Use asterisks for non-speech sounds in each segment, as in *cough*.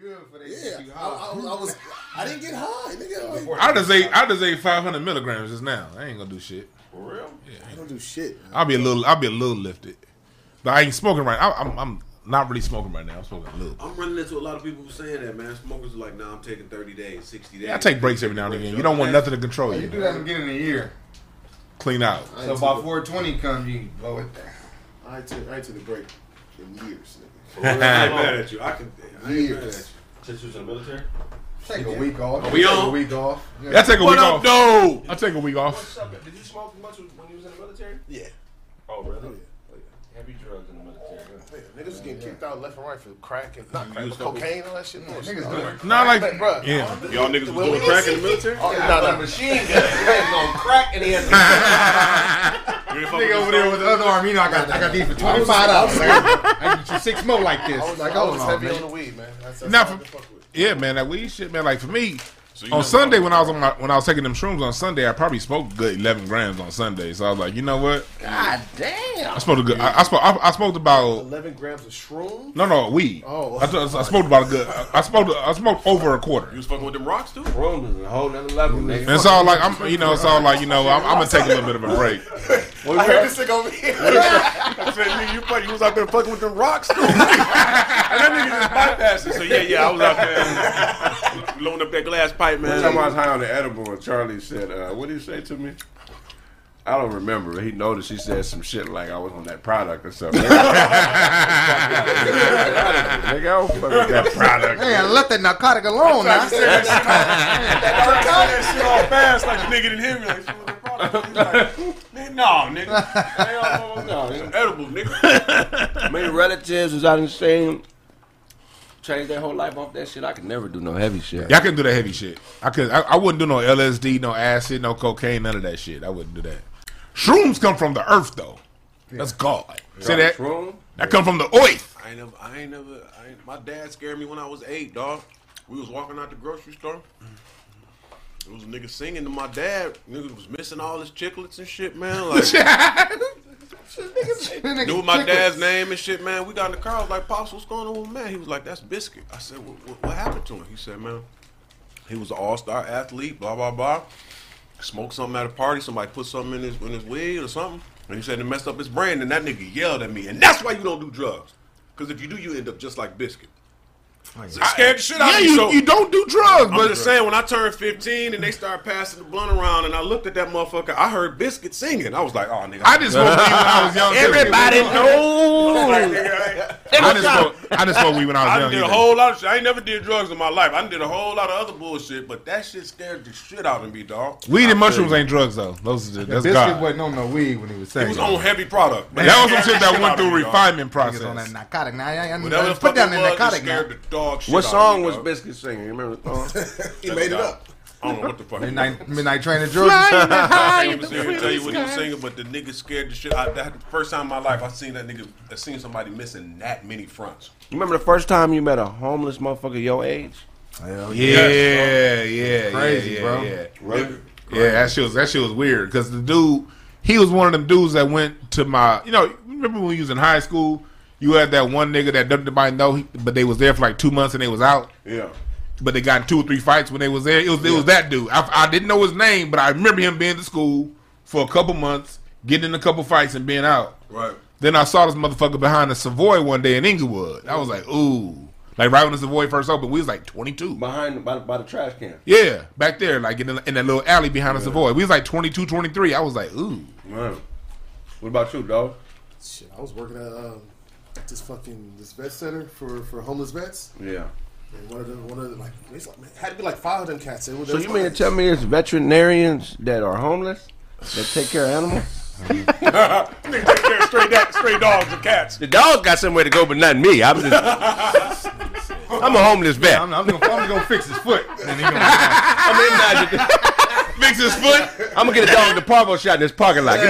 good for that. Yeah, I. I, was- I was. I didn't get high, nigga. *laughs* Like, I just ate I just ate 500 milligrams just now. I ain't gonna do shit. For real? Yeah. I don't do shit. I'll be a little I'll be a little lifted, but I ain't smoking right. I, I'm I'm not really smoking right now. I'm smoking a little. I'm running into a lot of people who saying that, man. Smokers are like, nah, I'm taking 30 days, 60 days. Yeah, I take breaks every now and again. You don't want nothing to control You You do you. that in the beginning of the year. Clean out. So by 420 comes, you blow it down. a- I ain't took, I ain't took a break in years, nigga. For real, I ain't mad at you. I can. I ain't mad at Years. you. Since you was in the military? Take a week off. Are we Take on? A week off. Yeah. I take a What week up, off. though? I take a week off. Did you smoke much when you was in the military? Yeah. Oh, really? Oh, yeah. Heavy drugs in the military. huh? Yeah, niggas was getting kicked out left and right for crack and not crack, used but to- cocaine, all that shit. bullshit. Niggas doing it. Not like But, bruh, yeah. Y'all niggas was doing crack in the military? Oh, Yeah, no, no. machine gun. *laughs* Hands on crack and he has *laughs* Nigga over there with the other arm, you know, I got, I got these for twenty five dollars. I got- I can get you six more like this. I was, like, I hold was on, heavy man. on the weed, man. That's, that's Now for- can fuck with. Yeah, man, that weed shit, man. Like for me, So on Sunday when I was on my when I was taking them shrooms on Sunday, I probably smoked a good eleven grams on Sunday. So I was like, you know what? God damn. I smoked a good. I, I smoked. I, I smoked about 11 grams of shrooms. no, no weed. Oh. I, I, I smoked about a good. I, I smoked. I smoked over a quarter. You was fucking with them rocks too? Room is a whole nother level, nigga. And so like I'm, you know, so like you know, I'm, I'm gonna take a little bit of a break. *laughs* I heard this nigga over here. *laughs* I said, nigga, you, fuck- you was out there fucking with them rocks too. *laughs* and that nigga just bypassed it. So yeah, yeah, I was out there loading up that glass pipe, One time I was high on the edible and Charlie said, uh, what did he say to me? I don't remember. He noticed he said some shit like I was on that product or something. *laughs* Nigga, I don't fuck with that product. Hey, I left that narcotic alone now. that shit all fast like the nigga didn't hear me. Like, shit, what the product? He's like, nigga, no, nigga. Hell oh, oh, oh, no, it's *laughs* edible, nigga. Many relatives was out in the same changed their whole life off that shit. I could never do no heavy shit. Yeah, I couldn't do that heavy shit. I could. I, I wouldn't do no LSD, no acid, no cocaine, none of that shit. I wouldn't do that. Shrooms come from the earth, though. That's God. See that? Room? That come from the earth. I ain't never, I ain't never, I ain't, my dad scared me when I was eight, dog. We was walking out the grocery store. There was a nigga singing to my dad. Nigga was missing all his chiclets and shit, man. *laughs* Like, knew my dad's name and shit, man. We got in the car. I was like, Pops, what's going on man? He was like, that's Biscuit. I said, what, what, what happened to him? He said, man, he was an all-star athlete, blah, blah, blah. Smoked something at a party. Somebody put something in his, in his weed or something. And he said it messed up his brain. And that nigga yelled at me. And that's why you don't do drugs. Because if you do, you end up just like Biscuit. It scared the shit out Yeah, of me. you, so you don't do drugs, I'm but just saying, when I turned 15 and they started passing the blunt around, and I looked at that motherfucker, I heard Biscuit singing. I was like, oh, nigga. I just smoked weed when I was young. Everybody *laughs* knows. I just smoked. I just smoked weed when I I was done young. I did a either. whole lot of shit. I ain't never did drugs in my life. I did a whole lot of other bullshit, but that shit scared the shit out of me, dog. Weed and mushrooms ain't drugs though. Those are the, that's Biscuit God. wasn't on no weed when he was saying. It was on heavy product. but That was some shit that went through refinement process. on that narcotic. Now, I, I, Whatever put fuck down it the narcotic now. scared the dog shit What song was dog. Biscuit singing? You remember the song? *laughs* He made it up. I don't know what the fuck. Midnight, midnight train to Georgia. I can't even sit tell you what he was singing, but the nigga scared the shit. I, that the first time in my life I seen that nigga. I seen somebody missing that many fronts. You remember the first time you met a homeless motherfucker your age? Hell Yeah, yeah, yeah, Crazy, yeah, bro. Yeah, Really? yeah, that shit was that shit was weird because the dude, he was one of them dudes that went to my. You know, remember when we was in high school? You had that one nigga that doesn't nobody know, but they was there for like two months and they was out. Yeah. But they got in two or three fights when they was there. It was it was that dude. I, I didn't know his name, but I remember him being to school for a couple months, getting in a couple fights and being out. Right. Then I saw this motherfucker behind the Savoy one day in Inglewood. I was like, ooh. Like right when the Savoy first opened, we was like 22. Behind by, the- by the trash can. Yeah, back there, like in, the, in that little alley behind the Savoy. We was like 22, 23. I was like, ooh. Man. What about you, dog? Shit, I was working at um, this fucking this vet center for, for homeless vets. Yeah. And one of them, one of them, like, it's like man, had to be like five of them cats. It was, So you mean to tell me it's veterinarians that are homeless that take care of animals? Nigga take care of stray, da- stray dogs and cats. The dog got somewhere to go, but not me. I'm just. I'm a homeless vet. I'm, I'm, gonna, I'm gonna go fix his foot. *laughs* And he gonna, I'm in there. Fix his foot. I'm gonna get a dog the parvo shot in this parking lot. Give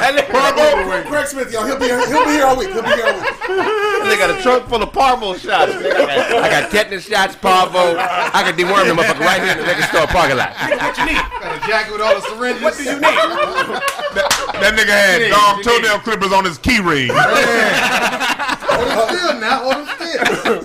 me Parvo, Craig Smith, y'all, he'll be here, he'll be here all week. He'll be here all week. They got a trunk full of parvo shots. I got, I got tetanus shots, parvo. I can deworm them motherfucker right here in the liquor store parking lot. What you need? got a jacket with all the syringes. What do you need? That nigga had dog toenail clippers on his key ring. Hold him still now. Hold him still.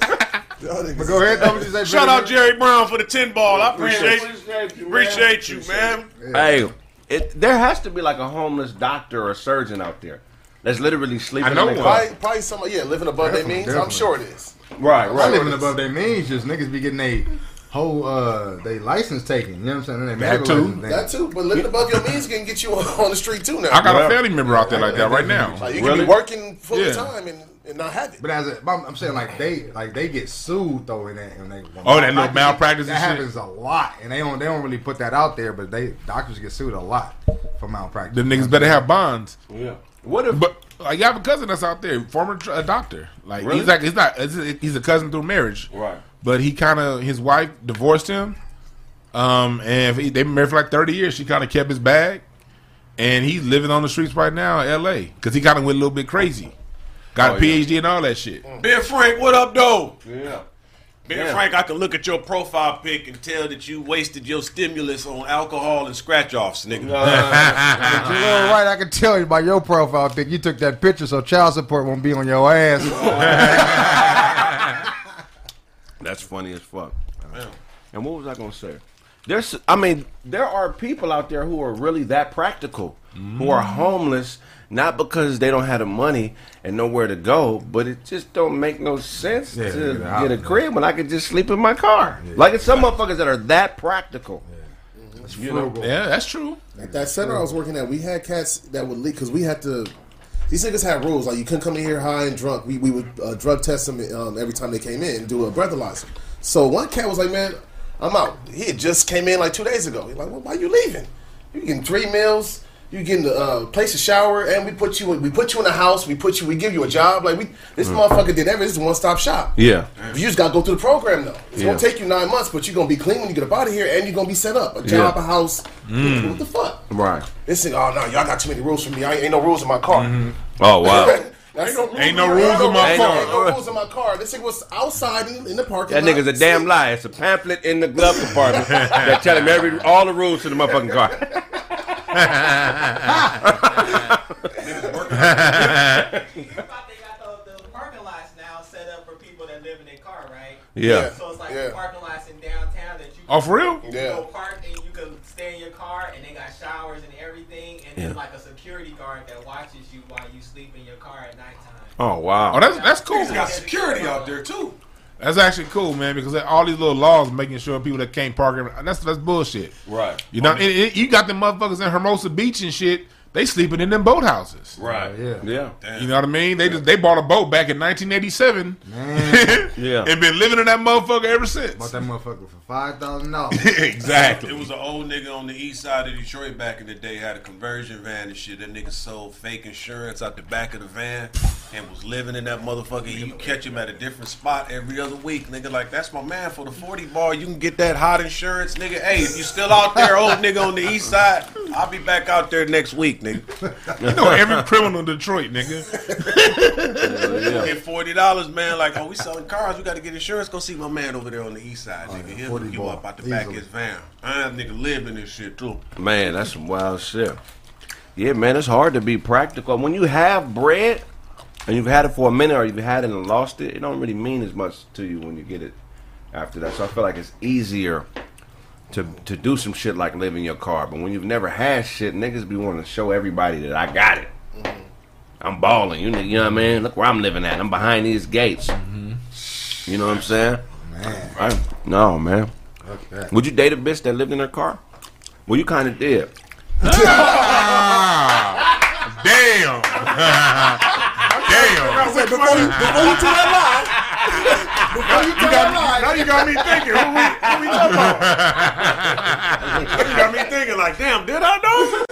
But go ahead, though. What you say, Shout out Jerry Brown for the ten ball. I appreciate Appreciate you, man. appreciate you, man. Hey, it, there has to be like a homeless doctor or surgeon out there that's literally sleeping. I know in their car. Probably, probably somebody, yeah, living above their means. I'm definitely. sure it is. Right, I right. living above their means. Just niggas be getting they whole uh they license taken. You know what I'm saying? And they medical too. license taken. That too, but living above your means can get you on, *laughs* on the street too now. I got Well, a family member out there like that right now. like you can Really? be working full Yeah. time and, and not have it. But as a, I'm, I'm saying like they like they get sued though in that and they Oh, that little malpractice that and shit? happens a lot and they don't they don't really put that out there but they doctors get sued a lot for malpractice. The niggas better have bonds. Yeah. What if? But like, you have a cousin that's out there, former tr- a doctor. Like Really? he's like he's not he's- he's a cousin through marriage. Right. But he kind of his wife divorced him. Um, and he, they've been married for like thirty years. She kind of kept his bag, and he's living on the streets right now in L.A. because he kind of went a little bit crazy. Got Oh, a yeah. PhD and all that shit. Mm. Ben Frank, what up, though? Yeah. Ben Yeah. Frank, I can look at your profile pic and tell that you wasted your stimulus on alcohol and scratch offs, nigga. But you know, right? I can tell you by your profile pic, you took that picture so child support won't be on your ass. *laughs* That's funny as fuck. And what was I gonna say? There's, I mean, there are people out there who are really that practical, who are mm-hmm. homeless, not because they don't have the money and nowhere to go, but it just don't make no sense Yeah, to get get out, a man. crib when I could just sleep in my car. Like it's some motherfuckers that are that practical. You know, Yeah, that's true. At that center I was working at, we had cats that would leak because we had to. These niggas had rules like you couldn't come in here high and drunk. We, we would uh, drug test them um, every time they came in and do a breathalyzer. So one cat was like, "Man, I'm out." He had just came in like two days ago. He's like, "Well, why you leaving? You getting three meals." You getting a uh, place to shower, and we put you we put you in a house. We put you we give you a job. Like we this mm. motherfucker did everything. This is one stop shop. yeah, You just gotta go through the program though. It's Yeah. gonna take you nine months, but you're gonna be clean when you get up out of here, and you're gonna be set up. A job, Yeah. a house. Mm. What the fuck? right. This thing, oh no, y'all got too many rules for me. I ain't, no rules in my car. Mm-hmm. Oh wow, *laughs* ain't no, Ain't no rules in my ain't car. Ain't no rules in my car. This thing was outside in, in the parking that lot. nigga's a damn lie. It's a pamphlet in the glove compartment *laughs* that tell him every all the rules to the motherfucking car. I thought they got the, the parking lots now set up for people that live in their car, right? Yeah. So it's like Yeah. parking lots in downtown that you Oh, for real? can Yeah. go park and you can stay in your car and they got showers and everything and Yeah. then like a security guard that watches you while you sleep in your car at nighttime. Oh wow. Oh, that's that's cool. He's Got security out there too. That's actually cool, man. Because all these little laws making sure people that can't park, that's that's bullshit. right. You know, it, it- you got the motherfuckers in Hermosa Beach and shit. They sleeping in them boathouses. Right. Oh, yeah. Yeah. You know what I mean? They just they bought a boat back in 1987, Yeah. *laughs* and been living in that motherfucker ever since. Bought that motherfucker for five thousand dollars. *laughs* exactly. It was an old nigga on the east side of Detroit back in the day, had a conversion van and shit. That nigga sold fake insurance out the back of the van and was living in that motherfucker. You catch him at a different spot every other week, nigga. Like, that's my man for the 40 bar. You can get that hot insurance, nigga. Hey, if you still out there, old nigga on the east side, I'll be back out there next week, nigga. *laughs* You know every criminal in Detroit, nigga. Get forty dollars, man. Like, oh, we selling cars. We got to get insurance. Go see my man over there on the east side, nigga. He'll hook you ball. up out the back of his van. I nigga live in this shit too. Man, that's some wild shit. Yeah, man, it's hard to be practical. When you have bread and you've had it for a minute or you've had it and lost it, it don't really mean as much to you when you get it after that. So I feel like it's easier to to do some shit like live in your car. But when you've never had shit, niggas be wanting to show everybody that I got it. Mm-hmm. I'm balling. You, know- you know what I mean? Look where I'm living at. I'm behind these gates. Mm-hmm. You know what I'm saying? Man, I, no, man. fuck that. Would you date a bitch that lived in her car? Well, you kind of did. *laughs* Damn. *laughs* Damn. Before you, before you tell that lie, before you tell that lie, Now you got me thinking. Who we, who we talking about? you got me thinking. Like, damn, did I know?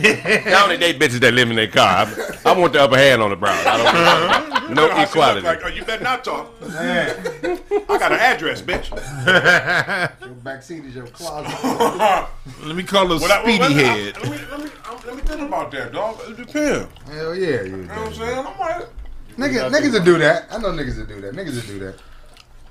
I only date bitches that live in their car. I, I want the upper hand on the brown. I don't, *laughs* no I equality. Like, oh, you better not talk. I got an address, bitch. *laughs* Your backseat is your closet. *laughs* Let me call her What I- Speedy what- I- Head. Let me, let me, let me think about that, dog. It depends. Hell yeah, you. You know what I'm saying? I'm like, Niggas, niggas will do that. I know niggas will do that. Niggas will do that.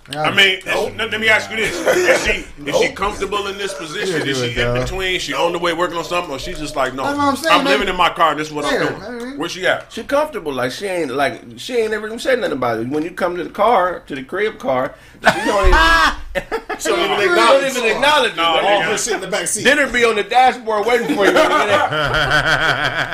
I mean, is- let me ask you this: Is she is she comfortable in this position? Is she it, in dog. between? She on the way working on something, or she's just like, no, I'm saying, man. living in my car. and This is what Yeah, I'm man. doing. Where she at? She comfortable, like she ain't like she ain't ever even said nothing about it. When you come to the car, to the crib car, she don't even, *laughs* She don't even acknowledge. don't even acknowledge No, it. All nigga. her shit in the back seat. Dinner be on the dashboard waiting for you. when you get there.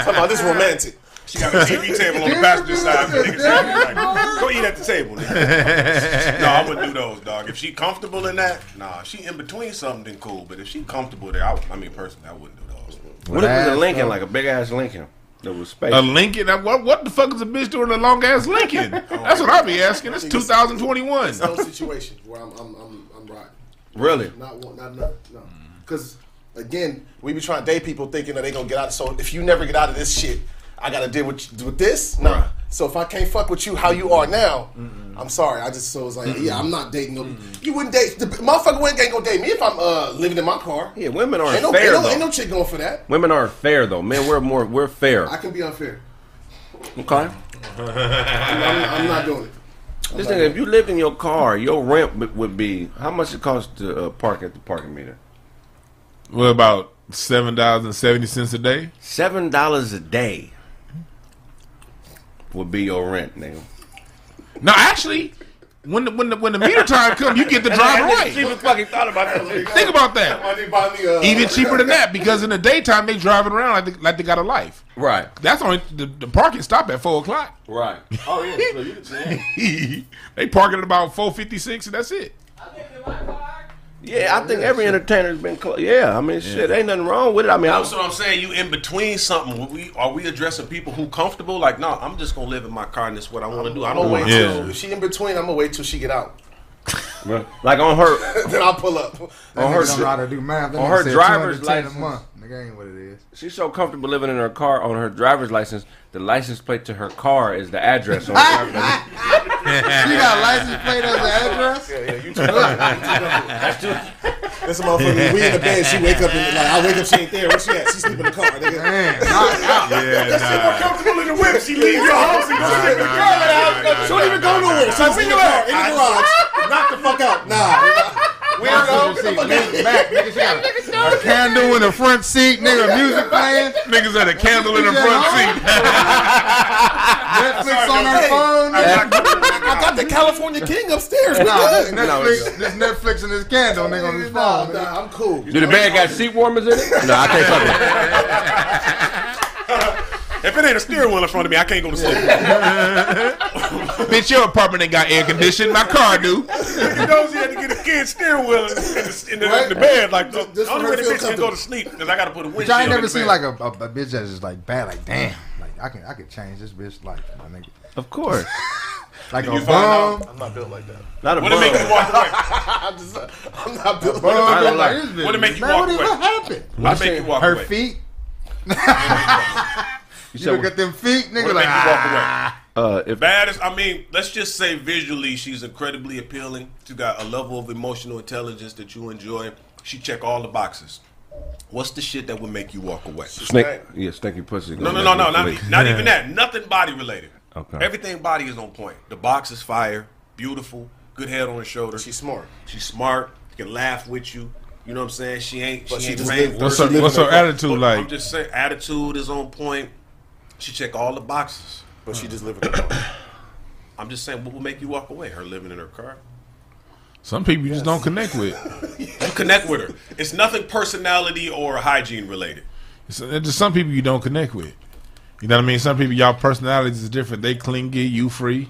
Talking about this romantic. She got a TV table on the passenger side. The nigga sitting there like, Go eat at the table. Nigga. *laughs* no, I wouldn't do those, dog. If she comfortable in that, nah. She in between something, then cool. But if she comfortable there, I, I mean, personally, I wouldn't do those. What if it was a Lincoln, like a big ass Lincoln? That was space. A Lincoln? What, what the fuck is a bitch doing a long ass Lincoln? *laughs* Oh, That's what I be asking. It's 2021. It's no situation where I'm I'm I'm, I'm riding. really? Not one, not none. No, because again, we be trying to date people thinking that they gonna get out. So if you never get out of this shit, I gotta deal with with this. Nah. Right. So if I can't fuck with you how you are now, I'm sorry. I just so it's like, yeah, I'm not dating. No, you wouldn't date the motherfucker. Wouldn't ain't gonna date me if I'm uh, living in my car. Yeah, women aren't Ain't no, fair ain't, no, though. ain't no chick going for that. women aren't fair though. Men, we're more we're fair. I can be unfair. Okay. I'm, I'm, I'm not doing it. This thing, if you lived in your car, your rent would- would be how much it costs to uh, park at the parking meter? What about seven dollars and seventy cents a day? Seven dollars a day would be your rent, nigga. No, actually, when the when the when the meter time comes, you get to drive *laughs* She away. even fucking thought about that. Think about that. Why they buy me, Even cheaper than that because in the daytime they driving around like they, like they got a life. Right, That's only the, the parking stop at four o'clock. right. Oh yeah, so you can *laughs* they parking at about four fifty six and that's it. Yeah, I think every entertainer's been close. Yeah, I mean, shit, ain't nothing wrong with it. I mean, I That's what I'm saying. You in between something. Are we are we addressing people who comfortable? Like, no, I'm just gonna live in my car and this is what I want to do. I don't gonna wait Yeah. till if she in between. I'm gonna wait till she get out. like on her, *laughs* then I'll pull up. on That her, nigga don't know how to do math. On her said driver's 210 license. a month. Nigga ain't what it is. she's so comfortable living in her car. On her driver's license, the license plate to her car is the address on her driver's. *laughs* *laughs* She got a license plate as an address. Yeah, yeah, you too That's a motherfucker. We in the bed. She wake up and like I wake up. She ain't there. Where she at? She sleep in the car. Nigga. Man, knocked out. Yeah, comfortable in the whip. She leaves your house and goes in the car. She don't even go nowhere. She's in the car, in the garage. Knock the fuck out. Nah. Passenger seat, back, nigga. Got a, a candle in the front seat, nigga. Music playing. Niggas had a candle in the front seat. Netflix on her phone. I got the California King upstairs. We Nah, this good. Netflix, this Netflix and this candle, nigga, on his Nah, phone. nigga. nah, I'm cool. Do the bed got seat warmers in it? No, I can't fuck with it. *laughs* If it ain't a steering wheel in front of me, I can't go to sleep. *laughs* Bitch, your apartment ain't got air conditioning. My car do. He knows he had to get a kid's steering wheel in the, in the, in the bed. Like the, the only way the bitch can go to sleep because I got to put a windshield. But I ain't never seen bed. like a, a, a bitch that's just like bad, like damn, like I can I could change this bitch life, my nigga. Of course. *laughs* Like You a find bum. I'm not built like that. Not a What *laughs* it make you walk away? I'm, just, I'm not built Bum, like that. like like- this bitch. What'd it make you Man, walk what, away? What happened? What make you walk Her away? feet. You You said, look at them feet, nigga. Like make walk ah. away? uh, if Bad as I mean, let's just say visually, she's incredibly appealing. She got a level of emotional intelligence that you enjoy. She check all the boxes. What's the shit that would make you walk away? snake, yeah, stinky pussy. No, no, no, no, not, not even *laughs* that. Nothing body related. Okay. Everything body is on point. The box is fire, beautiful, good head on her shoulder. She's smart. She's smart. Can laugh with you. You know what I'm saying? She ain't. But she she ain't just vain. What's her, live what's in her her- attitude I'm like? just saying, attitude is on point. She check all the boxes. But she just live in the car. *coughs* I'm just saying, what will make you walk away? Her living in her car. Some people you just don't connect with. *laughs* You connect with her. It's nothing personality or hygiene related. It's- There's just some people you don't connect with. You know what I mean? Some people, y'all personalities is different. They clingy, you free.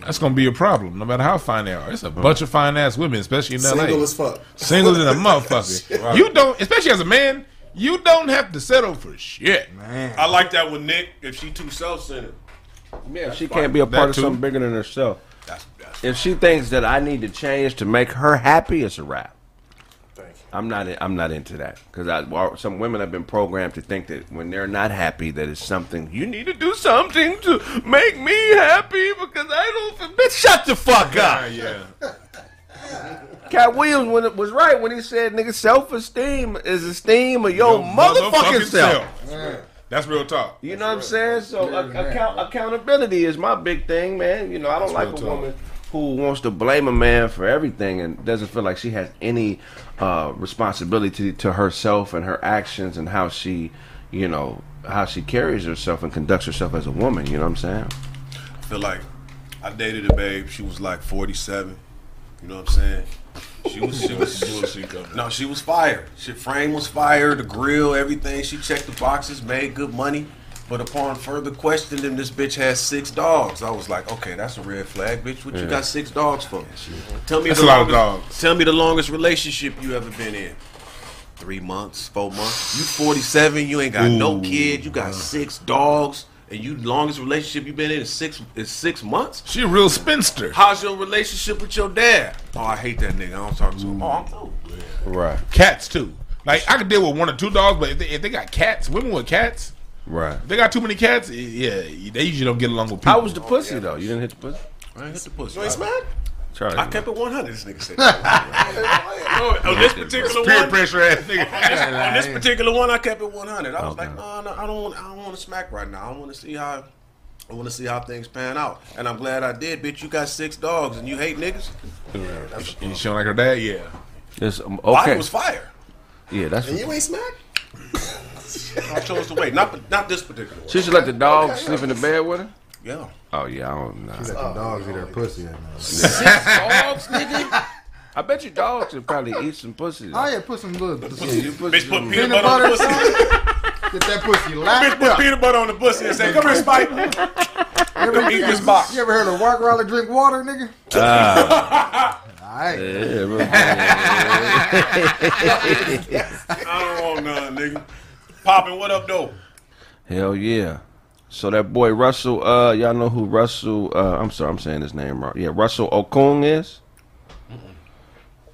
That's gonna be a problem, no matter how fine they are. It's a bunch of fine ass women, especially in LA. Single as fuck. Single than a *laughs* motherfucker. You don't, especially as a man, you don't have to settle for shit. Man. I like that with Nick. If she too self-centered, Yeah, she can't be a part That of too. something bigger than herself. that's that's. If she thinks that I need to change to make her happy, it's a wrap. Thank you. I'm not. I'm not into that because well, some women have been programmed to think that when they're not happy, that it's something you need to do something to make me happy because I don't. Bitch, shut the fuck up. yeah. *laughs* Katt Williams when it was right when he said, "Nigga, self esteem is esteem of your, motherfucking, self." That's real talk. You know what I'm saying? So a- account, accountability is my big thing, man. You know, I don't That's like a talk. woman who wants to blame a man for everything and doesn't feel like she has any uh, responsibility to herself and her actions and how she, you know, how she carries herself and conducts herself as a woman. You know what I'm saying? I feel like I dated a babe. She was like 47. You know what I'm saying? She was, she was, Bullshit coming. no, she was fire. She frame was fire, the grill, everything. She checked the boxes, made good money. But upon further questioning, this bitch has six dogs. I was like, okay, that's a red flag, bitch. What you got six dogs for? Tell me That's the a lot of longest, dogs. Tell me the longest relationship you ever been in. Three months, four months. You 47, you ain't got no kid, you got six dogs, and you longest relationship you've been in is six is six months. She a real spinster. How's your relationship with your dad? Oh, I hate that nigga. I don't talk to him. Mm. Oh, I'm cool. Right. Cats too. Like I could deal with one or two dogs, but if they, if they got cats, women with cats, Right. if they got too many cats. Yeah, they usually don't get along with people. How was the pussy though? You didn't hit the pussy? I ain't hit the pussy. You ain't smack? Charlie. I kept it 100. This nigga said. no, *laughs* on this particular peer one, pressure ass nigga? on this particular one, I kept it 100. I was like, no, no, I don't want, I don't want to smack right now. I want to see how, I want to see how things pan out. And I'm glad I did, bitch. You got six dogs and you hate niggas. you showing like her dad? Yeah. It's, um, Body okay. was fire. Yeah, that's. It. And you ain't smack? *laughs* I chose to wait. Not, not this particular one. She should let the dog sleep in the bed with her. Yeah. Oh yeah, I don't know. Let them dogs eat her pussy. man. *laughs* dogs, nigga. I bet you dogs should probably eat some pussy. Oh yeah, put some little Yeah, you put Bitch put some- peanut peanut butter on butter. the pussy. *laughs* Get that pussy Bitch lapped put up. peanut butter on the pussy and say, "Come here, Spike." *laughs* Come eat this box. You ever heard of Rock roller drink water, nigga? Ah, All right. yeah, really. I don't want none, nigga. Popping, what up, though? Hell yeah. So that boy Russell, uh, y'all know who Russell? Uh, I'm sorry, I'm saying his name wrong. Yeah, Russell Okung is.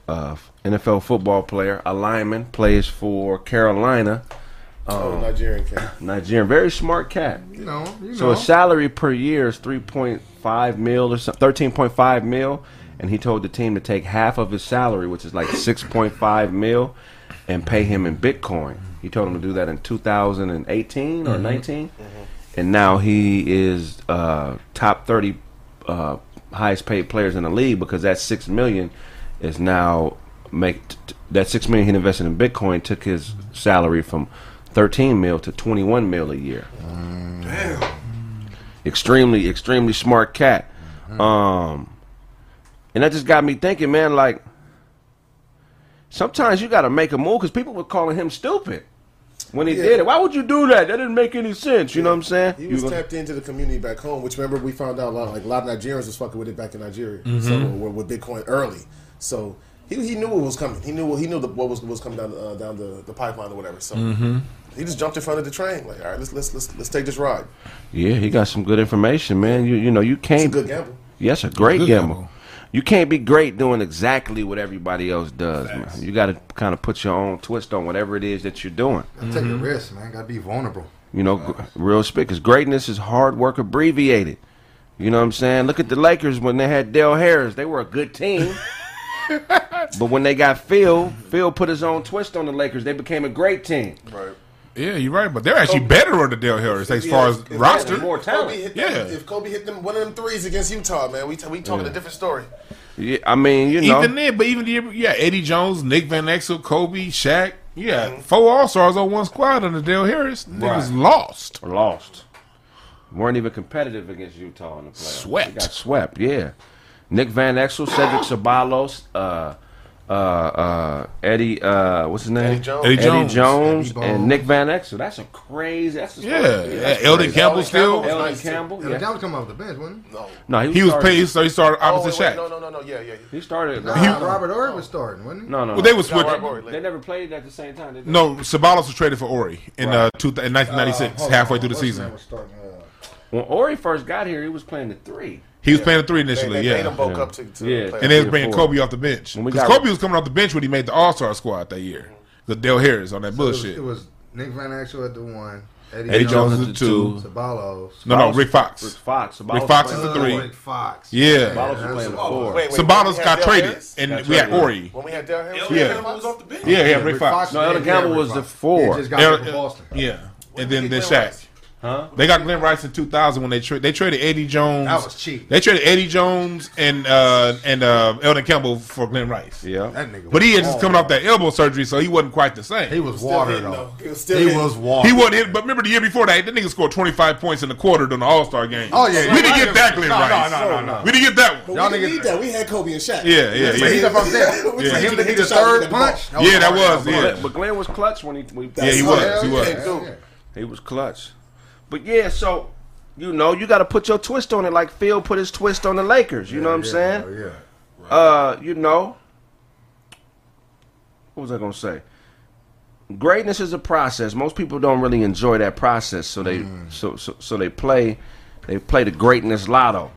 Uh, NFL football player, a lineman, plays for Carolina. Oh, Nigerian cat. Nigerian, very smart cat. You know, you So know. his salary per year is three point five mil or something, thirteen point five mil, and he told the team to take half of his salary, which is like six point five mil, and pay him in Bitcoin. He told him to do that in two thousand and eighteen or 19 and now he is uh, top thirty uh, highest paid players in the league because that six million is now make t- that six million he invested in Bitcoin took his salary from thirteen mil to twenty one mil a year Damn. extremely, extremely smart cat. Um, and that just got me thinking, man. Like, sometimes you got to make a move because people were calling him stupid when he Yeah. did it. Why would you do that? That didn't make any sense. You know what I'm saying? He You was gonna- tapped into the community back home, which remember we found out a lot, like a lot of Nigerians was fucking with it back in Nigeria, so with, with Bitcoin early. So he, he knew what was coming. He knew what he knew the, what was was coming down uh, down the, the pipeline or whatever. So he just jumped in front of the train. Like, all right, let's let's let's let's take this ride. yeah, he got some good information, man. You you know you It's a can't. good gamble. Yes, a great Good gamble. gamble. You can't be great doing exactly what everybody else does, man. You got to kind of put your own twist on whatever it is that you're doing. Take a mm-hmm. risk, man. Gotta be vulnerable. You know, gr- real speak, because greatness is hard work abbreviated. You know what I'm saying? Look at the Lakers when they had Del Harris. They were a good team. *laughs* but when they got Phil, Phil put his own twist on the Lakers. They became a great team. Right. Yeah, you're right, but they're actually better on the Del Harris as far as roster. more Kobe talent. hit Yeah. them, if Kobe hit them one of them threes against Utah, man, we t- we talking a different story. Yeah, I mean, you know, Even then, but even the yeah, Eddie Jones, Nick Van Exel, Kobe, Shaq. Yeah, four All Stars on one squad under Del Harris. Niggas Right. lost. lost. Weren't even competitive against Utah in the playoffs. Swept. They got swept. Yeah. Nick Van Exel, Cedric *gasps* Ceballos, uh, uh, uh, Eddie, uh, what's his name? Eddie Jones. Eddie Eddie Jones. Jones, Eddie and Nick Van Exel. That's a crazy. That's a Yeah, that's Elden crazy. Campbell Elden still. Campbell. Elden Nice, too. Campbell. Yeah. Yeah. That was coming off the bench, wasn't he? No. No, he was, He was starting- paid, so he started Oh, opposite wait, wait, Shaq. no, no, no, no, yeah, yeah. He started. Nah, No, Robert Horry was starting, wasn't he? no, no. Well, they was No, switching. They never played at the same time. Did they? No, Ceballos was traded for Horry in uh, two, in 1996, Uh, halfway on. through the season. was starting, uh, When Horry first got here, he was playing the three. He was playing the three They, initially, they made them yeah. Yeah. up to, to Yeah. play. And they was bringing. Kobe off the bench because Kobe was coming off the bench when he made the All Star squad that year. Mm-hmm. The Del Harris on that it was, bullshit. it was Nick Van Exel at the one, Eddie, Eddie Jones Jones, is the two. Ceballos, No, no, Ceballos- Rick Fox. Rick Fox. Rick Fox is the three. Rick Fox. Yeah. Ceballos was playing the four. Wait, wait, Ceballos when got had traded, Harris? and That's we had right. Horry. When we had Del Harris, Yeah. Campbell was off the bench. Yeah, yeah, Yeah, Rick Rick Fox. Fox No, Elden Yeah, Campbell was the four. He just got Yeah, from. Boston. Yeah, and then he then Shaq. West? Huh? They got Glen Rice in 2000 when they tra- they traded Eddie Jones. That was cheap. They traded Eddie Jones and uh, and uh, Elden Campbell for Glen Rice. Yeah. That nigga. But he was had just bald. coming off that elbow surgery, so he wasn't quite the same. He was Still water though. though. He was still He was water. He wasn't. But remember the year before that, that nigga scored 25 points in the quarter during the All Star game. Oh yeah, we didn't get that Glen no, Rice. No, no, no, no. We didn't get that But one. we Y'all didn't need that. We had Kobe and Shaq. Yeah, yeah, But yeah. he that's what I'm. *laughs* We just him need to to hit the the shot with third punch. Yeah, that was, yeah. But Glen was clutch when he. Yeah, he was. He was. can. He was clutch. But yeah, so you know, you got to put your twist on it, like Phil put his twist on the Lakers. You know what I'm saying? Yeah. Uh, you know, what was I gonna say? Greatness is a process. Most people don't really enjoy that process, so they so, so so they play they play the greatness lotto.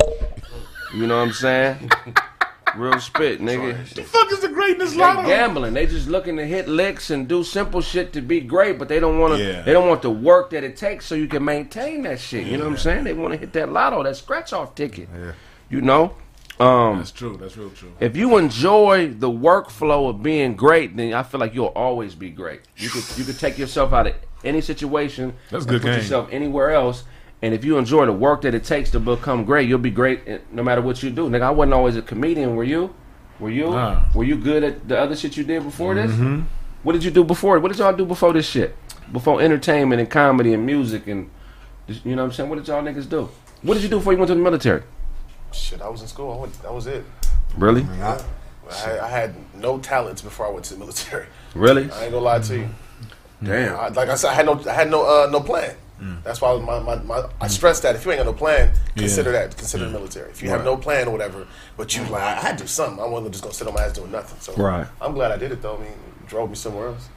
You know what I'm saying? *laughs* Real spit, nigga. The fuck is the greatness They lotto? gambling. They just looking to hit licks and do simple shit to be great, but they don't want to. Yeah. They don't want the work that it takes so you can maintain that shit. You know what I'm saying? They want to hit that lotto, that scratch off ticket. Yeah. You know. Um, That's true. That's real true. if you enjoy the workflow of being great, then I feel like you'll always be great. You could you could take yourself out of any situation That's and good put game. yourself anywhere else. And if you enjoy the work that it takes to become great, you'll be great no matter what you do. Nigga, I wasn't always a comedian. Were you? Were you? Nah. Were you good at the other shit you did before this? Mm-hmm. What did you do before? What did y'all do before this shit? Before entertainment and comedy and music and you know what I'm saying? What did y'all niggas do? What did you do before you went to the military? Shit, I was in school. I went, that was it. Really? I, I, I had no talents before I went to the military. Really? I ain't gonna lie to you. Damn. I, like I said, I had no, I had no, uh, no plan. Mm. That's why my, my, my, I stress that if you ain't got no plan, consider that consider the military. If you have no plan or whatever, but you like, I had to do something. I wasn't just gonna sit on my ass doing nothing. So Right. I'm glad I did it though. I mean, it drove me somewhere else.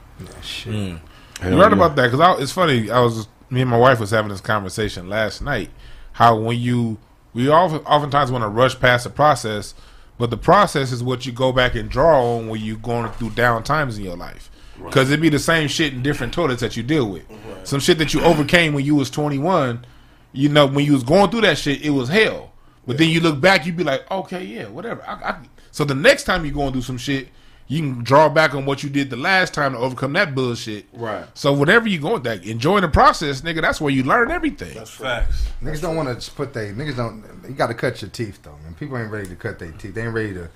Mm. You heard about that because it's funny. I was me and my wife was having this conversation last night. How when you we often, oftentimes want to rush past the process, but the process is what you go back and draw on when you're going through down times in your life. Because it'd be the same shit in different toilets that you deal with. Some shit that you overcame when you was twenty one. You know, when you was going through that shit, it was hell. But then you look back, you'd be like, okay, yeah, whatever. I, I, so the next time you going through some shit, you can draw back on what you did the last time to overcome that bullshit. Right. So whatever you go with that, enjoy the process, nigga, that's where you learn everything. That's Facts. Niggas don't want to put they niggas don't. You got to cut your teeth though, man. People ain't ready to cut their teeth. They ain't ready to.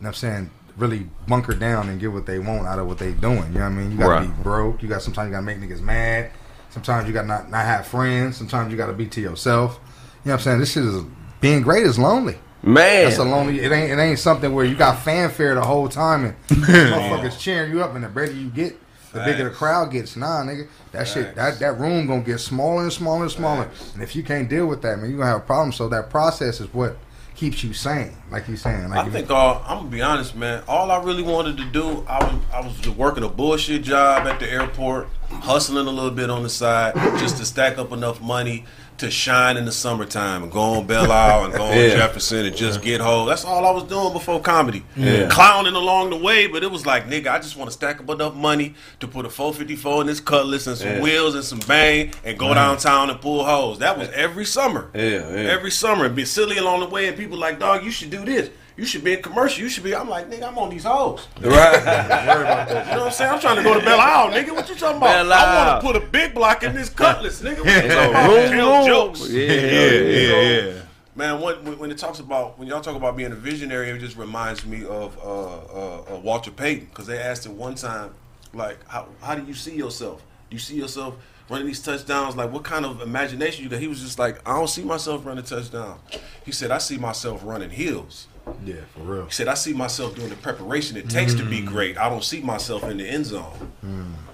You know what I'm saying really bunker down and get what they want out of what they doing. You know what I mean? You gotta Right. be broke. You got sometimes you gotta make niggas mad. Sometimes you gotta not not have friends. Sometimes you gotta be to yourself. You know what I'm saying? This shit is being great is lonely. Man. That's a lonely. It ain't. It ain't something where you got fanfare the whole time and *laughs* motherfuckers cheering you up, and the better you get, the bigger the crowd gets. Nah, nigga, that shit, that that room gonna get smaller and smaller and smaller. And if you can't deal with that, man, you gonna have a problem. So that process is what keeps you sane, like you're saying. Like I think all I'm gonna be honest, man. All I really wanted to do, I was I was working a bullshit job at the airport, hustling a little bit on the side, just to stack up enough money to shine in the summertime and go on Belle Isle and go on Yeah. Jefferson and just get home. That's all I was doing before comedy. Yeah. Clowning along the way, but it was like, nigga, I just want to stack up enough money to put a 454 in this cutlass and some Yeah. wheels and some bang and go downtown and pull hoes. That was every summer. Yeah, yeah. Every summer and be silly along the way and people like, dog, you should do this. You should be in commercial. You should be. I'm like, nigga, I'm on these hoes. *laughs* Right. You know what I'm saying? I'm trying to go to Belle Isle, nigga. What you talking about? Belle I want to put a big block in this cutlass, nigga. What you *laughs* talking about? room, jokes. Yeah, Yeah, yeah, yeah. Man, when, when when it talks about when y'all talk about being a visionary, it just reminds me of uh, uh, uh, Walter Payton because they asked him one time, like, how how do you see yourself? Do you see yourself running these touchdowns? Like, what kind of imagination you got? He was just like, I don't see myself running touchdowns. He said, I see myself running hills. Yeah, for real. He said, I see myself doing the preparation it takes to be great. I don't see myself in the end zone.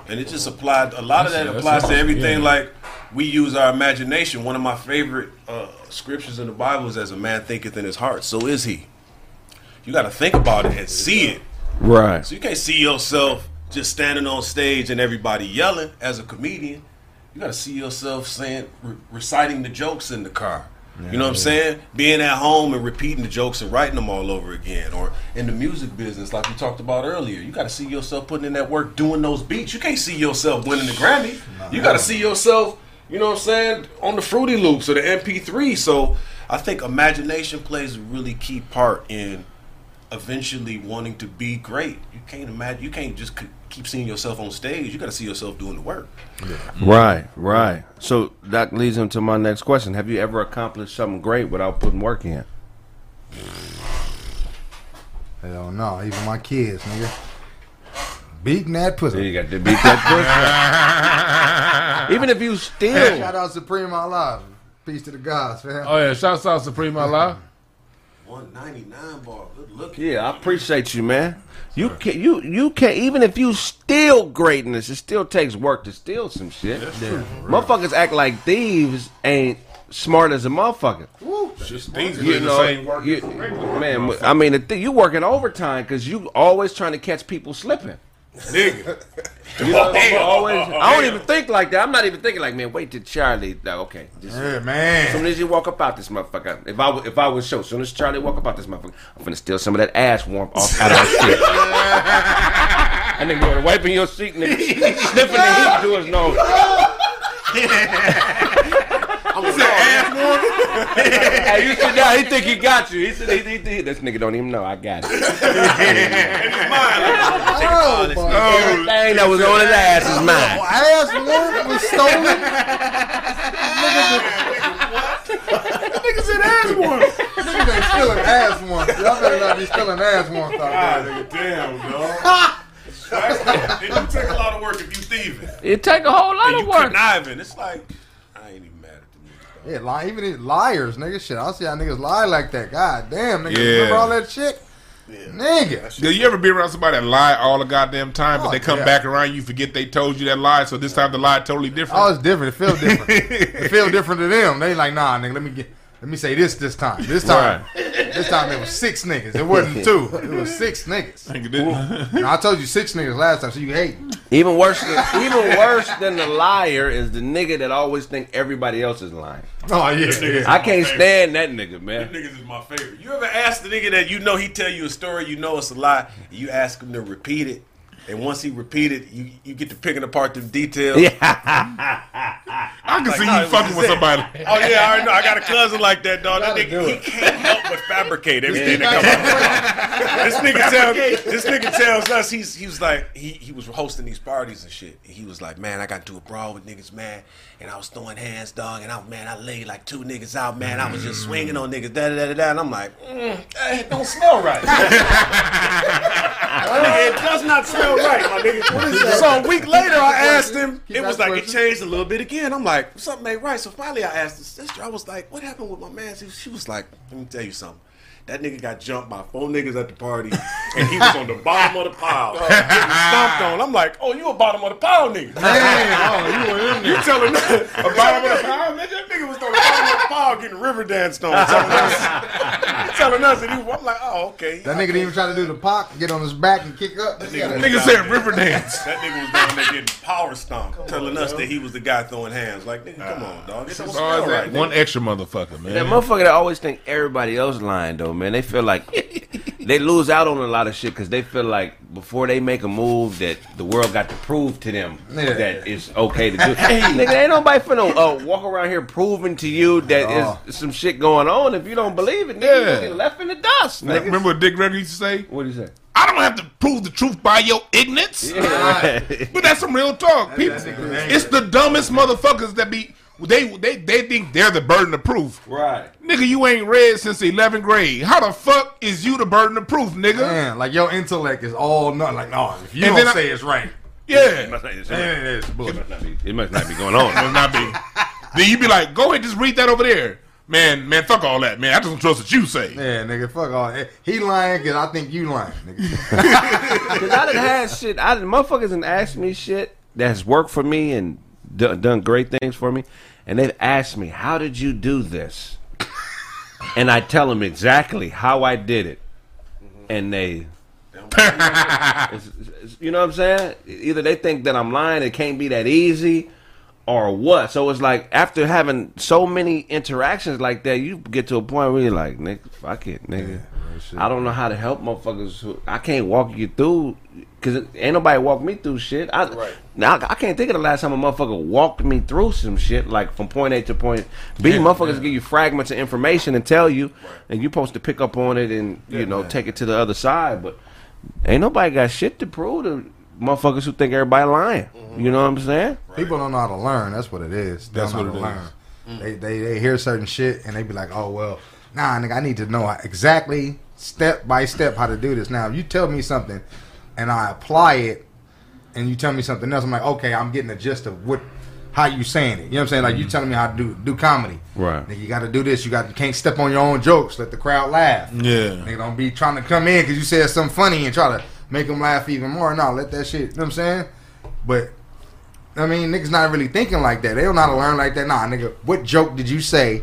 And it just applied, a lot of that That's- applies to that's- everything yeah. like we use our imagination. One of my favorite uh, scriptures in the Bible is, as a man thinketh in his heart, so is he. You got to think about it and see it. Right. So you can't see yourself just standing on stage and everybody yelling as a comedian. You got to see yourself saying, re- reciting the jokes in the car. You know what I'm saying? Being at home and repeating the jokes and writing them all over again. Or in the music business, like we talked about earlier, you got to see yourself putting in that work, doing those beats. You can't see yourself winning the Grammy. You got to see yourself, you know what I'm saying, on the Fruity Loops or the MP3. So I think imagination plays a really key part in eventually wanting to be great. You can't imagine. You can't just keep seeing yourself on stage. You got to see yourself doing the work. Right, right. So that leads into my next question. Have you ever accomplished something great without putting work in? Hell no, even my kids, nigga. Beating that pussy. you got to beat that pussy. *laughs* Even if you still Shout out Supreme Allah. Peace to the gods, man. Oh yeah, shout out Supreme Allah. One ninety nine bar. Good look. Yeah, I appreciate you, man. You can you you can even if you steal greatness, it still takes work to steal some shit. Motherfuckers act like thieves ain't smart as a motherfucker. Just things You do the same work. you- man. I mean, the thing, you working overtime because you always trying to catch people slipping. Nigga. *laughs* You know, I'm always. I don't even think like that. I'm not even thinking like, man, wait till Charlie. No, okay, just Yeah, As man. soon as you walk up out this motherfucker, if I if I was show, as soon as Charlie walk up out this motherfucker, I'm gonna steal some of that ass warmth off out of that shit. and then go to wiping your seat, nigga, *laughs* sniffing the heat to his nose. *laughs* hey, you sit down. He think he got you. He said, he, he, he, this nigga don't even know I got it. Oh, my Everything that was on his ass is mine. Oh, ass warm was stolen. *laughs* Nigga said ass one. Niggas ain't stealing ass warm. Y'all better not be stealing ass warm out there. Nigga, damn, dog. *laughs* it do take a lot of work if you thieving. It take a whole lot And of you work. conniving. It's like I ain't even mad at the niggas. dog. Yeah, lie, even these liars, nigga. Shit, I see how niggas lie like that. God damn, nigga. Yeah. Remember all that shit? Nigga. Do you ever be around somebody that lie all the goddamn time, but Oh, they come yeah. back around, you forget they told you that lie, so this time the lie totally different? Oh, it's different. It feels different. *laughs* it feels different to them. They like, nah, nigga. Let me get. Let me say this this time. This time, this time it was six niggas. It wasn't two. It was six niggas. Nigga didn't. I told you six niggas last time, so you hate. Even worse, than, even worse than the liar is the nigga that always think everybody else is lying. Oh yeah, yeah. I can't stand that nigga, man. Niggas is my favorite. You ever ask the nigga that you know he tell you a story, you know it's a lie, and you ask him to repeat it, and once he repeated, you you get to picking apart the details. Yeah. *laughs* I can see nah, it you fucking with somebody. *laughs* Oh yeah, I already know. I got a cousin like that, dog. That nigga, do he can't help but fabricate everything that comes out. this nigga tells this nigga tells us he's he was like he he was hosting these parties and shit. And he was like, man, I got to do a brawl with niggas, man, and I was throwing hands, dog, and I man, I laid like two niggas out, man. I was just swinging on niggas, da da da da, da. and I'm like, mm, it don't smell right. *laughs* It does not smell right, my nigga. So a week later, I asked him. Keep It was that like it changed a little bit again. I'm like, something ain't right. So finally, I asked his sister. I was like, what happened with my man? She, she was like, let me tell you something. That nigga got jumped by four niggas at the party, and he was on the bottom of the pile, *laughs* oh, getting stomped on. I'm like, oh, you a bottom of the pile nigga? Damn, oh, you were in there. You telling me *laughs* a bottom of the pile, nigga? That nigga was on the bottom of the pile getting river danced on. Telling us, *laughs* telling us, and he, was- I'm like, oh, okay. That nigga didn't even try to do the pop, get on his back and kick up. This nigga- Nigga said river dance. That nigga was down there getting power stomped, telling us that he was the guy throwing hands. Like, nigga, come on, dog. It don't Oh, smell right. that one extra motherfucker, man. That motherfucker that always think everybody else lying though, man. They feel like *laughs* they lose out on a lot of shit because they feel like before they make a move that the world got to prove to them Yeah. that it's okay to do. *laughs* Nigga, ain't nobody finna uh, walk around here proving to you that is some shit going on. If you don't believe it, nigga, you get left in the dust. Nigga. Remember what Dick Gregory used to say? What do you say? I don't have to prove the truth by your ignorance. *laughs* But that's some real talk. People, it's the dumbest motherfuckers that be they they they think they're the burden of proof. right. Nigga, you ain't read since the 11th grade. How the fuck is you the burden of proof, nigga? Man, like your intellect is all nothing. Like, no, if you And don't then I- say it's right, Yeah. Must not- it man, it is bullshit. must not be- It must not be going on. *laughs* Must not be. Then you be like, go ahead, just read that over there. Man, man, fuck all that, man. I just don't trust what you say. Yeah, nigga, fuck all. that. He lying because I think you lying, nigga. *laughs* Cause I done had shit. I done, motherfuckers done asked me shit that's worked for me and done, done great things for me, and they've asked me, "How did you do this?" and I tell them exactly how I did it, and they, *laughs* it's- it's- you know what I'm saying? Either they think that I'm lying, it can't be that easy, or what. So it's like after having so many interactions like that, you get to a point where you're like, "Nigga, fuck it, nigga." shit. I don't know how to help motherfuckers. Who, I can't walk you through because ain't nobody walk me through shit. I, Right. Now I can't think of the last time a motherfucker walked me through some shit like from point A to point B. motherfuckers give you fragments of information and tell you, and you supposed to pick up on it and you know take it to the other side. But ain't nobody got shit to prove to motherfuckers who think everybody lying. Mm-hmm. You know what I'm saying? People don't know how to learn. That's what it is. They That's don't know what how it to is. learn. They, they they hear certain shit and they be like, oh well, nah, nigga, I need to know exactly step by step how to do this. Now, if you tell me something and I apply it, and you tell me something else, I'm like, okay, I'm getting the gist of what how you saying it. You know what I'm saying? Like you mm-hmm. telling me how to do do comedy. Right. Nigga, you got to do this. You got you can't step on your own jokes. Let the crowd laugh. Yeah. Nigga, don't be trying to come in because you said something funny and try to make them laugh even more. No, let that shit. You know what I'm saying? But I mean, niggas not really thinking like that. They don't know how to learn like that. Nah, nigga, what joke did you say?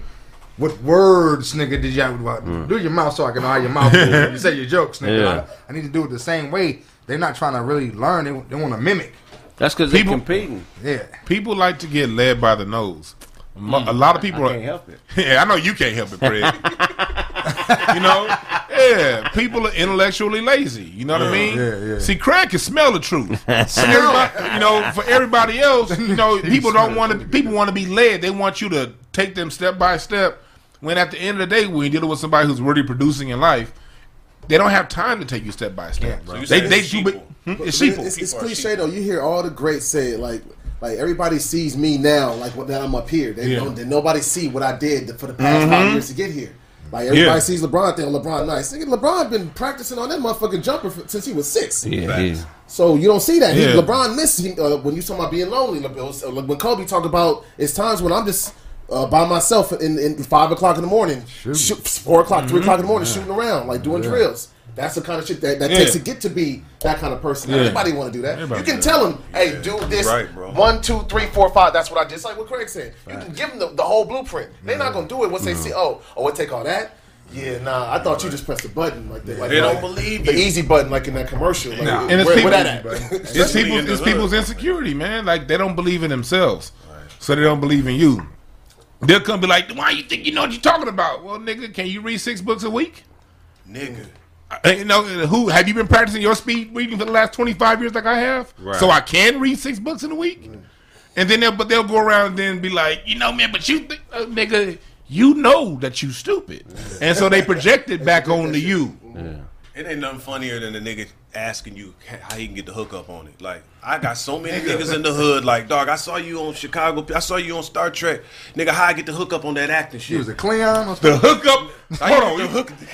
What words, nigga, did you have? well, mm. Do your mouth so I can know how your mouth *laughs* moves. when you say your jokes, nigga. Yeah. I, I need to do it the same way. They're not trying to really learn. They, they want to mimic. That's because they're People- competing. Yeah. People like to get led by the nose. Mo- mm. A lot of people I are. can't help it. *laughs* Yeah, I know you can't help it, Fred. *laughs* you know, yeah, people are intellectually lazy. You know what I mean? yeah, yeah. See, Craig can smell the truth. *laughs* Everybody- you know, for everybody else, you know, *laughs* people don't want to. People want to be led. They want you to take them step by step. When at the end of the day, when you're dealing with somebody who's really producing in life, they don't have time to take you step by step. So they they it's do. But, hmm? But it's man. It's, it's People are cliche though. You hear all the greats say it like. Like everybody sees me now, like when I'm up here. They Yeah. don't. They, nobody see what I did for the past five years to get here. Like everybody Yeah. sees LeBron, think LeBron nice. Nigga, LeBron been practicing on that motherfucking jumper for, since he was six. Yeah, yeah. So you don't see that. He, LeBron missed he, uh, when you talking about being lonely. Le- it was, uh, when Kobe talked about it's times when I'm just uh, by myself in, in five o'clock in the morning, shoot, four o'clock, three o'clock in the morning, shooting around like doing drills. That's the kind of shit that, that Yeah. takes to get to be that kind of person. Yeah. Everybody want to do that. Everybody you can tell them, "Hey, do this Right, bro. one, two, three, four, five. That's what I did." It's like what Craig said. You can give them the, the whole blueprint. They're not gonna do it once they see. Oh, oh, it take all that. Yeah, nah. I thought you just pressed the button like that. Like, They don't like believe the you. easy button, like in that commercial. Like, Nah. And it's where people- that at? It's people. It's people's insecurity, man. Like they don't believe in themselves, so they don't believe in you. They'll come be like, "Why you think you know what you're talking about?" Well, nigga, can you read six books a week? Nigga. Uh, You know, who have you been practicing your speed reading for the last 25 years like I have? Right. So I can read six books in a week? And then they'll, but they'll go around and then be like, you know, man, but you think, uh, nigga, you know that you stupid. *laughs* And so they project it back onto you. It ain't nothing funnier than a nigga asking you how he can get the hookup on it. Like, I got so many niggas in the hood. Like, dog, I saw you on Chicago. I saw you on Star Trek. Nigga, how I get the hookup on that acting He shit? was a Cleon The something. hookup. Hold on. you-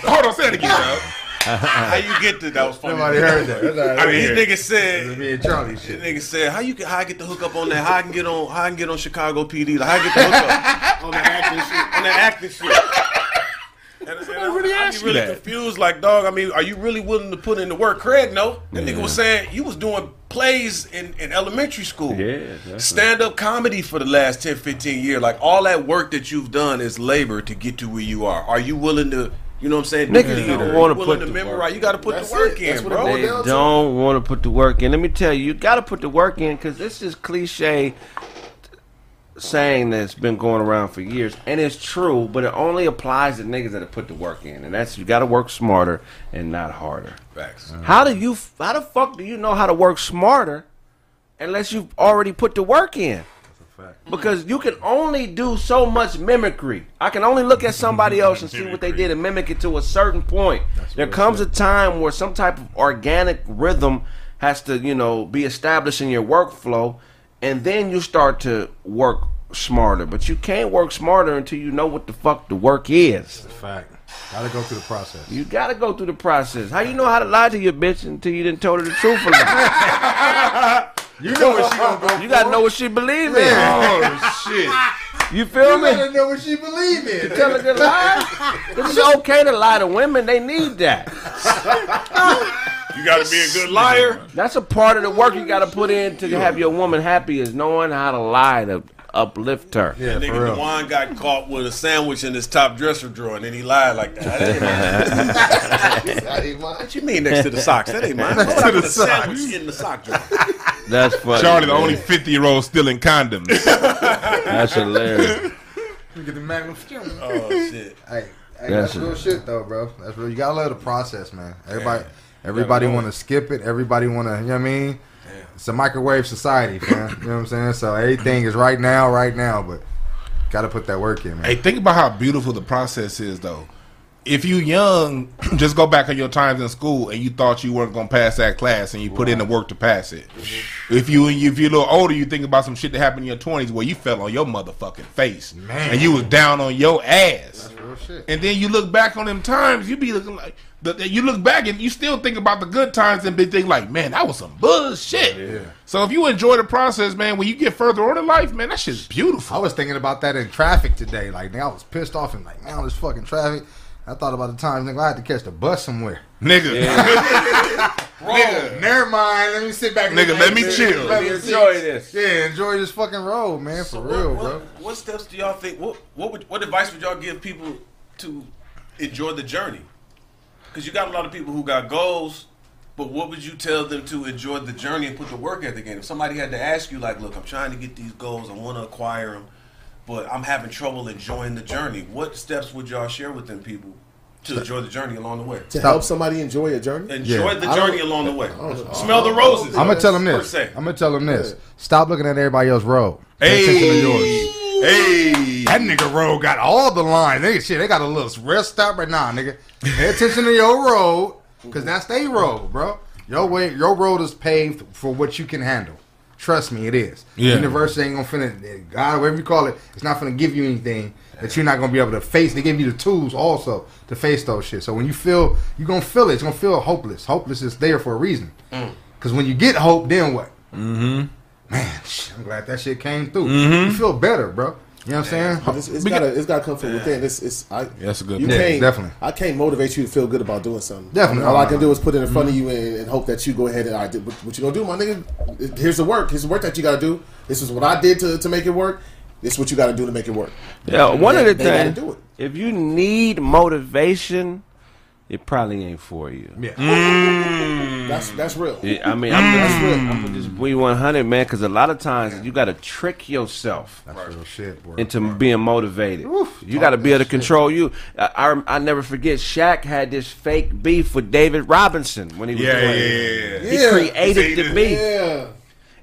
Hold on. Say it again, *laughs* dog. How you get the? That was funny. Nobody heard that. That's. I mean, These yeah. niggas said. me and Charlie This shit. nigga said, "How you get? How I get the hook up on that? How I can get on? How I can get on Chicago PD? Like, how I get the hookup *laughs* on that acting shit? On that acting shit?" And, and I, really I asked be you really that. confused. Like, dog. I mean, are you really willing to put in the work? Craig, no. That nigga was saying you was doing plays in, in elementary school. Yeah, definitely. Stand up comedy for the last 10, 15 years. Like all that work that you've done is labor to get to where you are. Are you willing to? You know what I'm saying? Niggas do don't wanna put to the memorize. You got to put That's the work it. In, what it bro. They to- don't want to put the work in. Let me tell you, you got to put the work in because this is cliche saying that's been going around for years, and it's true, but it only applies to niggas that have put the work in, and that's you got to work smarter and not harder. Facts. How do you? How the fuck do you know how to work smarter unless you've already put the work in? Because you can only do so much mimicry. I can only look at somebody *laughs* else and see what they did and mimic it to a certain point. There comes a time where some type of organic rhythm has to, you know, be established in your workflow, and then you start to work smarter. But you can't work smarter until you know what the fuck the work is. Fact. Gotta go through the process. You gotta go through the process. How you know how to lie to your bitch until you didn't told her the truth or not? *laughs* You know what she gonna go You gotta know what she believe in. Oh, shit. You feel You me? You gotta know what she believe in. Tell her to lie. It's okay to lie to women. They need that. You got to be a good liar. That's a part of the work you gotta put in to have your woman happy is knowing how to lie to uplift her. Yeah, Nigga for real. Dewan got caught with a sandwich in his top dresser drawer, and then he lied like that. That ain't mine. *laughs* That ain't mine. What you mean next to the socks? That ain't mine. Next to the socks. sandwich in the sock drawer. That's *laughs* funny. Charlie, the man. only 50 year old still in condoms. *laughs* That's hilarious. Get the magnum. Oh shit. Hey, Hey, That's that's it. real shit though, bro. That's real. You gotta love the process, man. Everybody, everybody want to skip it. Everybody want to, you know what I mean? It's a microwave society, man. you know what I'm saying? So everything is right now, right now, but gotta put that work in, man. Hey, think about how beautiful the process is, though. If you young, *clears throat* just go back on your times in school and you thought you weren't gonna pass that class and you put in the work to pass it. Mm-hmm. If you if you're a little older, you think about some shit that happened in your twenties where you fell on your motherfucking face Man. and you was down on your ass. Real shit. And then you look back on them times, you be looking like the, you look back and you still think about the good times and be thinking like, man, that was some bullshit. So if you enjoy the process, man, when you get further on in life, man, that shit's beautiful. I was thinking about that in traffic today. Like, nigga, I was pissed off and like, man, this fucking traffic. I thought about the times, nigga, I had to catch the bus somewhere. Nigga, *laughs* Nigga, never mind. Let me sit back. Nigga, let me chill. Let me Enjoy this. Yeah, enjoy this fucking road, man. For So real, what, bro. what, what steps do y'all think? What what would, what advice would y'all give people to enjoy the journey? Because you got a lot of people who got goals, but what would you tell them to enjoy the journey and put the work ethic in? If somebody had to ask you, like, look, I'm trying to get these goals, I want to acquire them, but I'm having trouble enjoying the journey. What steps would y'all share with them people to enjoy the journey along the way? To help somebody enjoy a journey. Enjoy Yeah. the I don't- journey along the way. Oh, oh, Smell the oh, roses. I'm gonna tell them per this. se. I'm gonna tell them this. Stop looking at everybody else's road. Pay hey, attention to yours. hey, That nigga road got all the lines. Nigga, shit, they got a little rest stop right now, nigga. Pay attention to your road, cause that's they road, bro. Your way, your road is paved for what you can handle. Trust me, it is. Yeah. University ain't gonna finna God, whatever you call it, it's not gonna give you anything that you're not gonna be able to face. They give you the tools also to face those shit. So when you feel, you're gonna feel it. It's gonna feel hopeless. Hopeless is there for a reason. Cause when you get hope, then what? Mm-hmm. Man, I'm glad that shit came through. You feel better, bro. You know what I'm saying? It's, it's gotta it's gotta come from within. It's it's I, That's a good You point. can't definitely. I can't motivate you to feel good about doing something. Definitely. all I can no. do is put it in front of mm-hmm. you and, and hope that you go ahead and I did what, what you gonna do, my nigga. Here's the work. Here's the work that you gotta do. This is what I did to, to make it work. This is what you gotta do to make it work. Yeah, one They- of the things. If you need motivation, it probably ain't for you. Yeah. Mm. That's that's real. Yeah, I mean, I'm, mm. that's real. I'm gonna just be 100, man, because a lot of times you got to trick yourself That's real shit, bro. into being motivated. Oof, you got to be able to control you. I, I I never forget Shaq had this fake beef with David Robinson when he was yeah, doing yeah, yeah, yeah. He Yeah. created the beef Yeah.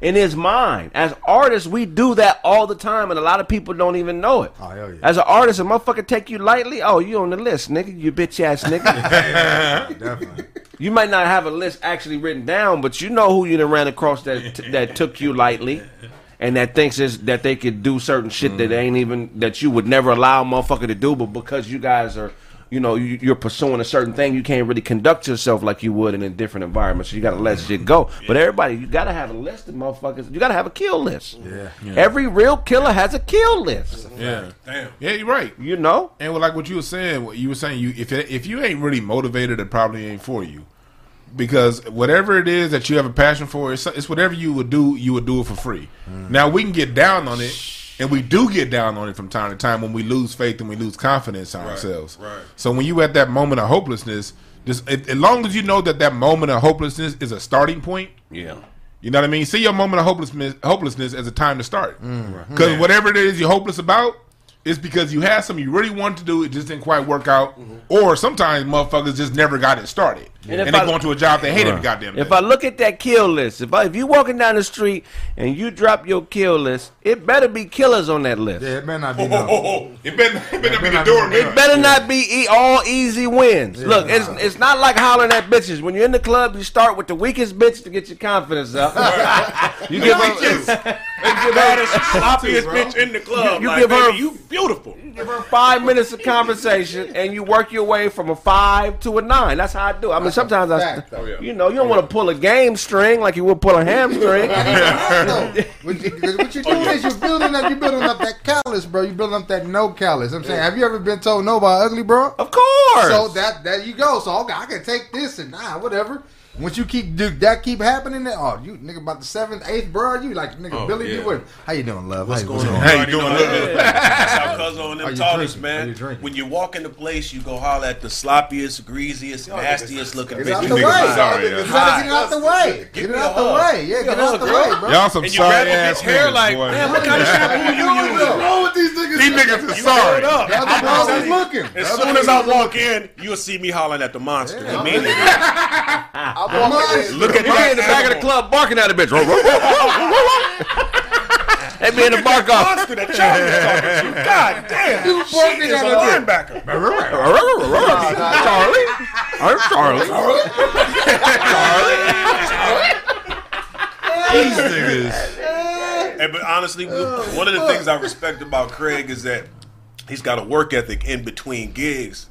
In his mind. As artists, we do that all the time, and a lot of people don't even know it. Oh, hell yeah. As an artist, a motherfucker take you lightly. Oh, you on the list, nigga. You bitch ass nigga. *laughs* Definitely. you might not have a list actually written down, but you know who you done ran across that that took you lightly, and that thinks is that they could do certain shit that mm-hmm. ain't even that you would never allow a motherfucker to do, but because you guys are. You know, you, you're pursuing a certain thing. You can't really conduct yourself like you would in a different environment. So you got to let shit go. But everybody, you got to have a list of motherfuckers. You got to have a kill list. Yeah. Every real killer has a kill list. yeah. Damn. Yeah, you're right. You know, And well, like what you were saying, what you were saying, you if it, if you ain't really motivated, it probably ain't for you. Because whatever it is that you have a passion for, it's, it's whatever you would do, you would do it for free. Mm. Now we can get down on it, and we do get down on it from time to time when we lose faith and we lose confidence in ourselves. right. So when you at that moment of hopelessness, just as as long as you know that that moment of hopelessness is a starting point, yeah. you know what I mean? See your moment of hopelessness, hopelessness as a time to start. Mm. Because whatever it is you're hopeless about, it's because you had something you really wanted to do, it just didn't quite work out. Mm-hmm. Or sometimes motherfuckers just never got it started. And And, if they I- go into a job they hate every goddamn If. I look at that kill list, if I, if you walking down the street and you drop your kill list, it better be killers on that list. Yeah, it better not be Oh, no. oh, oh. oh. It better, it better not be the not door, be- man. It better not be e- all easy wins. Look, it's it's not like hollering at bitches. When you're in the club, you start with the weakest bitch to get your confidence up. *laughs* *laughs* *laughs* you give her, baddest, sloppiest bitch in the club. You like, give her- you beautiful. You give her five minutes of conversation, and you work your way from a five to a nine. That's how I do. I mean, sometimes I, though. you know, you don't want to pull a game string like you would pull a hamstring. *laughs* No. *laughs* what, you, what you doing is you're building up, you're building up that callus, bro. You're building up that no callus. I'm saying, have you ever been told no by ugly, bro? Of course. So that there you go. So okay, I can take this and nah, whatever. Once you keep do that keep happening, then oh you nigga about the seventh, eighth, bro, you like nigga Oh, Billy yeah. D. How you doing, love? What's How going on? How you doing? love? That's how Cuzzo and Are them you taught us, drinking? Are man. you? When you walk in the place, you go holler at the sloppiest, greasiest, nastiest looking Get bitch. out you the way. can niggas find. sorry, yeah. get it out the way. Get it me out the way. Yeah, get it a out the way, bro. Y'all some And you sorry grab ass bitch hair niggas, like, boy. man, what kind of shampoo you *laughs* using? wrong with these niggas? These niggas is You sorry. hold up. The other is looking. As soon as I walk in, you'll see me hollering at the monster. Immediately. *laughs* I'm walking in. Look at He in the back of the club barking at a bitch. They be in the bark off. monster that Charlie was talking to. *laughs* God damn. You She barking at a a linebacker. Oh, Charlie. I'm Charlie. These niggas. Hey, but honestly, one of the things I respect about Craig is that he's got a work ethic in between gigs.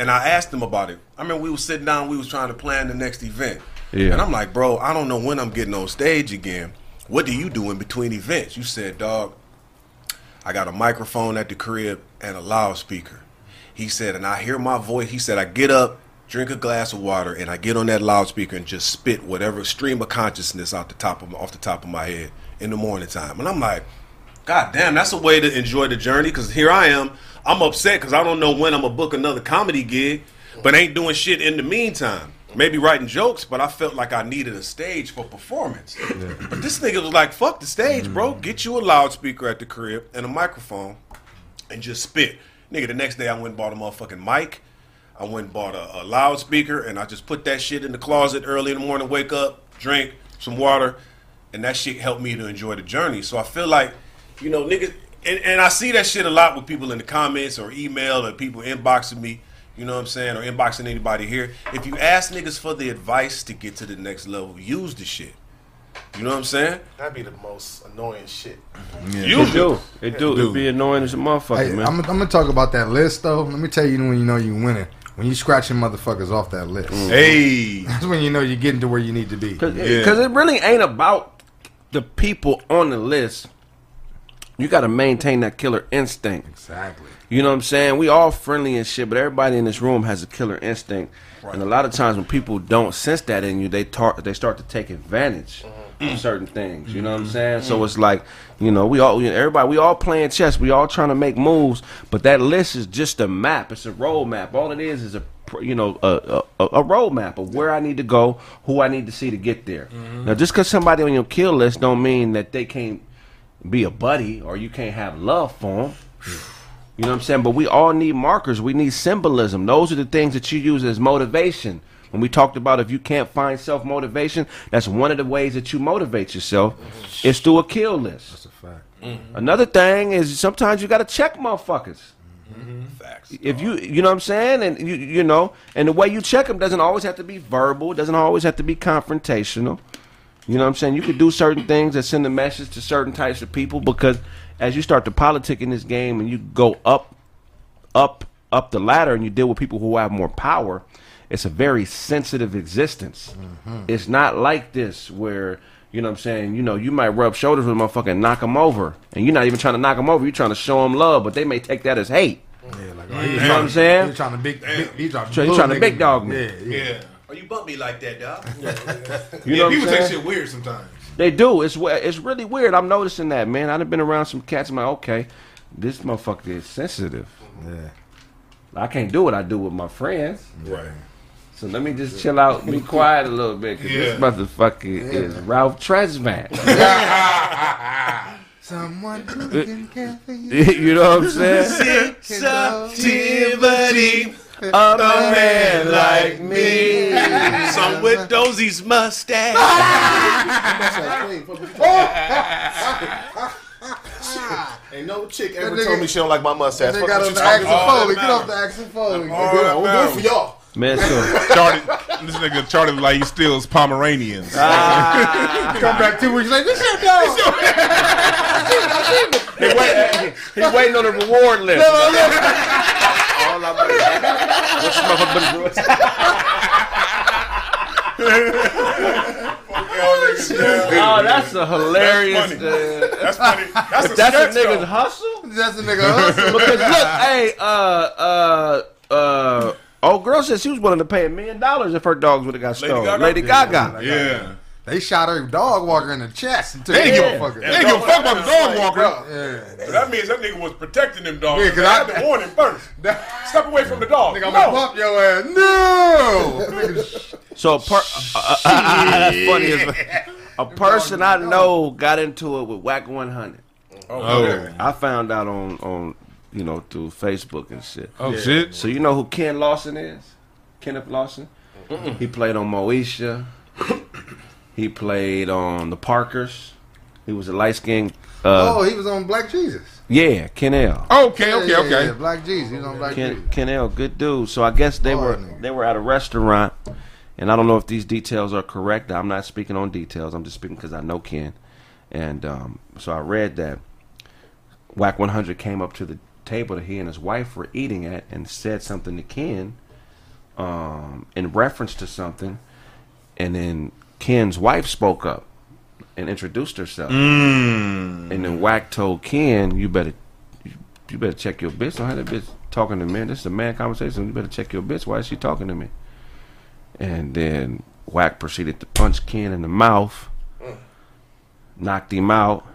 And I asked him about it. I mean, we were sitting down, we was trying to plan the next event. Yeah. And I'm like, bro, I don't know when I'm getting on stage again. What do you do in between events? You said, dog, I got a microphone at the crib and a loudspeaker. He said, and I hear my voice. He said, I get up, drink a glass of water, and I get on that loudspeaker and just spit whatever stream of consciousness out the top of off the top of my head in the morning time. And I'm like, God damn, that's a way to enjoy the journey. Because here I am, I'm upset because I don't know when I'm gonna book another comedy gig, but ain't doing shit in the meantime. Maybe writing jokes, but I felt like I needed a stage for performance. But this nigga was like, "Fuck the stage, bro. Mm. Get you a loudspeaker at the crib and a microphone, and just spit." Nigga, the next day I went and bought a motherfucking mic. I went and bought a, a loudspeaker, and I just put that shit in the closet early in the morning. Wake up, drink some water, and that shit helped me to enjoy the journey. So I feel like, you know, niggas, and, and I see that shit a lot with people in the comments or email or people inboxing me. You know what I'm saying, or inboxing anybody here. If you ask niggas for the advice to get to the next level, use the shit. You know what I'm saying? That'd be the most annoying shit. It do. it. It do. It'd be annoying as a motherfucker, Hey, man. I'm, I'm gonna talk about that list though. Let me tell you when you know you winning. When you scratching motherfuckers off that list. Mm. Hey. That's when you know you're getting to where you need to be. Because Yeah. it really ain't about the people on the list. You got to maintain that killer instinct. Exactly. You know what I'm saying? We all friendly and shit, but everybody in this room has a killer instinct. Right. And a lot of times when people don't sense that in you, they tar- they start to take advantage of mm-hmm. mm. certain things. You know what I'm mm-hmm. saying? So mm. it's like, you know, we all, everybody, we all playing chess. We all trying to make moves, but that list is just a map. It's a road map. All it is is a, you know, a, a, a road map of where I need to go, who I need to see to get there. Mm-hmm. Now, just because somebody on your kill list don't mean that they can't be a buddy or you can't have love for them. You know what I'm saying? But we all need markers. We need symbolism. Those are the things that you use as motivation. When we talked about if you can't find self motivation, that's one of the ways that you motivate yourself. Is through a kill list. That's a fact. Mm-hmm. Another thing is sometimes you got to check motherfuckers. Mm-hmm. Facts. If you, you know what I'm saying, and you, you know, and the way you check them doesn't always have to be verbal. Doesn't always have to be confrontational. You know what I'm saying? You could do certain things that send a message to certain types of people because as you start to politic in this game and you go up, up, up the ladder and you deal with people who have more power, it's a very sensitive existence. Mm-hmm. It's not like this where, you know what I'm saying, you know, you might rub shoulders with a motherfucker and knock them over. And you're not even trying to knock them over, you're trying to show them love, but they may take that as hate. Yeah, like, oh, You know what I'm saying? He's trying to big, big he's trying, So trying to big dog me. Yeah, yeah. Yeah. Oh, you bump me like that, dog. *laughs* You know yeah, what I'm people take shit weird sometimes. They do. It's we- it's really weird. I'm noticing that, man. I've been around some cats. I'm like, okay, this motherfucker is sensitive. Yeah. I can't do what I do with my friends. Right. So let me just chill out, be quiet a little bit, because this Yeah. motherfucker is Ralph Tresvant. *laughs* Someone who uh, can care for *laughs* you. you know what I'm saying? Sensitivity. A man like me. Some with Dosie's mustache. That's like clean. Fuck what you talking- Ain't no chick ever nigga- told me she don't like my mustache. They Fuck got on the talking Axel. Foley. Get off the Axel Foley. Yeah, I'm gonna do it for y'all. Man, so Charlie, this nigga Charlie like he steals Pomeranians. Ah. Come back two weeks later. This your dog. he, wait, he waiting on the reward list. All I'm What's this motherfucker been doing? Oh, that's a hilarious. That's uh, That's funny. That's if a that's a sketch, nigga's though. hustle. That's a nigga hustle. Because look, hey, uh, uh, uh, Old girl said she was willing to pay a million dollars if her dogs would have got Lady stolen. Gaga? Lady Gaga. Yeah. They shot her dog walker in the chest and took They the ain't give a motherfucker. They ain't give a fuck about the dog walker. Yeah. So that means that nigga was protecting them dogs. Yeah, Yeah, 'cause I I- had to warn him first. *laughs* Step away from the dog. Nigga, I'm no. gonna pump your ass. No. *laughs* So a per- uh, uh, that's funny. As, a person I know got into it with Wack 100. Oh, I found out on on you know through Facebook and shit. oh shit. So you know who Ken Lawson is? Kenneth Lawson. He played on Moesha. He played on the Parkers. He was a light skinned. Uh, oh, he was on Black Jesus. Yeah, Ken L. Okay, Yeah, okay, yeah, okay. yeah, Black Jesus. He was on Black Ken, Jesus. Ken L, good dude. So I guess they Boy, were nigga. they were at a restaurant, and I don't know if these details are correct. I'm not speaking on details. I'm just speaking because I know Ken, and um, so I read that Wack 100 came up to the table that he and his wife were eating at and said something to Ken, um, in reference to something, and then Ken's wife spoke up and introduced herself. Mm. And then Wack told Ken, "You better, you, you better check your bitch. Don't have that bitch talking to me. This is a man conversation. You better check your bitch. Why is she talking to me?" And then Wack proceeded to punch Ken in the mouth, knocked him out,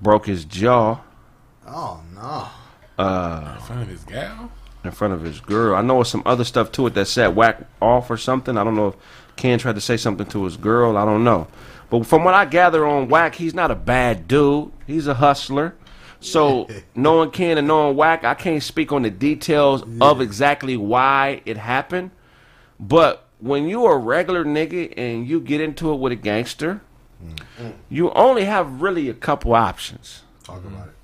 broke his jaw Oh no. uh, In front of his gal. in front of his girl. I know it's some other stuff to it that set Wack off or something. I don't know if Ken tried to say something to his girl. I don't know. But from what I gather on Wack, he's not a bad dude. He's a hustler. So *laughs* knowing Ken and knowing Wack, I can't speak on the details of exactly why it happened. But when you are a regular nigga and you get into it with a gangster, mm. you only have really a couple options. Talk about it.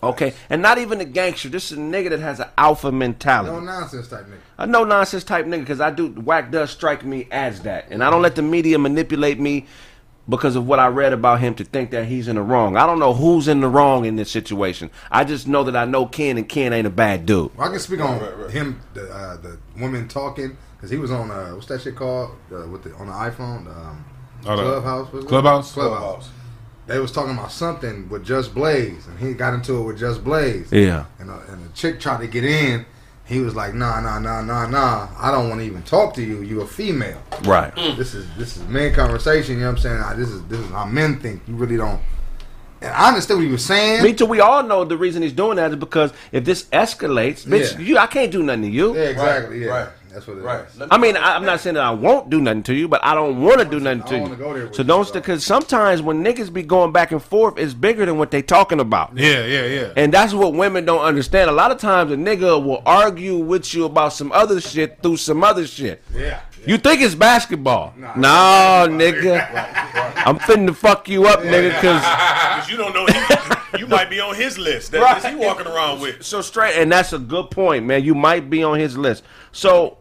Okay, and not even a gangster. This is a nigga that has an alpha mentality. No nonsense type nigga. a no nonsense type nigga because I do whack does strike me as that, and I don't let the media manipulate me because of what I read about him to think that he's in the wrong. I don't know who's in the wrong in this situation. I just know that I know Ken, and Ken ain't a bad dude. Well, I can speak on him, the uh, the woman talking because he was on uh, what's that shit called uh, with the on the iPhone, um, Oh, the- Clubhouse. Clubhouse? Clubhouse. They was talking about something with Just Blaze, and he got into it with Just Blaze. Yeah. And, uh, and the chick tried to get in. He was like, Nah, nah, nah, nah, nah. I don't want to even talk to you. You a female. Right. This is this is men conversation. You know what I'm saying? This is this is how men think. You really don't. And I understand what he was saying. Me too. We all know the reason he's doing that is because if this escalates, bitch, Yeah. you I can't do nothing to you. Yeah, exactly. yeah, right. That's what it is. Right. I mean, I, I'm not saying that I won't do nothing to you, but I don't want to do nothing to you. go there so don't, so. because sometimes when niggas be going back and forth, it's bigger than what they talking about. Yeah, yeah, yeah. And that's what women don't understand. A lot of times a nigga will argue with you about some other shit through some other shit. Yeah. You think it's basketball. No, nigga. I'm finna fuck you up, nigga, because Because *laughs* you don't know, he, you might be on his list. That's Right. he walking around with. so straight, and that's a good point, man. You might be on his list. So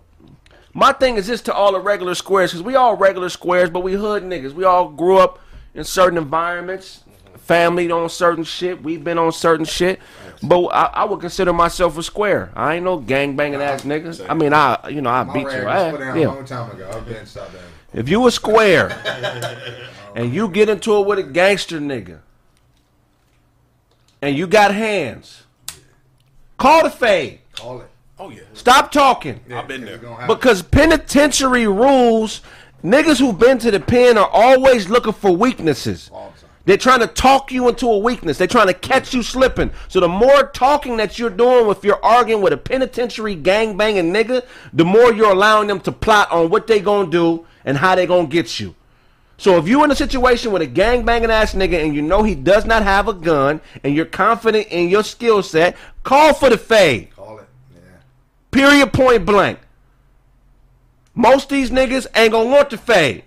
my thing is this to all the regular squares, because we all regular squares, but we hood niggas. We all grew up in certain environments, family on certain shit. We've been on certain shit. But I, I would consider myself a square. I ain't no gang banging ass niggas. I mean, I you know I My beat your ass. a Yeah. long time ago. I've been stopped down. If you a square *laughs* and you get into it with a gangster nigga and you got hands, call the fade. Call it. Oh yeah, Stop talking. I've been there. It's gonna happen. Because penitentiary rules, niggas who've been to the pen are always looking for weaknesses. All time. They're trying to talk you into a weakness. They're trying to catch you slipping. So the more talking that you're doing if you're arguing with a penitentiary gang banging nigga, the more you're allowing them to plot on what they gonna do and how they gonna get you. So if you're in a situation with a gang banging ass nigga and you know he does not have a gun and you're confident in your skill set, call for the fade. Call it. Yeah. Period point blank. Most of these niggas ain't gonna want to fade.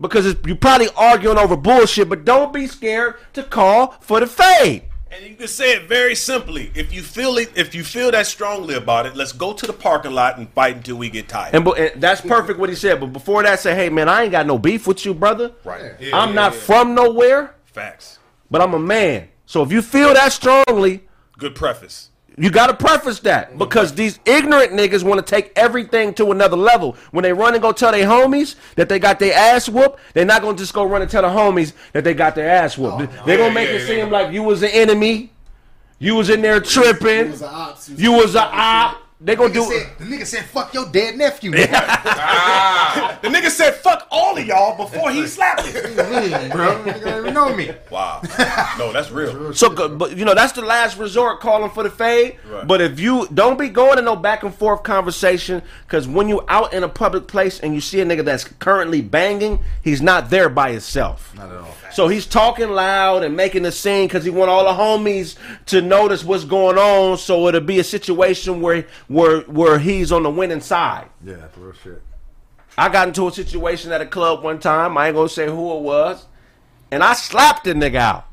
Because it's, you're probably arguing over bullshit, but don't be scared to call for the fade. And you can say it very simply. If you feel it, if you feel that strongly about it, let's go to the parking lot and fight until we get tired. And, and that's perfect what he said. But before that, say, hey man, I ain't got no beef with you, brother. right. I'm not from nowhere, Facts. but I'm a man. So if you feel that strongly, Good preface. You got to preface that mm-hmm. because these ignorant niggas want to take everything to another level. When they run and go tell their homies that they got their ass whooped, they're not going to just go run and tell the homies that they got their ass whooped. Oh, they're going to make yeah, it yeah. seem like you was an enemy, you was in there He tripping, was a ops. you was a op. they gonna Nigga do. said, the nigga said, "Fuck your dead nephew." *laughs* ah. The nigga said, "Fuck all of y'all" before he slapped me. Mm, bro, nigga don't even know me. Wow. *laughs* No, that's real. So, go- but you know that's the last resort calling for the fade. Right. But if you don't be going to no back and forth conversation, because when you out in a public place and you see a nigga that's currently banging, he's not there by himself. Not at all. So he's talking loud and making a scene because he want all the homies to notice what's going on. So it'll be a situation where where where he's on the winning side. Yeah, that's real shit. I got into a situation at a club one time. I ain't gonna say who it was, and I slapped the nigga out.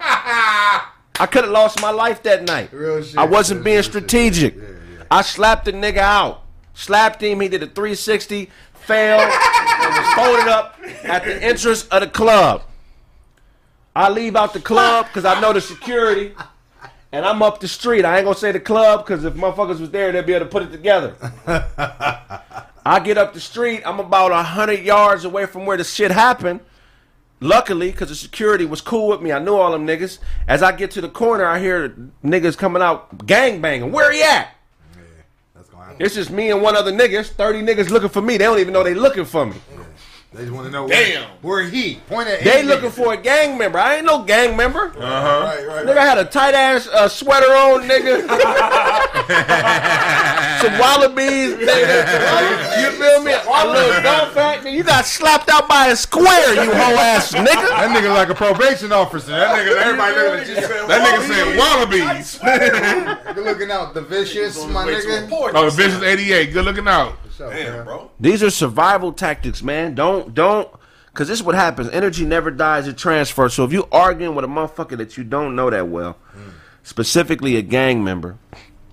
*laughs* I could have lost my life that night. Real shit. I wasn't Real being shit, strategic. Yeah, yeah. I slapped the nigga out. Slapped him. He did a 360, fell, and was folded up at the entrance of the club. I leave out the club because I know the security. And I'm up the street. I ain't gonna say the club because if motherfuckers was there, they'd be able to put it together. *laughs* I get up the street. I'm about a hundred yards away from where the shit happened. Luckily, because the security was cool with me, I knew all them niggas. As I get to the corner, I hear niggas coming out gang banging. Where he at? That's gonna happen. It's just me and one other nigga. It's Thirty niggas looking for me. They don't even know they looking for me. They just want to know Damn. where, where he point at. They looking nigga. for a gang member. I ain't no gang member. Uh huh. Right, right, Nigga had a tight ass uh, sweater on, nigga. *laughs* Some wallabies, nigga. You feel me? A little golf hat. nigga. You got slapped out by a square, you hoe ass nigga. That nigga like a probation officer. That nigga, everybody looking at you. That nigga said wallabies. You're *laughs* looking out the vicious, my nigga. report. oh, the Vicious 88. Good looking out. Damn, bro. These are survival tactics, man. Don't don't cause this is what happens. Energy never dies, it transfers. So if you arguing with a motherfucker that you don't know that well, specifically a gang member,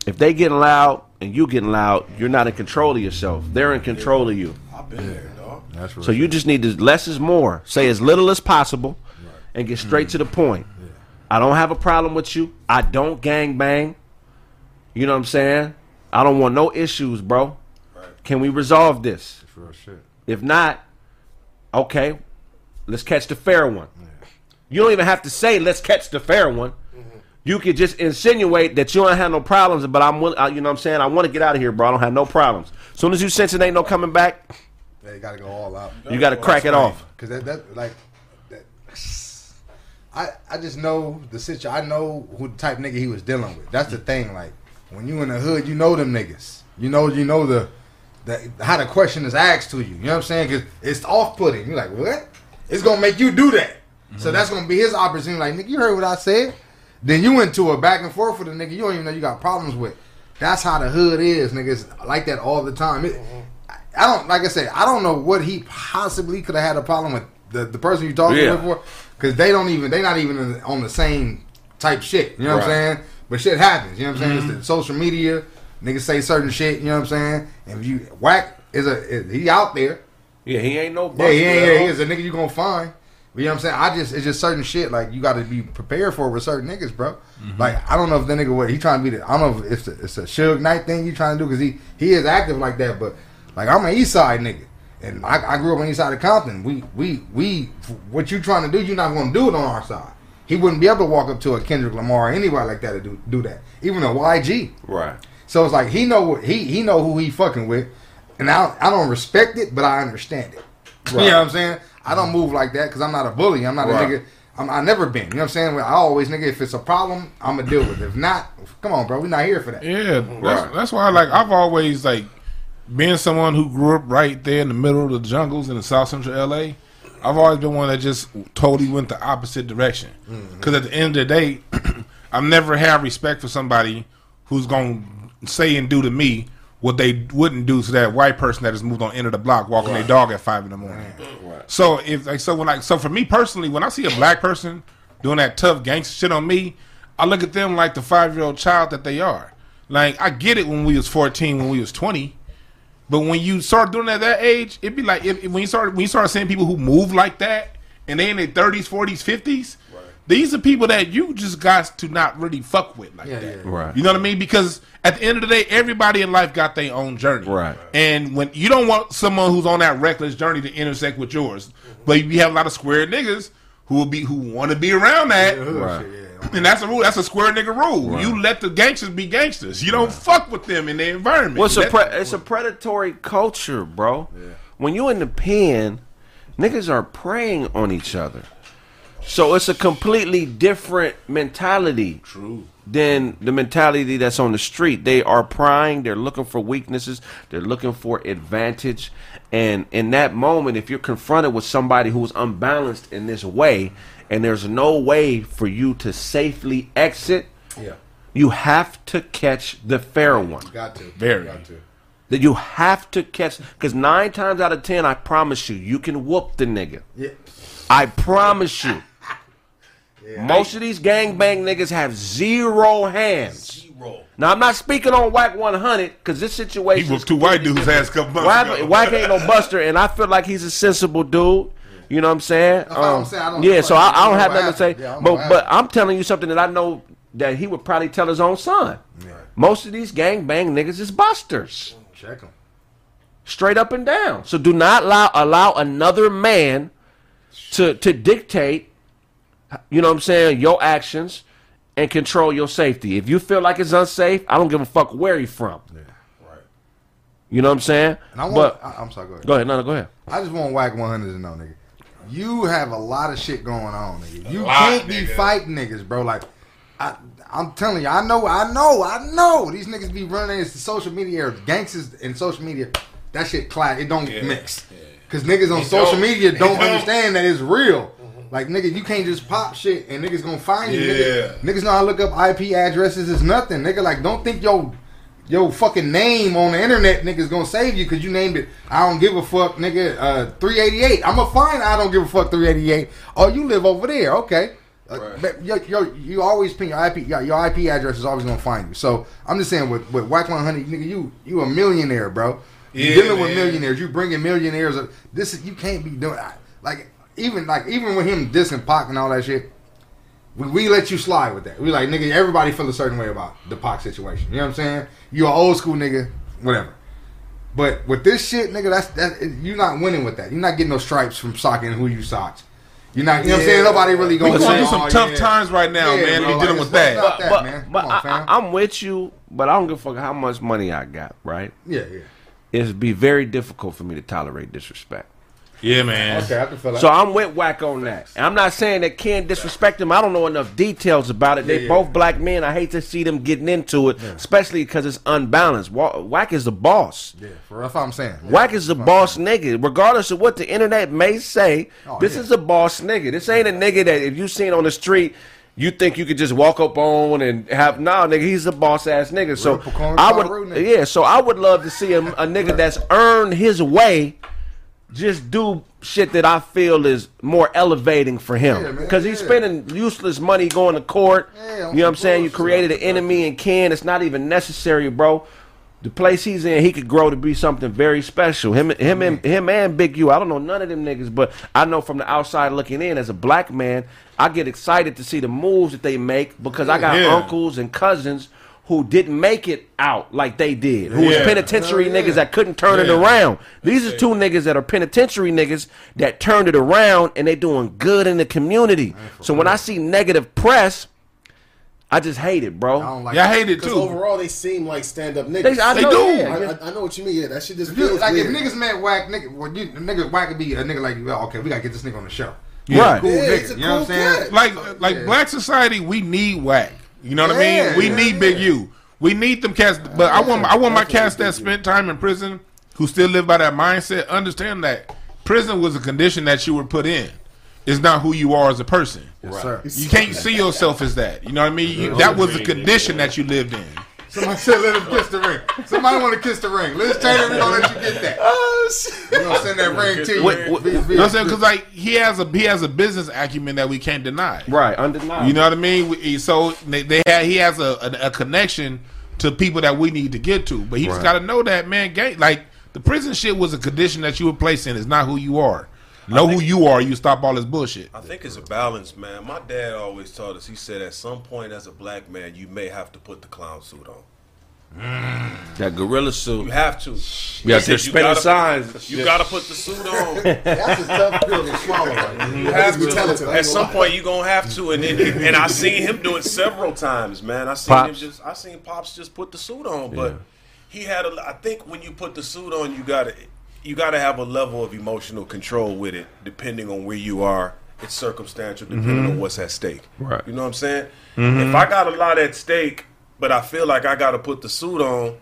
if they getting loud and you getting loud, you're not in control of yourself. They're in control of you. I've been there, dog. That's real So you just need to less is more. Say as little as possible and get straight Mm. to the point. I don't have a problem with you. I don't gang bang. You know what I'm saying? I don't want no issues, bro. Can we resolve this? That's real. If not, okay, let's catch the fair one. You don't even have to say let's catch the fair one. You could just insinuate that you don't have no problems, but I'm, will- uh, you know what I'm saying? I want to get out of here, bro. I don't have no problems. soon as you sense it ain't no coming back, They gotta go all out. you got to crack it off. Cause that, that like, that, I I just know the situation. I know who the type nigga he was dealing with. That's the thing. Like when you in the hood, you know them niggas. You know you know the, the how the question is asked to you. You know what I'm saying? Cause it's off putting. You're like what? It's gonna make you do that. So mm-hmm. that's gonna be his opportunity. Like nigga, you heard what I said. Then you into a back and forth with a nigga you don't even know you got problems with. That's how the hood is, niggas like that all the time. It, I don't like I said, I don't know what he possibly could have had a problem with the, the person you talking Yeah. with for because they don't even they're not even on the same type shit. You know what I'm saying? But shit happens. You know what I'm saying? It's mm-hmm. the social media. Niggas say certain shit. You know what I'm saying? And if you whack is a is, he out there? Yeah, he ain't no. Yeah, he ain't. buster, Yeah, he is a nigga you gonna find. You know what I'm saying? I just it's just certain shit like you got to be prepared for with certain niggas, bro. Mm-hmm. Like I don't know if the nigga what he trying to be. The, I don't know if it's a, it's a Suge Knight thing you trying to do because he he is active like that. But like I'm an East Side nigga, and I, I grew up on East Side of Compton. We we we what you trying to do, you're not gonna do it on our side. He wouldn't be able to walk up to a Kendrick Lamar or anybody like that to do do that. Even a YG. Right. So it's like he know what he he know who he fucking with, and I I don't respect it, but I understand it. You know what I'm saying? I don't move like that because I'm not a bully. I'm not Right. a nigga. I'm, I never been. You know what I'm saying? I always nigga. If it's a problem, I'm gonna deal with it. If not, come on, bro. We're not here for that. Yeah, that's, that's why. Like I've always like being someone who grew up right there in the middle of the jungles in the South Central LA. I've always been one that just totally went the opposite direction. Mm-hmm. Because at the end of the day, *clears throat* I've never had respect for somebody who's gonna say and do to me what they wouldn't do to that white person that has moved on end of the block walking their dog at five in the morning. So if like so when like so for me personally, when I see a black person doing that tough gangster shit on me, I look at them like the five year old child that they are. Like I get it when we was fourteen, when we was twenty, but when you start doing at that age, it'd be like if, if- when you start when you start seeing people who move like that and they in their thirties, forties, fifties. These are people that you just got to not really fuck with like Yeah, that. yeah, yeah. Right. You know what I mean? Because at the end of the day, everybody in life got their own journey. Right. And when you don't want someone who's on that reckless journey to intersect with yours, but you have a lot of square niggas who will be who want to be around that. Hood Right. yeah. And that's a rule. That's a square nigga rule. You let the gangsters be gangsters. You don't fuck with them in their environment. Well, it's a, pre- it's a predatory culture, bro. When you in the pen, niggas are preying on each other. So it's a completely different mentality. True. Than the mentality that's on the street. They are prying. They're looking for weaknesses. They're looking for advantage. And in that moment, if you're confronted with somebody who's unbalanced in this way, and there's no way for you to safely exit, Yeah, you have to catch the fair one got to. Very. Got to. that you have to catch because nine times out of ten, I promise you, you can whoop the nigga. Yeah. I promise you. Most of these gangbang niggas have zero hands. Zero. Now I'm not speaking on Wack 100 because this situation. he situation. whooped two white dudes' ass a couple months Wack, ago. Wack ain't no buster, and I feel like he's a sensible dude. You know what I'm saying? That's what I'm um, saying. I don't- yeah, so I, I don't have nothing to say. Yeah, I don't but but I'm telling you something that I know that he would probably tell his own son. Most of these gangbang niggas is busters. Check them. straight up and down. So do not allow allow another man to to dictate, you know what I'm saying, your actions and control your safety. If you feel like it's unsafe, I don't give a fuck where you're from. Right. You know what I'm saying? And I want. but I, I'm sorry. Go ahead. go ahead, no, no, go ahead. I just want Wack 100 to know, nigga. You have a lot of shit going on, nigga. You lot, can't be nigga. fighting niggas, bro. Like, I, I'm telling you, I know, I know, I know. These niggas be running into social media, or gangsters in social media. That shit class, it don't Yeah. mix. Cause niggas on It social don't. media don't don't. understand that it's real. Like nigga, you can't just pop shit and niggas gonna find you. Yeah. Nigga. Niggas know how to look up IP addresses is nothing. Nigga, like don't think yo your fucking name on the internet niggas gonna save you because you named it I don't give a fuck nigga uh 388. I'ma find I don't give a fuck 388. Oh you live over there, okay. Uh, Right. but yo, yo, you always pin your IP your, your IP address is always gonna find you. So I'm just saying with with Wack 100 nigga you you a millionaire, bro. You Yeah, dealing with millionaires. You bringing millionaires. Up. This is you can't be doing I- like even like even with him dissing Pac and all that shit. We, we let you slide with that. We like nigga. Everybody feel a certain way about the Pac situation. You know what I'm saying? You an old school nigga, whatever. But with this shit, nigga, that's that. You're not winning with that. You're not getting no stripes from socking who you socks. You're not. You know what I'm saying? Nobody really going going to do some oh, tough times right now, man. to be dealing with that. Not that, but man. but on, fam. I, am with you, but I don't give a fuck how much money I got, right? yeah, yeah. It'd be very difficult for me to tolerate disrespect. Yeah, man. Okay, I can feel that. So I'm with Wack on that. And I'm not saying that Ken disrespect him. I don't know enough details about it. They Yeah, yeah. both black men. I hate to see them getting into it, especially because it's unbalanced. Wa- Wack is the boss. yeah, for that's what I'm saying. Yeah. Wack is the boss nigga. Regardless of what the internet may say, Oh, this yeah. is a boss nigga. This ain't a nigga that if you seen on the street, you think you could just walk up on and have nah, nigga. He's a boss ass nigga. So I would, nigga. yeah. So I would love to see a, a nigga that's earned his way, just do shit that I feel is more elevating for him because he's yeah. spending useless money going to court. Yeah, you know what I'm saying? You created an enemy in Ken. It's not even necessary, bro. The place he's in, he could grow to be something very special. Him, him, and him, and Big U. I don't know none of them niggas, but I know from the outside looking in, as a black man, I get excited to see the moves that they make because I got uncles and cousins who didn't make it out like they did, who was penitentiary Hell yeah. niggas that couldn't turn it around. These are two niggas that are penitentiary niggas that turned it around and they doing good in the community. So when I see negative press, I just hate it, bro. I don't like. Yeah, I hate it too. overall, they seem like stand up niggas. They- I They know, do. yeah, I. I, I know what you mean. Yeah, that shit just If feels like weird. if niggas met whack nigga, well, you, nigga whack could be a nigga like you. Well, okay, we gotta get this nigga on the show. Right. Cool Yeah, nigga. it's a you know what I'm saying? like like Yeah. black society, we need whack. You know what I mean? We yeah, need yeah. Big U. We need them cats. But I want I want my cats that spent time in prison who still live by that mindset. Understand that prison was a condition that you were put in. It's not who you are as a person. Yes, sir. You can't see yourself as that. You know what I mean? You, that was a condition that you lived in. Somebody said let him kiss the ring. Somebody want to kiss the ring. Liz Taylor, we gonna let you get that. Oh, shit. We gonna send that ring to you. Wait, wait, Via- You know what I'm saying? Because like he has a he has a business acumen that we can't deny. Right, undeniable. You know what I mean? We- So they, they have, he has a, a, a connection to people that we need to get to, but he just got to know that man. Gang, like the prison shit was a condition that you were placed in. It's not who you are. Know who you are. You stop all this bullshit. I think it's a balance, man. My dad always taught us. He said, at some point, as a black man, you may have to put the clown suit on. That gorilla suit. You have to. We out there You spinning gotta- signs. You gotta put the suit on. *laughs* That's a tough pill to swallow. Right You have to. talented, I ain't At some gonna point, you're gonna have to, and and, and I seen him do it several times, man. I seen him just, I seen pops just put the suit on, but he had a. I think when you put the suit on, you gotta, you gotta have a level of emotional control with it, depending on where you are. It's circumstantial, depending on mm-hmm. what's at stake. Right. You know what I'm saying? If I mm-hmm. got a lot at stake, but I feel like I gotta put the suit on.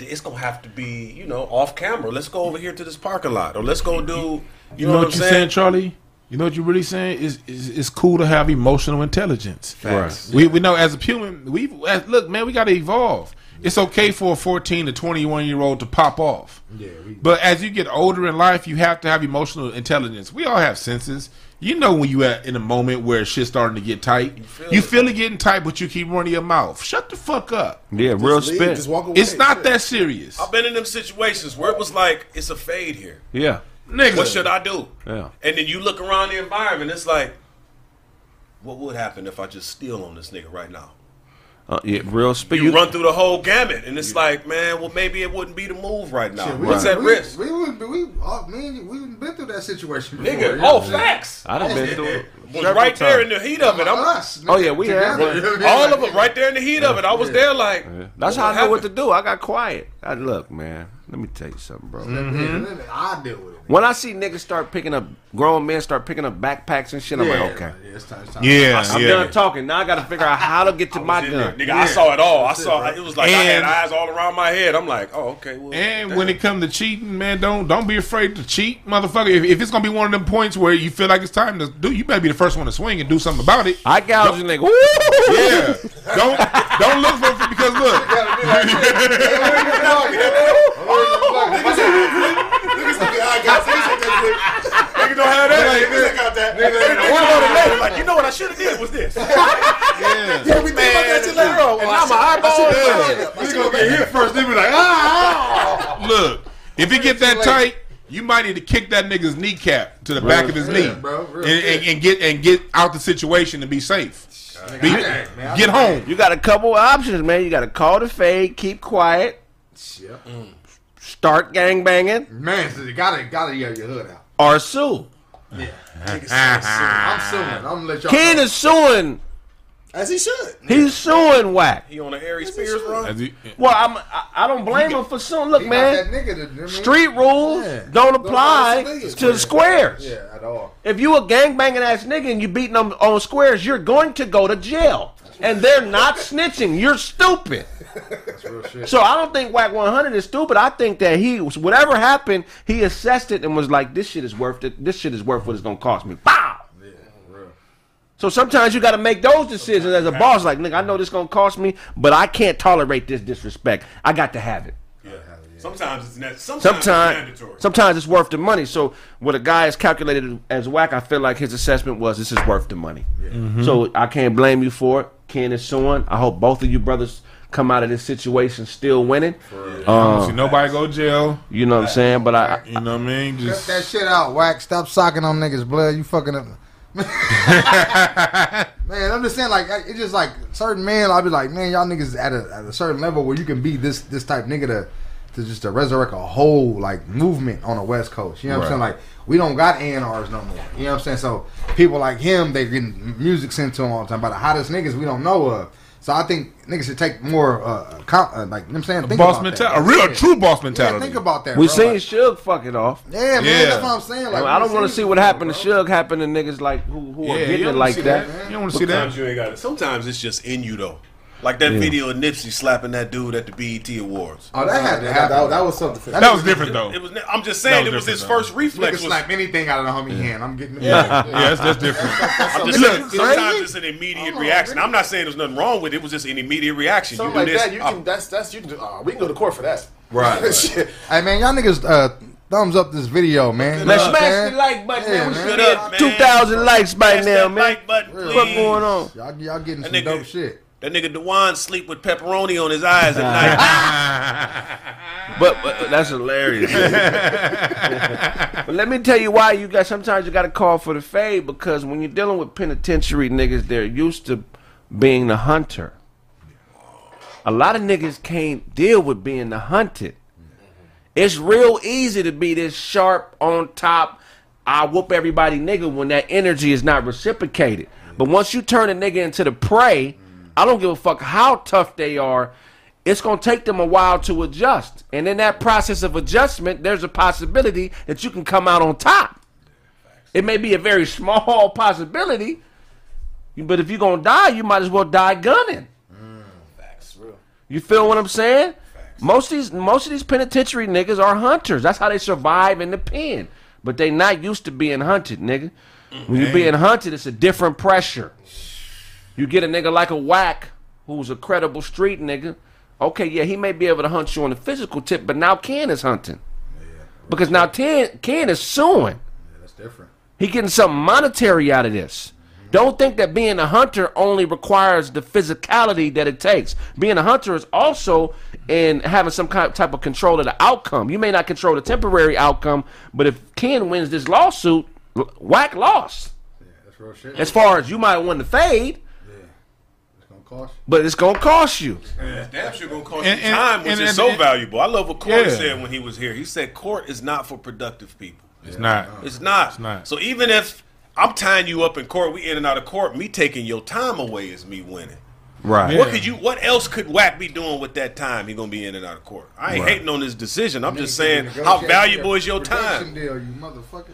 It's gonna have to be, you know, off camera. Let's go over here to this parking lot, or let's go do. You, You know, know what, what you're saying, Charlie? You know what you're really saying? Is is it's cool to have emotional intelligence. Right. We we know as a human, we as, look, man, we got to evolve. It's okay for a 14 to 21 year old to pop off. Yeah, we- But as you get older in life, you have to have emotional intelligence. We all have senses. You know when you at in a moment where shit's starting to get tight. You feel, it getting tight, but you keep running your mouth. Shut the fuck up. Yeah, real Just leave, spit. Just walk away. It's not Shit. that serious, I've been in them situations where it was like it's a fade here. Yeah. nigga. What should I do? Yeah. And then you look around the environment. It's like, what would happen if I just steal on this nigga right now? Uh, yeah, real spit. You, run through the whole gamut, and it's like, man, well, maybe it wouldn't be the move right now. Shit, we, What's at we, risk? We, we, we, uh, me and you, we been through that situation before. Nigga, you know oh, I'm saying? facts. I done been through it. Was several right there in the heat of it. I'm, Us, Oh, yeah, we together. have. all of them right there in the heat of it. I was there like, That's how I know what to do. I got quiet. I, look, man. Let me tell you something, bro. Mm-hmm. I deal with it. When I see niggas start picking up, grown men start picking up backpacks and shit, I'm like, okay. Yeah, it's time, it's time. Yeah, I'm yeah. done talking. Now I got to figure out how to get to my gun. Nigga, I saw it all. I saw it, it. was like I had eyes all around my head. I'm like, oh, okay. Well, And damn. when it comes to cheating, man, don't don't be afraid to cheat, motherfucker. If, if it's gonna be one of them points where you feel like it's time to do, you better be the first one to swing and do something about it. I gouge a nigga. Yeah, don't don't look for it because look, Niggas like, I got that. Nigga don't have that. Niggas got that. One of the ladies like, you know what I should have did was this. Yeah, we think about that shit later on. And now my eyeball. He's gonna get hit first. They be like, ah. look. If it get that tight, you might need to kick that nigga's kneecap to the back of his knee, bro, real and, and, and get and get out the situation and be safe. Be- man, I get home. You got a couple options, man. You got to call the fade, keep quiet, Yeah. Mm. start gang banging, Man, so you gotta gotta get your hood out. or sue. I'm suing. I'm gonna let y'all. Ken know. is suing. As he should. He's suing Wack. He on the Harry Spears run. As he- Well, I'm, I, I don't blame him for suing. Look, man. that nigga to, I mean, Street rules Yeah. don't apply apply to to the squares. Yeah, at all. If you a gang banging ass nigga and you beating them on squares, you're going to go to jail. And they're not snitching. You're stupid. That's real shit. So I don't think Wack 100 is stupid. I think that he, whatever happened, he assessed it and was like, "This shit is worth it. This shit is worth what it's gonna cost me." Bow. Yeah, for real. So sometimes you got to make those decisions as a boss. Like, nigga, I know this gonna cost me, but I can't tolerate this disrespect. I got to have it. Sometimes it's ne- sometimes, it's mandatory. sometimes it's worth the money. So, what a guy is calculated as Wack, I feel like his assessment was this is worth the money. Yeah. Mm-hmm. So I can't blame you for it. Ken is suing. I hope both of you brothers come out of this situation still winning. Um, I don't see nobody go to jail. You know what I'm saying? But I, You know what I mean? Cut Just that shit out, Wack. Stop socking on niggas' blood. You fucking up. *laughs* man, I'm just saying, like, it's just like certain men. I'll be like, man, y'all niggas at a, at a certain level where you can be this this type nigga to to just to resurrect a whole like movement on the West Coast. You know what I'm saying? Like, we don't got ANRs no more. You know what I'm saying? So people like him, they getting music sent to them all the time by the hottest niggas we don't know of. So I think niggas should take more, uh, com- uh like, you know what I'm saying? Think boss mentality, a real, Yeah. true boss Yeah, mentality. think about that. we bro. seen Like, Suge fuck it off. yeah, man, Yeah. that's what I'm saying. Like, I don't want to see what it, happened to bro. Suge happen to niggas like who, who are getting you it like see that. You don't want to see that. Sometimes you ain't got it. Sometimes it's just in you though. Like that video of Nipsey slapping that dude at the BET Awards. Oh, that had to That, happen. that, that was something. That was different though. It was. I'm just saying, That it was was his different, first Nigga reflex. Was, slap anything out of the homie hand. I'm getting Yeah, that's that's different. *laughs* I'm just saying, sometimes it's an immediate reaction. I'm not saying there's nothing wrong with it. It was just an immediate reaction. Something you do like this. that, you oh, can. That's that's you can. do- Uh, we can go to court for that. Right, *laughs* right. Shit. Hey man, y'all niggas uh, thumbs up this video, man. Man, You know smash saying? the like button, Yeah, man. We man. should Good up, get man. 2,000 likes by Smash now, man. like button, What's going on? Y'all, y'all getting That some nigga- dope shit. That nigga Dewan sleep with pepperoni on his eyes at night. *laughs* But, but uh, that's hilarious. *laughs* but let me tell you why you got. Sometimes you got to call for the fade because when you're dealing with penitentiary niggas, they're used to being the hunter. A lot of niggas can't deal with being the hunted. It's real easy to be this sharp on top. I whoop everybody nigga when that energy is not reciprocated. But once you turn a nigga into the prey, I don't give a fuck how tough they are. It's gonna take them a while to adjust. And in that process of adjustment, there's a possibility that you can come out on top. It may be a very small *laughs* possibility, but if you're gonna die, you might as well die gunning. Facts, real. You feel what I'm saying? Most of these most of these penitentiary niggas are hunters. That's how they survive in the pen. But they not used to being hunted, nigga. When you're being hunted, it's a different pressure. You get a nigga like a Wack who's a credible street nigga. Okay, yeah, he may be able to hunt you on the physical tip, but now Ken is hunting. Because now Ken, Ken is suing. Yeah, that's different. He getting something monetary out of this. Mm-hmm. Don't think that being a hunter only requires the physicality that it takes. Being a hunter is also in having some kind type of control of the outcome. You may not control the temporary outcome, but if Ken wins this lawsuit, Wack lost. Yeah, that's real shit. As far as you might win the fade, cost you. but it's gonna cost you. Damn sure gonna cost And- you and- time, which and- is so and- valuable. I love what Court Yeah. said when he was here. He said court is not for productive people. It's not. It's not. It's not. So even if I'm tying you up in court, we in and out of court, me taking your time away is me winning. Right. What could you? What else could Wack be doing with that time? He gonna be in and out of court. I ain't hating on his decision. I'm just saying, how valuable is your time? Deal, you motherfucker.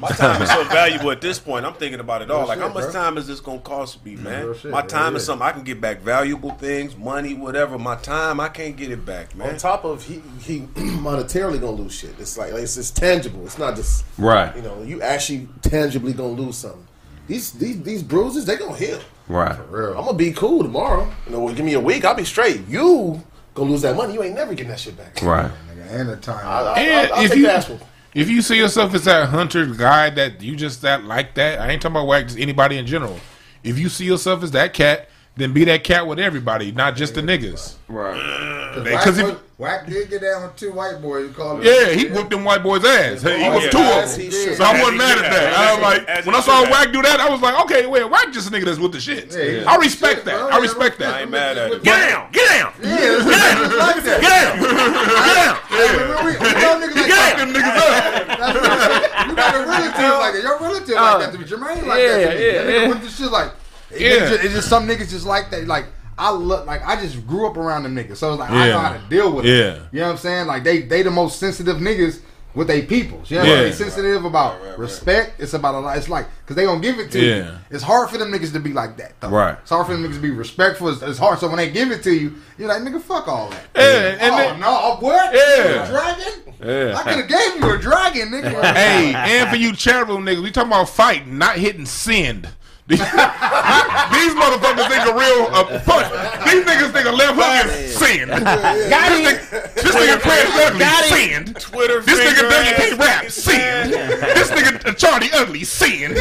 My time is so *laughs* valuable at this point. I'm thinking about it all. Real Like, how much bro. time is this gonna cost me, man? real shit. My Yeah, time is yeah. something I can get back. Valuable things, money, whatever. My time, I can't get it back, man. On top of he he *clears throat* monetarily gonna lose shit. It's like, like it's, it's tangible. It's not just Right. You know, you actually tangibly gonna lose something. These these these bruises they gonna heal. Right. Real. I'm gonna be cool tomorrow. You know, give me a week, I'll be straight. You gonna lose that money. You ain't never getting that shit back. Right. And the time. I, I, And I'll, I'll if take you the asshole. If you see yourself as that hunter guy that you just that like that, I ain't talking about Wack just anybody in general. If you see yourself as that cat, then be that cat with everybody, not just the niggas. Right. Because if was- Wack did get down with two white boys. He called yeah, he whooped them white boys' ass. He Oh, was yeah. two of them. should. So I wasn't mad at have. that. I was like, As when I saw have. Wack do that, I was like, okay, wait, Wack just a nigga that's with the shit. Yeah, I respect shit, that. bro. I respect Yeah, that. I ain't mad at it. Get down, get down, Yeah, it's like that. get down, get down. Hey, we- we- we know niggas like Get that. them niggas up. That's real shit. You got a relative like that. Your relative like that to be Jermaine like yeah, that. To me. yeah, that nigga yeah. went to shit like. It- Yeah. It's, just, it's just some niggas just like that. Like I look like I just grew up around them niggas, so it's like I know how to deal with it. Yeah. them. You know what I'm saying? Like they they the most sensitive niggas with they peoples. You know, Yeah. they sensitive about Right, right, right. respect. It's about a lot. It's like because they gonna give it to you. Yeah. It's hard for them niggas to be like that. Though. Right. It's hard for them niggas to be respectful. It's, it's hard. So when they give it to you, you're like nigga, fuck all that. Yeah, and oh then- no, oh, what? Yeah. A dragon? Yeah. I could have gave you a dragon, nigga. *laughs* Hey, and for you charitable niggas, we talking about fighting, not hitting send. These *laughs* these motherfuckers think a real uh, punch. These niggas think a left hook is send. *laughs* Got This him. nigga, this nigga Chris ugly Got him. send. Twitter This nigga finger Dougie ass rap *laughs* niggas, send. This nigga Charlie ugly send.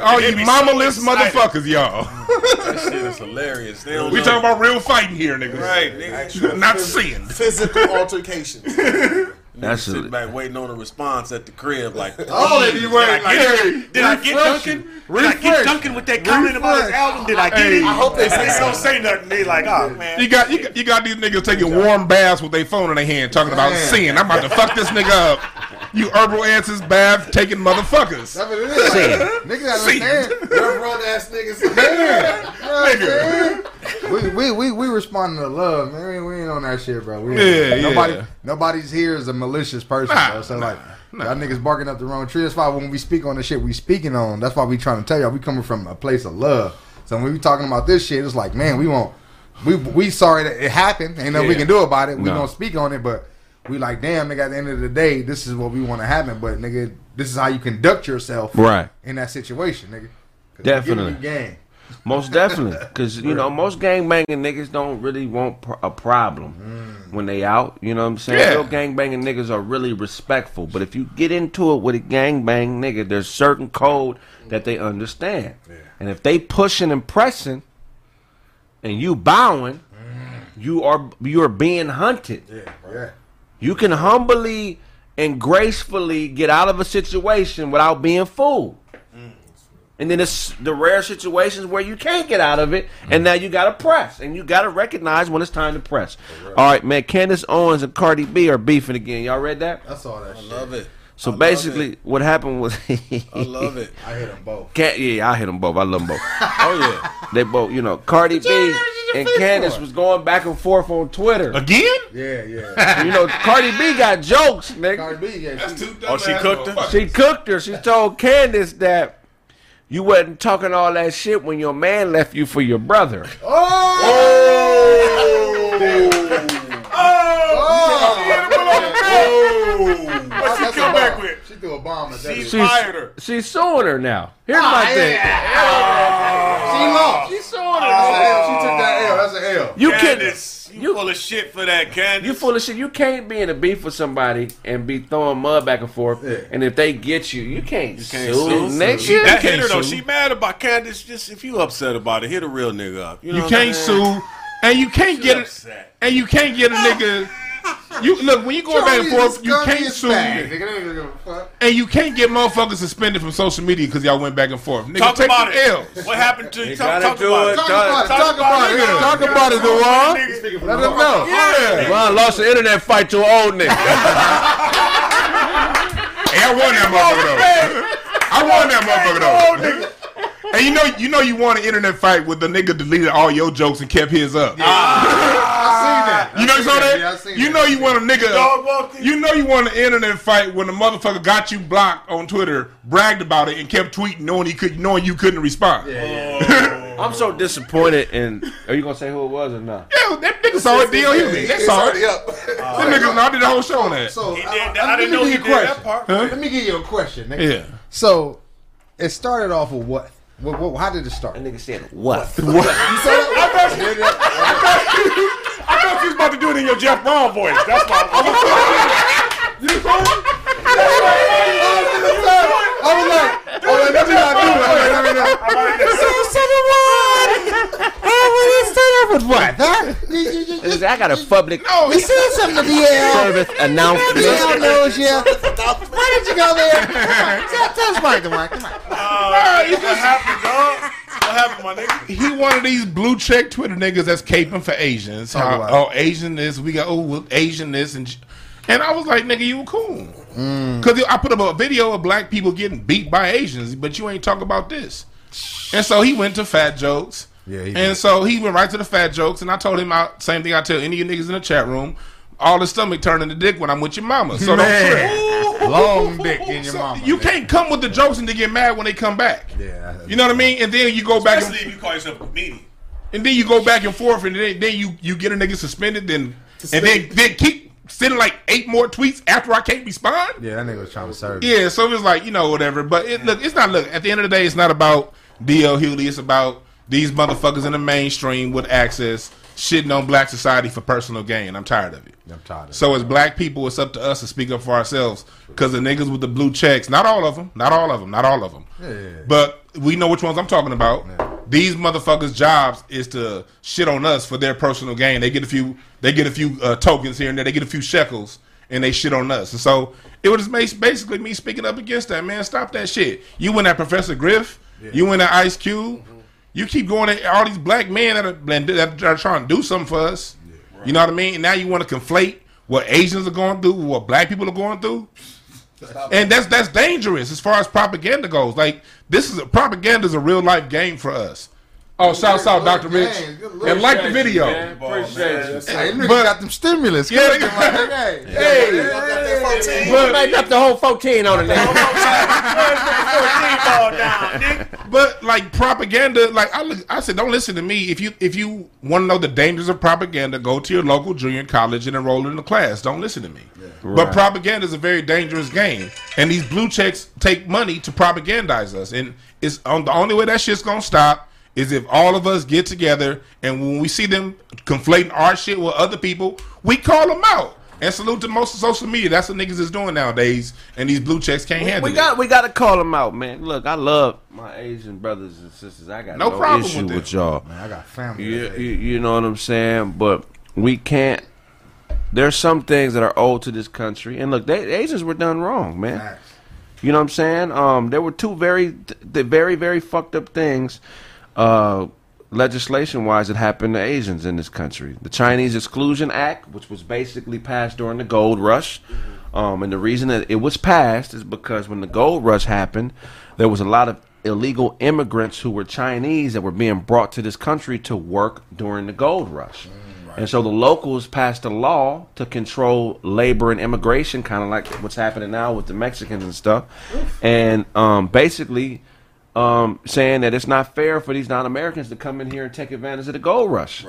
All you They be so motherfuckers, y'all. That shit is hilarious. They don't We know. talking about real fighting here, niggas. right, nigga. Not send. Physical altercations. That's Sitting a, back waiting on a response at the crib, like, *laughs* Oh, they be waiting like, hey, Did I get refreshing. Duncan? Did I get Refresh. Duncan with that comment about his album? Did I get Hey. it? I hope they say don't say nothing. They like, oh man. You got, you got you got these niggas taking warm baths with their phone in their hand, talking about Man. sin. I'm about to fuck this nigga up. *laughs* You herbal answers bath taking motherfuckers. That's what it is. Sin. Niggas understand. Rough run ass niggas. Man, you know what I'm we, we, we, we responding to love, man. We, we ain't on that shit, bro. We, Yeah, nobody, yeah. Nobody's here is a malicious person, Nah, bro. So nah, like, nah. y'all niggas barking up the wrong tree. That's why when we speak on the shit we speaking on, that's why we trying to tell y'all we coming from a place of love. So when we talking about this shit, it's like, man, we won't. We we sorry that it happened. Ain't nothing we can do about it. We No. gonna speak on it, but we like, damn, nigga. At the end of the day, this is what we want to happen. But nigga, this is how you conduct yourself Right. in that situation, nigga. Definitely. gang. most definitely. *laughs* Because, you know, most gang banging niggas don't really want pr- a problem mm. when they out. You know what I'm saying? Yeah. Real gangbanging niggas are really respectful. But if you get into it with a gang bang nigga, there's certain code that they understand. yeah. And if they pushing and pressing and you bowing, mm. you are you are being hunted. Yeah. You can humbly and gracefully get out of a situation without being fooled. And then it's the rare situations where you can't get out of it, and now you got to press, and you got to recognize when it's time to press. All right, man. Candace Owens and Cardi B are beefing again. Y'all read that? That's all that. I shit. love it. So I basically, what happened was, *laughs* I love it. I hit them both. Can- yeah, I hit them both. I love them both. *laughs* Oh yeah. They both, you know, Cardi B and Candace was going back and forth on Twitter. Again? Yeah, yeah. *laughs* You know, Cardi B got jokes, nigga. Cardi B, yeah. That's she- too Oh, she cooked her? She cooked her. She told Candace that you wasn't talking all that shit when your man left you for your brother. Oh! Oh! What she That's come a back bomb. with? She threw a bomb at that. She bitch. She's- fired her. She's suing her now. Here's Ah, my thing. She lost. She's suing her. That's an L. She took that L. That's an L. You can Candace, you, you- full of shit for that, Candace. you full of shit. You can't be in a beef with somebody and be throwing mud back and forth. Yeah. And if they get you, you can't, can't sue. sue. Nigga. She, that hit her though. She mad about Candace. Just if you upset about it, hit a real nigga up. You, know You can't saying? sue, and you can't She get it, upset. and you can't get a nigga. You look when you go back and forth, you can't sue, and you can't get motherfuckers suspended from social media because y'all went back and forth. Nigga, Talk take about it. L. What happened to you? You Talk, talk about it. it. Talk about it. Talk Talk about it. about it. Talk about it, Dewan. Let them know. Yeah. Ron lost the internet fight to an old nigga. Hey, I won that motherfucker though. I won that motherfucker though. And you know, you know, you won an internet fight with the nigga deleted all your jokes and kept his up. I seen that. You know I so seen that? Yeah, I seen you that. know you want a nigga. Dog walked. You know you want an internet fight when the motherfucker got you blocked on Twitter, bragged about it, and kept tweeting, knowing he could, knowing you couldn't respond. Yeah, yeah. *laughs* I'm so disappointed. And are you gonna say who it was or not? Yeah, that nigga saw it. D.L. Hughley. They It's saw already it. up. Them niggas, I did the whole show on that. So He I- did I- that. I let didn't me know give he you a did that question. part. Let me give you a question. Nigga. yeah. So it started off with what? What, what? How did it start? That nigga said what? What? *laughs* You I thought you was about to do it in your Jeff Braun voice. That's why. I oh, I was like, oh, let me not do it. Oh, let me not. What? That? Nigga, I got a public No, he said something to DL. service announcement. DL knows you. Why did you go there? Come on, uh, tell, tell Spike the Come on. What happened, dog? What happened, my nigga? he one of these blue check Twitter niggas that's caping for Asians. Talk How, about oh, Asian this, we got oh well, Asian this, and and I was like, nigga, you cool? Mm. Because I put up a video of black people getting beat by Asians, but you ain't talk about this. And so he went to fat jokes. Yeah, he and did. so he went right to the fat jokes, and I told him I, same thing I tell any of you niggas in the chat room. All the stomach turning to dick when I'm with your mama. So don't trip. Man, long dick in your So mama. you can't come with the jokes and then get mad when they come back. Yeah. You know what I mean? And then you go back and, Especially if you call yourself a comedian. and then you go back and forth, and then, then you you get a nigga suspended, then and then then keep sending like eight more tweets after I can't respond. Yeah, that nigga was trying to serve. Yeah, so it was like you know whatever. But it, look, it's not look. At the end of the day, it's not about DL Hughley. It's about these motherfuckers in the mainstream with access shitting on black society for personal gain. I'm tired of it. I'm tired of So as black people, it's up to us to speak up for ourselves because the niggas with the blue checks, not all of them, not all of them, not all of them, Yeah. but we know which ones I'm talking about. Yeah. These motherfuckers' jobs is to shit on us for their personal gain. They get a few, they get a few uh, tokens here and there. They get a few shekels and they shit on us. And so it was basically me speaking up against that. Man, stop that shit. You went at Professor Griff. Yeah. You went at Ice Cube. You keep going at all these black men that are, that are trying to do something for us. You know what I mean? And now you want to conflate what Asians are going through, what black people are going through. And that's that's dangerous as far as propaganda goes. Like this is a propaganda is a real life game for us. Oh, shout out, Doctor Rich, and like the video. Appreciate you. Hey, nigga But- got them stimulus. Yeah, Come on, they- *laughs* hey, Hey, You but, might up the whole 14 on it now. but like propaganda, like I, look- I said, don't listen to me. If you if you want to know the dangers of propaganda, go to your local junior college and enroll in the class. Don't listen to me. But propaganda is a very dangerous game, and these blue checks take money to propagandize us. And it's on the only way that shit's gonna stop is if all of us get together and when we see them conflating our shit with other people, we call them out. And salute to most of social media. That's what niggas is doing nowadays, and these blue checks can't handle We it. got we got to call them out, man. Look, I love my Asian brothers and sisters. I got No no, problem issue with with, y'all. Man, I got family. You, you, you know what I'm saying? But we can't. There's some things that are owed to this country, and look, they, Asians were done wrong, man. Facts. You know what I'm saying? Um, there were two very, the very, very fucked up things, uh, legislation wise, that happened to Asians in this country. The Chinese Exclusion Act, which was basically passed during the gold rush. Um, and the reason that it was passed is because when the gold rush happened, there was a lot of illegal immigrants who were Chinese that were being brought to this country to work during the gold rush. And so the locals passed a law to control labor and immigration, kind of like what's happening now with the Mexicans and stuff. And um, basically um, saying that it's not fair for these non Americans to come in here and take advantage of the gold rush.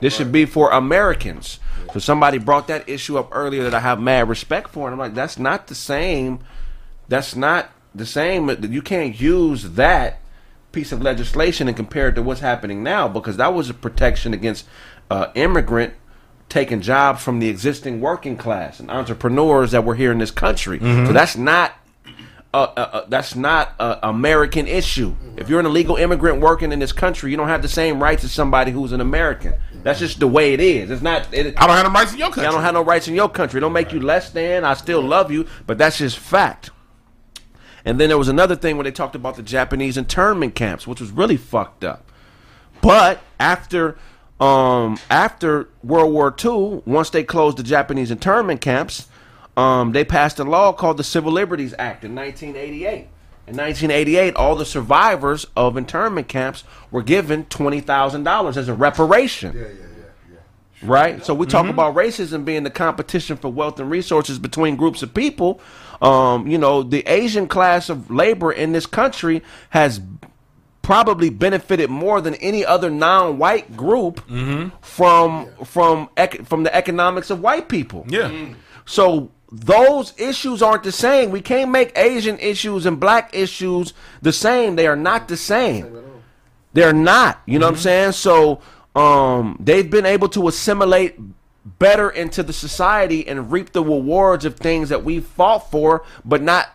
This should be for Americans. So somebody brought that issue up earlier that I have mad respect for, and I'm like, that's not the same. That's not the same. You can't use that piece of legislation and compare it to what's happening now because that was a protection against uh, immigrant taking jobs from the existing working class and entrepreneurs that were here in this country. So that's not uh, uh, uh, that's not an American issue. If you're an illegal immigrant working in this country, you don't have the same rights as somebody who's an American. That's just the way it is. It's not. It, I don't have no rights in your country. I don't have no rights in your country. It don't make you less than. I still love you, but that's just fact. And then there was another thing where they talked about the Japanese internment camps, which was really fucked up. But after um, after World War II, once they closed the Japanese internment camps, um, they passed a law called the Civil Liberties Act in 1988. In 1988, all the survivors of internment camps were given twenty thousand dollars as a reparation. Yeah, yeah, yeah, yeah. Right? So we talk about racism being the competition for wealth and resources between groups of people. Um, you know, the Asian class of labor in this country has probably benefited more than any other non-white group from from ec- from the economics of white people. Yeah. So those issues aren't the same. We can't make Asian issues and black issues the same. They are not the same. They're not. You know what I'm saying? So um, they've been able to assimilate better into the society and reap the rewards of things that we fought for, but not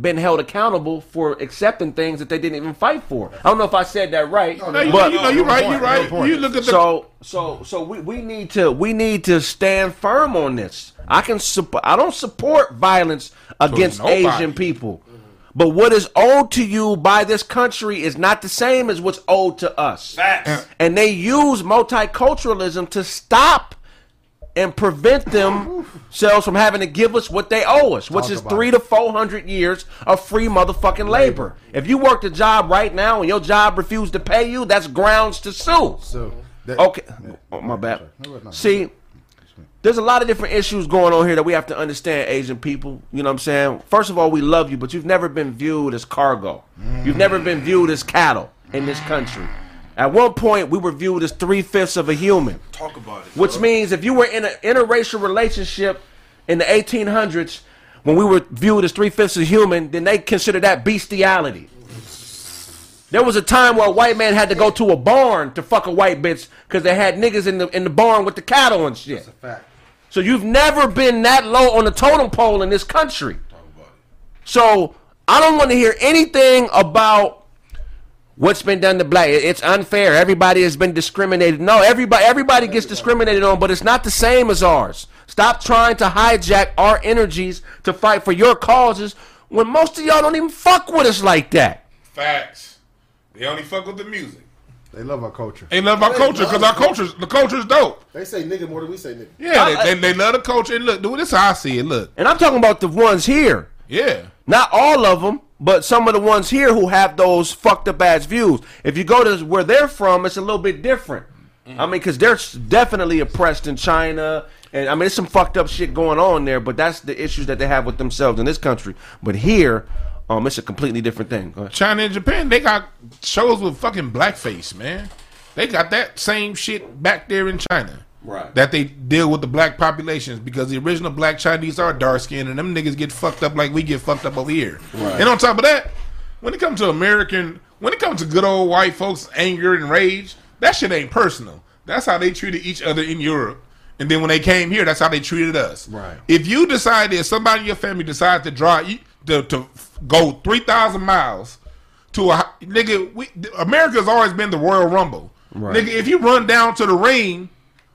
been held accountable for accepting things that they didn't even fight for. I don't know if I said that right, No, you, but you know, you're no right. You're right. You look at the. so so so we, we need to we need to stand firm on this. I can support I don't support violence against nobody. Asian people. But what is owed to you by this country is not the same as what's owed to us. Facts. And they use multiculturalism to stop and prevent themselves from having to give us what they owe us, which Talk is three it. to four hundred years of free motherfucking labor. If you worked a job right now and your job refused to pay you, that's grounds to sue. So that, Okay, oh, my bad. No. See, there's a lot of different issues going on here that we have to understand, Asian people. You know what I'm saying? First of all, we love you, but you've never been viewed as cargo. You've never been viewed as cattle in this country. At one point, we were viewed as three fifths of a human, Talk about it. which means if you were in an interracial relationship in the 1800s, when we were viewed as three fifths of human, then they consider that bestiality. There was a time where a white man had to go to a barn to fuck a white bitch because they had niggas in the in the barn with the cattle and shit. That's a fact. So you've never been that low on the totem pole in this country. Talk about it. So I don't want to hear anything about what's been done to black. It's unfair. Everybody has been discriminated. No, everybody everybody gets discriminated on, but it's not the same as ours. Stop trying to hijack our energies to fight for your causes when most of y'all don't even fuck with us like that. Facts. They only fuck with the music. They love our culture. They love our They culture because our the culture. culture's the culture's dope. They say nigga more than we say nigga. Yeah, I- they, they, they love the culture. And look, dude, this is how I see it. Look, And I'm talking about the ones here. yeah. Not all of them, but some of the ones here who have those fucked up ass views. If you go to where they're from, it's a little bit different. I mean, because they're definitely oppressed in China. And I mean, there's some fucked up shit going on there, but that's the issues that they have with themselves in this country. But here, um, it's a completely different thing. China and Japan, they got shows with fucking blackface, man. They got that same shit back there in China. Right. That they deal with the black populations because the original black Chinese are dark skinned and them niggas get fucked up like we get fucked up over here. Right. And on top of that, when it comes to American, when it comes to good old white folks' anger and rage, that shit ain't personal. That's how they treated each other in Europe. And then when they came here, that's how they treated us. Right. If you decide that somebody in your family decides to drive you to, to go three thousand miles to a nigga, we, America's always been the Royal Rumble. Right. Nigga, if you run down to the ring,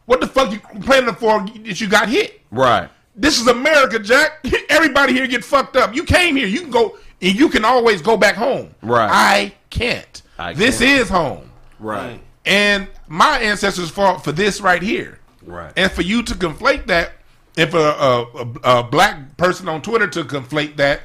what the fuck you planning for that you got hit? Right. This is America, Jack. *laughs* Everybody here get fucked up. You came here. You can go. and you can always go back home. Right. I can't. I this can't. is home. Right. And my ancestors fought for this right here. Right. And for you to conflate that, and for a, a, a black person on Twitter to conflate that,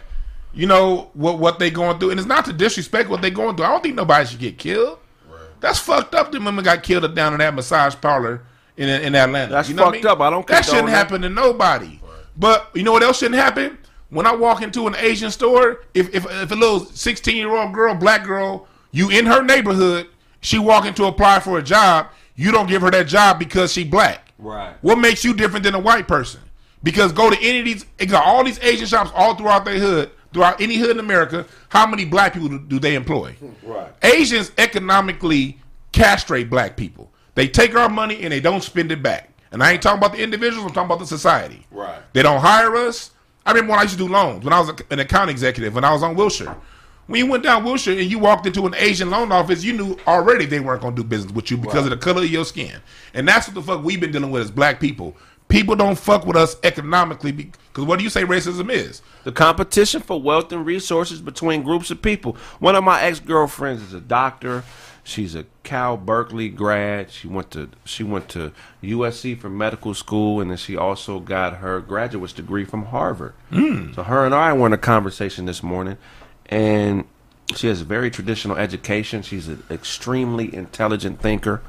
you know what what they going through, and it's not to disrespect what they going through. I don't think nobody should get killed. Right. That's fucked up. The women got killed down in that massage parlor in in Atlanta. That's you know what fucked up. I don't That shouldn't that. happen to nobody. But you know what else shouldn't happen? When I walk into an Asian store, if if, if a little sixteen year old girl, black girl, you in her neighborhood, she walking to apply for a job, you don't give her that job because she black. Right. What makes you different than a white person? Because go to any of these, they got all these Asian shops all throughout their hood, throughout any hood in America. How many black people do, do they employ? Right. Asians economically castrate black people. They take our money and they don't spend it back. And I ain't talking about the individuals. I'm talking about the society. Right. They don't hire us. I remember when I used to do loans when I was an account executive when I was on Wilshire. When you went down Wilshire and you walked into an Asian loan office, you knew already they weren't going to do business with you because of the color of your skin. And that's what the fuck we've been dealing with as black people. People don't fuck with us economically because what do you say racism is? The competition for wealth and resources between groups of people. One of my ex girlfriends is a doctor. She's a Cal Berkeley grad. She went to she went to USC for medical school, and then she also got her graduate's degree from Harvard. So her and I were in a conversation this morning, and she has a very traditional education. She's an extremely intelligent thinker.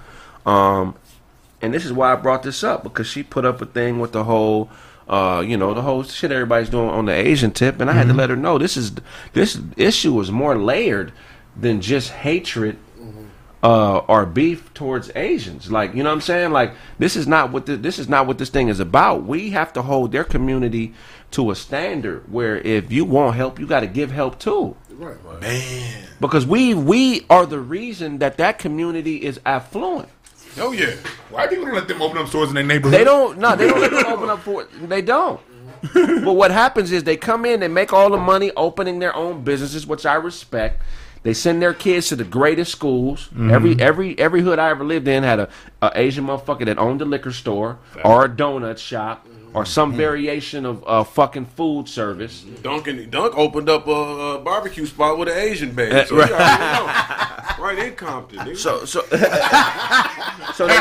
Um, and this is why I brought this up because she put up a thing with the whole, uh, you know, the whole shit everybody's doing on the Asian tip, and I had to let her know this is this issue is more layered than just hatred uh, or beef towards Asians. Like, you know what I'm saying? Like, this is not what the, this is not what this thing is about. We have to hold their community to a standard where if you want help, you got to give help too. Right. Man. Because we we are the reason that that community is affluent. Oh yeah. White people don't let them open up stores in their neighborhood. They don't. No, they don't let them open up for it. They don't. *laughs* but what happens is they come in, they make all the money opening their own businesses, which I respect. They send their kids to the greatest schools. Every mm-hmm. every every hood I ever lived in had a, a Asian motherfucker that owned a liquor store or a donut shop or some variation of uh, fucking food service. Duncan Dunk opened up a, a barbecue spot with an Asian baby. Uh, So you already know. right in Compton. nigga. So so *laughs* so they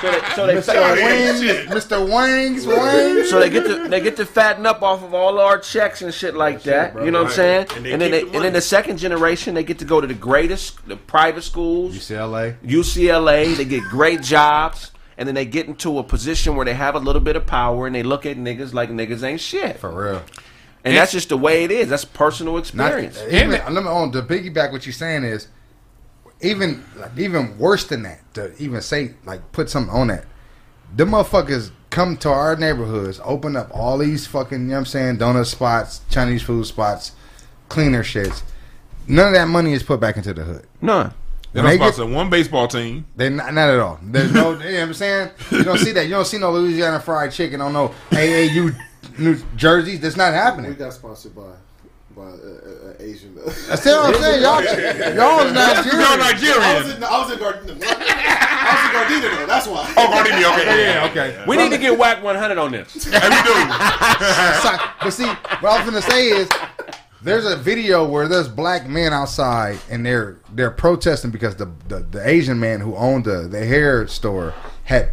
so they so they, Mr. Wings, Mr. Wings, Wings. So they get to they get to fatten up off of all our checks and shit like that. You know what I'm saying? And And, then they, the and then the second generation they get to go to the greatest the private schools, UCLA. UCLA. They get great jobs, and then they get into a position where they have a little bit of power, and they look at niggas like niggas ain't shit. For real. And that's just the way it is. That's personal Not, experience. even, let me on the piggyback what you're saying is even like even worse than that to even say like put something on that. The motherfuckers come to our neighborhoods, open up all these fucking you know what I'm saying donut spots, Chinese food spots, cleaner shits. None of that money is put back into the hood. None. They When don't they get- sponsor one baseball team. They not, not at all. There's no. you know what I'm saying? You don't see that. You don't see no Louisiana fried chicken on no AAU New Jerseys. That's not happening. We got sponsored by by uh, uh, Asian. *laughs* That's what I'm saying. Y'all, y'all is Nigerian. You're I was Nigerian. in, I was in Gardena. *laughs* I was in Gardena though. That's why. Oh, Gardena. okay. Yeah, okay. We need to get Wack 100 on this. And we do. *laughs* But see, what I was gonna say is, there's a video where there's black men outside and they're they're protesting because the the, the Asian man who owned the the hair store had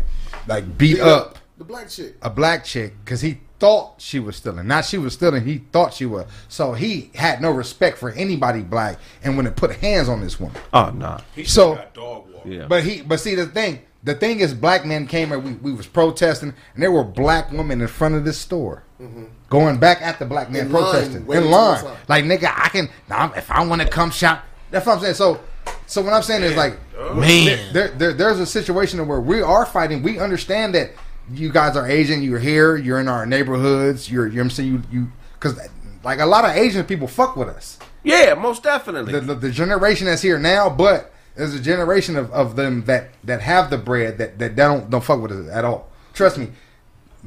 like beat up The black chick. a black chick because he thought she was stealing. Not she was stealing. He thought she was. So he had no respect for anybody black and when it put hands on this woman. Oh, nah. He So- got dog walk. Yeah. But he, but see the thing, the thing is, black men came and we, we was protesting, and there were black women in front of this store, Mm-hmm. going back at the black man In protesting waiting in line, like nigga, I can now if I want to come shop. That's what I'm saying. So, so what I'm saying is like, oh, Man. there, there, there's a situation where we are fighting. We understand that you guys are Asian. You're here. You're in our neighborhoods. You're, you know what I'm saying you you because like a lot of Asian people fuck with us Yeah, most definitely. the, the, the generation that's here now, but there's a generation of, of them that, that have the bread that, that don't don't fuck with us at all. Trust me,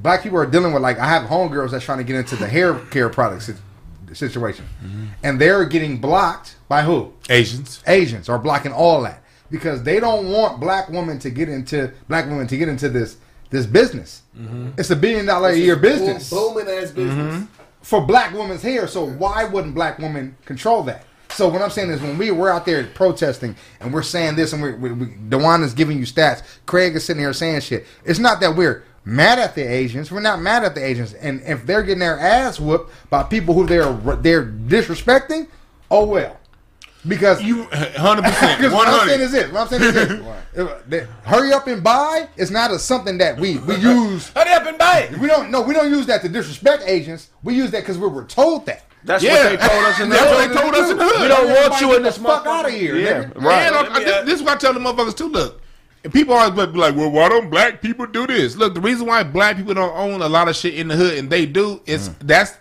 black people are dealing with like I have homegirls that's trying to get into the hair care product sit- situation, mm-hmm. and they're getting blocked by who? Asians. Asians are blocking all that because they don't want black women to get into black women to get into this this business. Mm-hmm. It's a billion dollar a year business booming ass business. Mm-hmm. for black women's hair. So why wouldn't black women control that? So what I'm saying is when we we're out there protesting and we're saying this and we're, we, we, Dewan is giving you stats, Craig is sitting here saying shit. It's not that we're mad at the Asians. We're not mad at the Asians. And if they're getting their ass whooped by people who they're they're disrespecting, oh well. Because You 100 percent, *laughs* because what I'm saying 100. is this. What I'm saying is this. *laughs* If- hurry up and buy is not a something that we we *laughs* use. Hurry up and buy. We don't no, we don't use that to disrespect Asians. We use that because we were told that. That's Yeah, what they told us in the that's what they told us in the hood. We don't want you in this the fuck out of here, Yeah, nigga. right. And I- Let this, this is what I tell the motherfuckers too. Look, and people always be like, "Well, why don't black people do this?" Look, the reason why black people don't own a lot of shit in the hood, and they do, is that's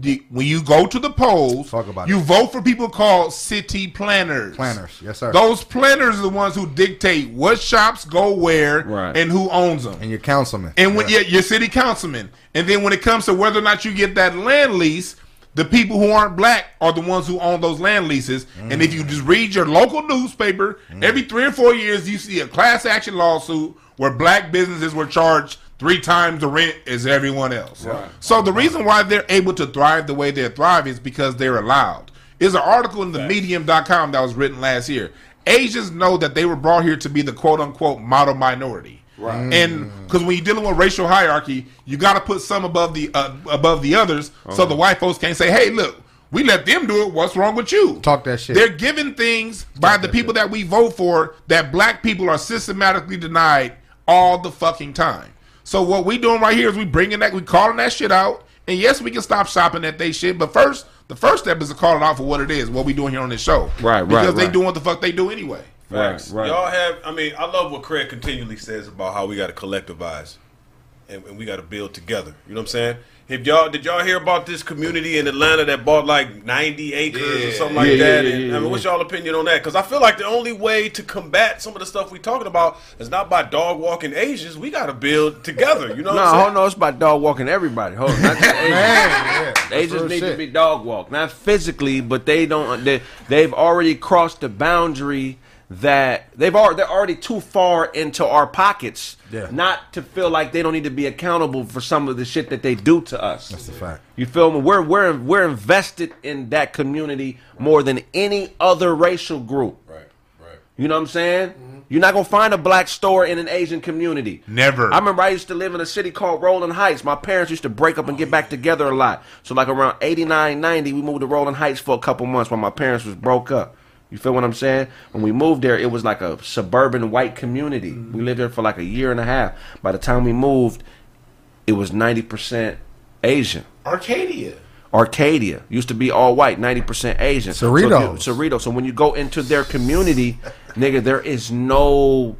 the, when you go to the polls. Mm. Talk about you it. vote for people called city planners. Planners, yes, sir. Those planners are the ones who dictate what shops go where Right. and who owns them. And your councilman. And when your your city councilman, and then when it comes to whether or not you get that land lease, the people who aren't black are the ones who own those land leases. And if you just read your local newspaper, every three or four years you see a class action lawsuit where black businesses were charged three times the rent as everyone else. So the reason why they're able to thrive the way they thrive is because they're allowed. There's an article in the medium.com that was written last year. Asians know that they were brought here to be the quote unquote model minority. Right. And because when you're dealing with racial hierarchy, you got to put some above the uh, above the others, so the white folks can't say, "Hey, look, we let them do it. What's wrong with you?" Talk that shit. They're given things by the people that we vote for that black people are systematically denied all the fucking time. So what we doing right here is we bringing that, we calling that shit out, and yes, we can stop shopping at they shit, but first. The first step is to call it out for what it is, what we doing here on this show. Right, right, Because they right. doing what the fuck they do anyway. Facts. Right, right. Y'all have. I mean, I love what Craig continually says about how we got to collectivize, and, and we got to build together. You know what I'm saying? If y'all did y'all hear about this community in Atlanta that bought like 90 acres or something like Yeah, yeah, that? yeah, and, yeah, I mean, what's y'all opinion on that? Because I feel like the only way to combat some of the stuff we're talking about is not by dog walking Asians. We got to build together. You know? No, what I'm hold on. It's about dog walking everybody. Hold on. Not just *laughs* Asians. Man, yeah, They just need to be dog walked, not physically, but they don't. They, they've already crossed the boundary that they've already they're already too far into our pockets. Yeah. Not to feel like they don't need to be accountable for some of the shit that they do to us. That's a fact. You feel me? We're we're we're invested in that community more than any other racial group. Right. Right. You know what I'm saying? Mm-hmm. You're not gonna find a black store in an Asian community. Never. I remember I used to live in a city called Rowland Heights. My parents used to break up and get back together a lot. So like around 89, 90, we moved to Rowland Heights for a couple months while my parents was broke up. You feel what I'm saying? When we moved there, it was like a suburban white community. We lived there for like a year and a half. By the time we moved, it was 90% Asian. Arcadia. Arcadia used to be all white, ninety percent Asian. Cerritos. So, Cerritos. So when you go into their community, *laughs* nigga, there is no.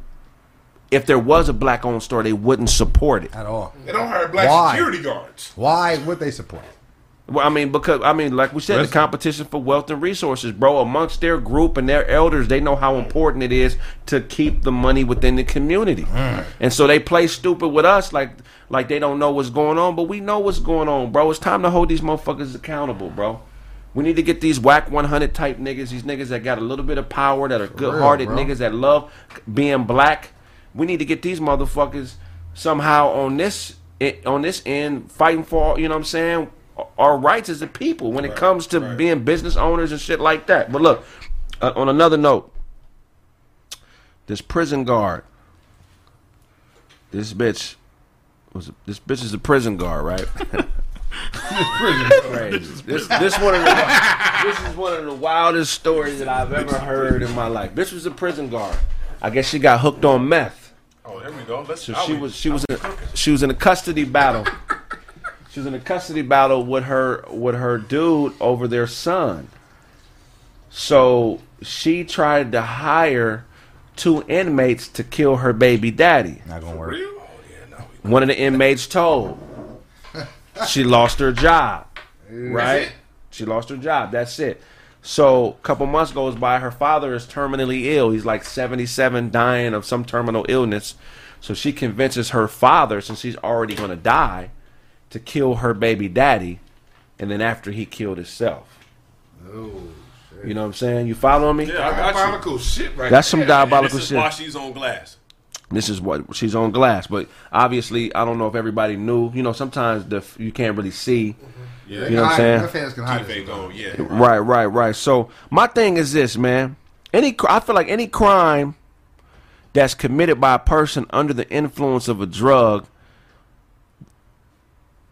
If there was a black owned store, they wouldn't support it. At all. They don't hire black Why? security guards. Why would they support? Well, I mean, because I mean, like we said, the competition for wealth and resources, bro. Amongst their group and their elders, they know how important it is to keep the money within the community, and so they play stupid with us, like like they don't know what's going on, but we know what's going on, bro. It's time to hold these motherfuckers accountable, bro. We need to get these Wack 100 type niggas, these niggas that got a little bit of power, that are good hearted niggas that love being black. We need to get these motherfuckers somehow on this eh, on this end fighting for you know what I'm saying our rights as a people when it comes to being business owners and shit like that. But look, uh, on another note, this prison guard, this bitch was this bitch is a prison guard, right? *laughs* This this one of the this is one of the wildest stories that I've ever heard in my life. This was a prison guard. I guess she got hooked on meth. Oh, there we go. Let's. So she be- was she was in, she was in a custody battle. *laughs* She was in a custody battle with her with her dude over their son. So she tried to hire two inmates to kill her baby daddy. Not gonna work. One of the inmates told. *laughs* She lost her job. Right? She lost her job. That's it. So a couple months goes by, her father is terminally ill. He's like 77, dying of some terminal illness. So she convinces her father, since he's already going to die, to kill her baby daddy. And then after he killed himself. Oh. You know what I'm saying? You following me? Yeah, I got you. Diabolical shit right That's some there. diabolical This is shit. why she's on glass. This is what she's on glass, but obviously, I don't know if everybody knew. You know, sometimes the you can't really see. Mm-hmm. Yeah, You know what I'm saying? The fans can hide it. Fake on, yeah. Right, right, right. So my thing is this, man. Any, I feel like any crime that's committed by a person under the influence of a drug,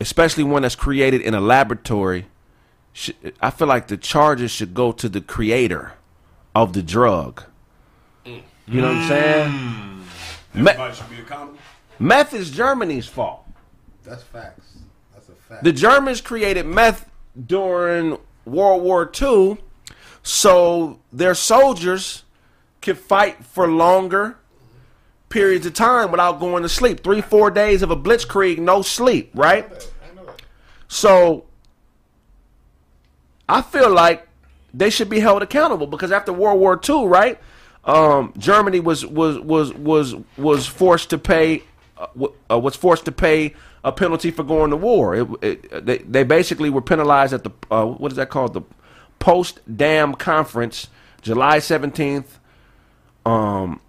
especially one that's created in a laboratory, I feel like the charges should go to the creator of the drug. You know what I'm saying? Hmm. Me- should be accountable. meth is Germany's fault. That's facts. That's a fact. The Germans created meth during World War II so their soldiers could fight for longer periods of time without going to sleep. Three, four days of a blitzkrieg, no sleep, right? So I feel like they should be held accountable because after World War II, right? Um, Germany was was was was was forced to pay uh, uh, was forced to pay a penalty for going to war. It, it, they they basically were penalized at the uh, what is that called the post dam conference, July seventeenth. Um,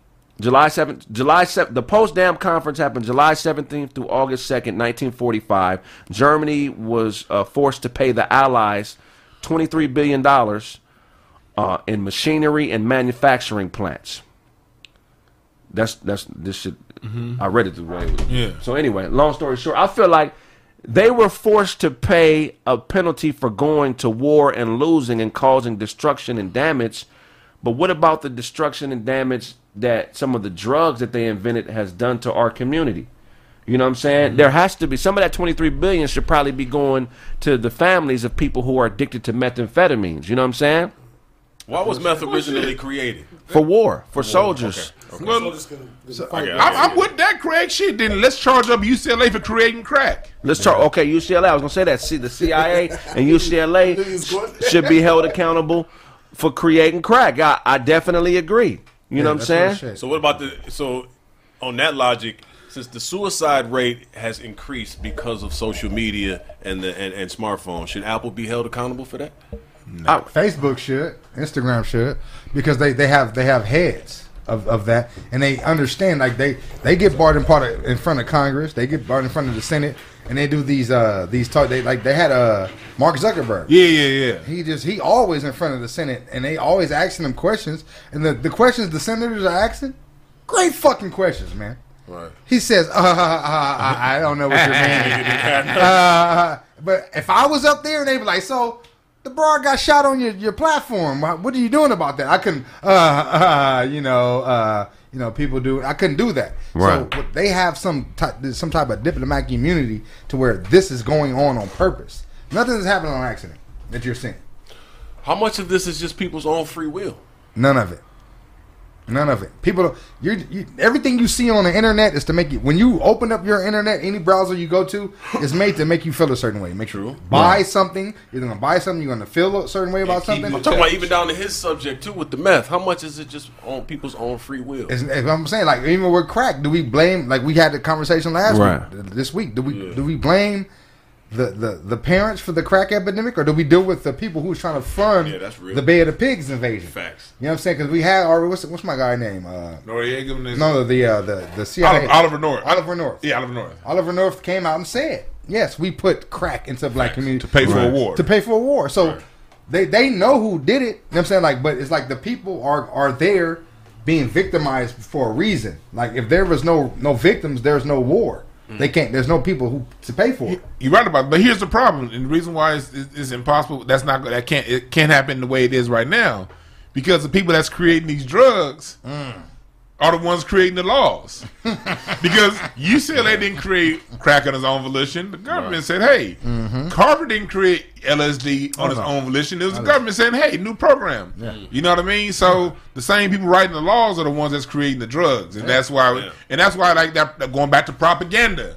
July seventh, July seventh. The Potsdam conference happened July seventeenth through August second, nineteen forty five. Germany was uh, forced to pay the Allies twenty three billion dollars uh, in machinery and manufacturing plants. That's that's this shit. I read it the way. Yeah. So anyway, long story short, I feel like they were forced to pay a penalty for going to war and losing and causing destruction and damage. But what about the destruction and damage that some of the drugs that they invented has done to our community? You know what I'm saying? Mm-hmm. There has to be some of that 23 billion should probably be going to the families of people who are addicted to methamphetamines. You know what I'm saying? Why was meth originally created? For war, for soldiers. Well, Soldiers can- can fight. okay. I'm, I'm with that Craig shit. Then let's charge up UCLA for creating crack. Let's talk. Okay, UCLA. I was gonna say that. See, the CIA and UCLA *laughs* should be held accountable for creating crack. I, I definitely agree. You know what I'm saying? shit. So what about the so on that logic, since the suicide rate has increased because of social media and the and, and smartphones, should Apple be held accountable for that? no Facebook should, Instagram should, because they, they have they have heads of, of that, and they understand like they they get barred in part of, in front of Congress, they get barred in front of the Senate, and they do these uh these talk. They like they had uh Mark Zuckerberg. Yeah, yeah, yeah. He just he always in front of the Senate, and they always asking him questions, and the the questions the senators are asking, great fucking questions, man. Right. He says, uh, uh, uh, I don't know what you're meaning. uh, *laughs* *laughs* but if I was up there and they be like, so the broad got shot on your, your platform, what what are you doing about that? I couldn't, uh, uh, you know, uh, you know, people do. I couldn't do that. Right. So they have some type, some type of diplomatic immunity to where this is going on on purpose. Nothing is happening on accident that you're seeing. How much of this is just people's own free will? None of it. None of it. People, you, you, everything you see on the internet is to make you. When you open up your internet, any browser you go to is made to make you feel a certain way. Make you buy something. You're gonna buy something. You're gonna feel a certain way about something. I'm talking about even down to his subject too with the meth. How much is it just on people's own free will? It's, if I'm saying like even with crack, do we blame like we had the conversation last Right. week, this week? Do we do we blame the, the the parents for the crack epidemic, or do we deal with the people who's trying to fund Yeah, that's real. the Bay of the Pigs invasion? Facts. You know what I'm saying? Because we had already what's what's my guy name? Uh, Noriega no, the uh, the the CIA. Oliver, Oliver North. Oliver North. Yeah, Oliver North. Oliver North came out and said, "Yes, we put crack into black community To pay for a war. to pay for a war." So they they know who did it. You know what I'm saying? Like, but it's like the people are are there being victimized for a reason. Like, if there was no no victims, there's no war. They can't. There's no people who to pay for it. You're right about, it. but here's the problem, and the reason why it's, it's, it's impossible. That's not that can't it can't happen the way it is right now, because the people that's creating these drugs mm. Are the ones creating the laws. *laughs* because UCLA didn't create crack on his own volition. The government said, "Hey, Carver didn't create LSD on his no. own volition. It was the government saying, "Hey, new program." You know what I mean? So the same people writing the laws are the ones that's creating the drugs, and that's why. Yeah. And that's why, like that, going back to propaganda.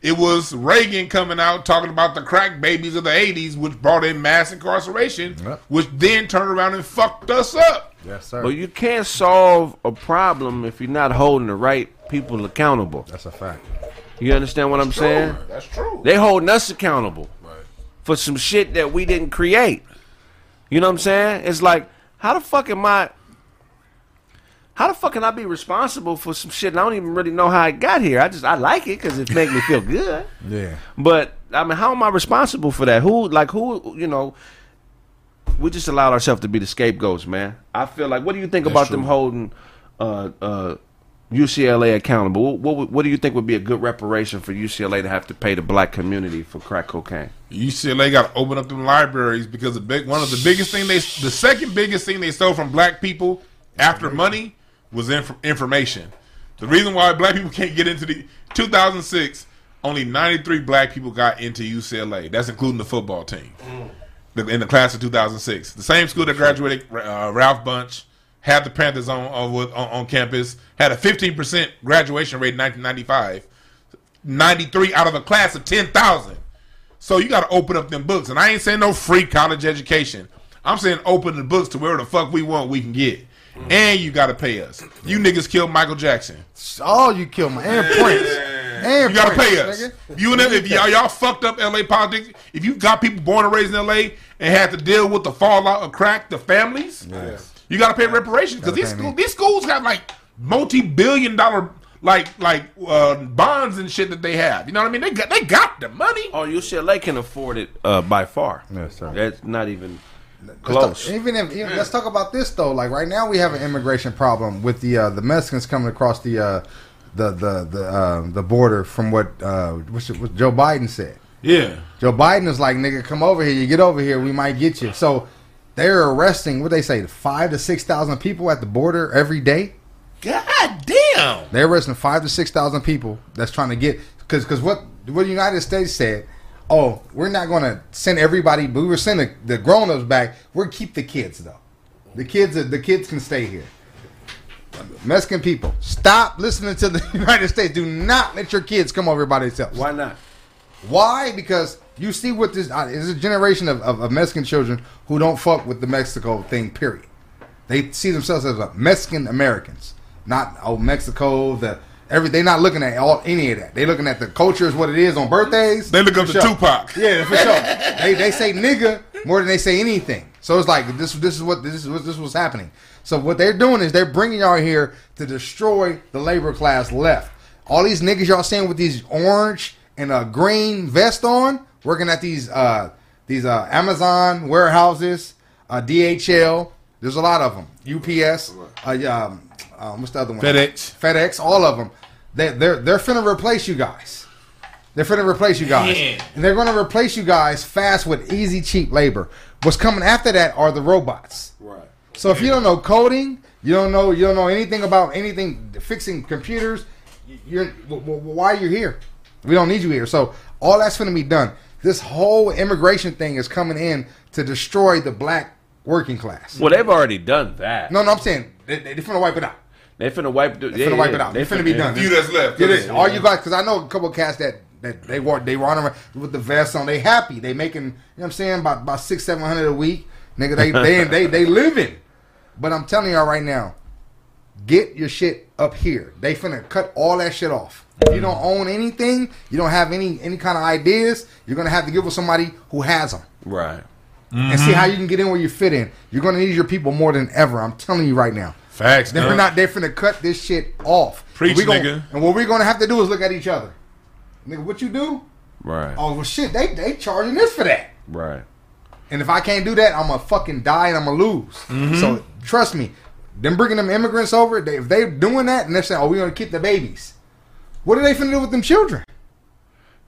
It was Reagan coming out talking about the crack babies of the 80s, which brought in mass incarceration, which then turned around and fucked us up. Yes, sir. But you can't solve a problem if you're not holding the right people accountable. That's a fact. You understand what I'm saying? That's true. They holding us accountable Right. for some shit that we didn't create. You know what I'm saying? It's like, how the fuck am I? how the fuck can I be responsible for some shit? And I don't even really know how I got here. I just I like it because it make me feel good. Yeah. But I mean, how am I responsible for that? Who, like, who, you know? We just allowed ourselves to be the scapegoats, man. I feel like. What do you think That's about true. them holding uh, uh, UCLA accountable? What, what what do you think would be a good reparation for UCLA to have to pay the black community for crack cocaine? UCLA got to open up them libraries because the big one of the biggest thing they the second biggest thing they stole from black people after money was inf- information. The reason why black people can't get into the 2006 only 93 black people got into UCLA. That's including the football team. The- in the class of 2006. The same school that graduated uh, Ralph Bunche had the Panthers on on, on on campus had a 15% graduation rate in 1995. 93 out of a class of 10,000. So you got to open up them books, and I ain't saying no free college education. I'm saying open the books to where the fuck we want, we can get, and you got to pay us. You niggas killed Michael Jackson. Oh, you killed my and Prince. And You got to Prince, pay us. nigga. You and them, if y'all, y'all fucked up LA politics, if you got people born and raised in LA and had to deal with the fallout of crack, the families, you got to pay reparations because these school, these schools have like multi-billion dollar like like uh, bonds and shit that they have. You know what I mean? They got they got the money. Oh, UCLA can afford it uh, by far. Yes, sir. That's not even close. talk- even if even, let's talk about this though. Like right now, we have an immigration problem with the uh, the Mexicans coming across the uh, the the the uh, the border from what uh, what's it- what Joe Biden said. Yeah. Joe Biden is like, nigga, come over here. You get over here, we might get you. So they're arresting what they say, five to six thousand people at the border every day. God damn. They're arresting five to six thousand people that's trying to get because because what what the United States said. Oh, we're not going to send everybody, but we were sending the, the grown ups back. We'll keep the kids though. The kids, the kids can stay here. Mexican people, stop listening to the *laughs* United States. Do not let your kids come over by themselves. Why not? Why? Because you see what this uh, is a generation of, of, of Mexican children who don't fuck with the Mexico thing. Period. They see themselves as uh, Mexican Americans, not oh Mexico. The every they're not looking at all any of that. They looking at the culture is what it is on birthdays. They look up to sure. Tupac. Yeah, for sure. they they say nigga more than they say anything. So it's like this this is what this is what this was happening. So what they're doing is they're bringing y'all here to destroy the labor class left. All these niggas y'all seeing with these orange and a green vest on, working at these uh these uh Amazon warehouses, uh DHL. There's a lot of them. UPS. Uh, um, um, what's the other one? FedEx. FedEx. All of them. They they're they're finna replace you guys. They're finna replace you guys. Man. And they're gonna replace you guys fast with easy, cheap labor. What's coming after that are the robots. Right. So if you don't know coding, you don't know you don't know anything about anything fixing computers, you're w- w- why are you here? We don't need you here. So all that's going to be done. This whole immigration thing is coming in to destroy the black working class. Well, they've already done that. No, no, I'm saying they, they, they're finna wipe it out. They finna wipe. The, They finna wipe it out. They finna be done. Few that's left. It is. All you guys, because I know a couple of cats that that they want they run around with the vest on. They happy. They making you know what I'm saying about about six seven hundred a week. Nigga, they they they they living. But I'm telling y'all right now, get your shit up here. They finna cut all that shit off. If you don't own anything, you don't have any any kind of ideas. You're gonna have to give with somebody who has them Right. and see how you can get in where you fit in. You're gonna need your people more than ever. I'm telling you right now. Facts. Then we're not there finna cut this shit off. Preach, we gon- nigga. And what we're gonna have to do is look at each other. Nigga, what you do? Right. Oh well shit, they they charging this for that. Right. And if I can't do that, I'm gonna fucking die and I'm gonna lose. Mm-hmm. So trust me, them bringing them immigrants over, they, if they doing that and they're saying, "Oh, we're gonna keep the babies," what are they finna do with them children?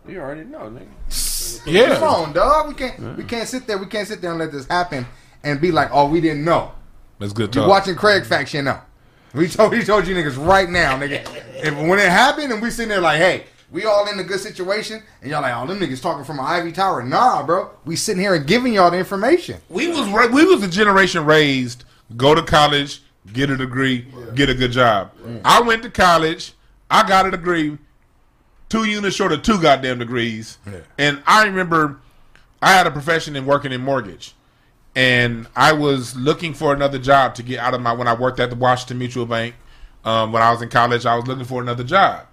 You already know, nigga. Yeah. Come on, dog. We can't we can't sit there. We can't sit there and let this happen and be like, "Oh, we didn't know." That's good You talk. watching Craig Facts, you know. We told we told you niggas right now, nigga. If when it happened and we sitting there like, hey, we all in a good situation, and y'all like, oh, them niggas talking from an Ivy Tower. Nah, bro. We sitting here and giving y'all the information. we was we was a generation raised go to college, get a degree, get a good job. I went to college, I got a degree, two units short of two goddamn degrees, and I remember I had a profession in working in mortgage, and I was looking for another job to get out of my when I worked at the Washington Mutual Bank. Um, when I was in college, I was looking for another job.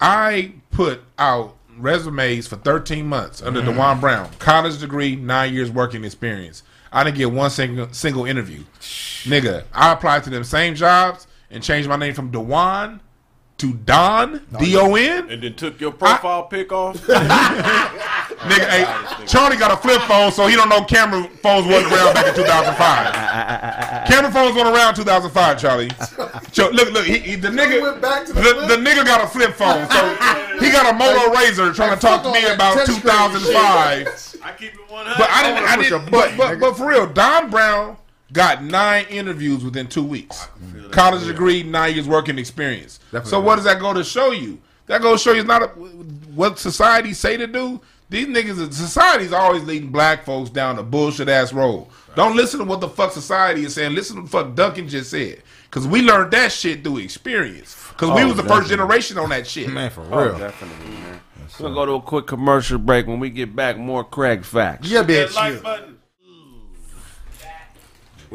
I put out resumes for 13 months under Dewan Brown, college degree, nine years working experience. I didn't get one single single interview. Nigga, I applied to them same jobs, and changed my name from Dewan to Don D O N. And then took your profile pic off. *laughs* Nigga, hey, Charlie got a flip phone, so he don't know camera phones wasn't around back in 2005. camera phones weren't around 2005, Charlie. Cho- look, look, he, he- the nigga, went back to the the, the nigga got a flip phone, so he got a Moto Razr trying to talk to me about 2005. I keep it 100. But I didn't, I didn't, button, but, but, but for real, Don Brown got nine interviews within two weeks. College degree, nine years working experience. Definitely so what does that go to show you? That goes to show you it's not a, what society say to do. These niggas, society's always leading black folks down a bullshit ass road. Don't listen to what the fuck society is saying. Listen to what the fuck Duncan just said. Cause we learned that shit through experience. Cause we Oh, was the first generation on that shit. Man, for Oh, real. definitely, man. We're gonna go to a quick commercial break. When we get back, more Craig facts. Yeah,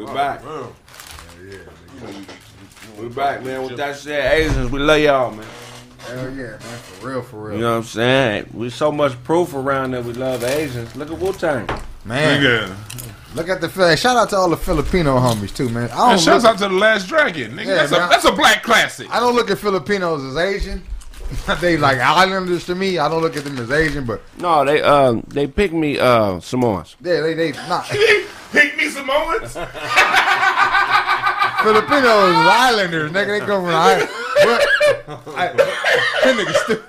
That bitch. like button. We back. We back, man. With that said, Asians, we love y'all, man. Hell yeah, man. For real, for real. You know what I'm saying? We so much proof around that we love Asians. Look at Wu Tang. Man, Nigga. look at the Phil- shout out to all the Filipino homies too, man. I And don't shouts look, out to the Last Dragon. Nigga, Yeah, that's, a, that's a black classic. I don't look at Filipinos as Asian. *laughs* they like islanders to me. I don't look at them as Asian, but No, they um they picked me uh Samoans. yeah, they they not *laughs* Pick me Samoans. *laughs* Filipinos is islanders. Nigga, they come from the island. But, I, that nigga stupid.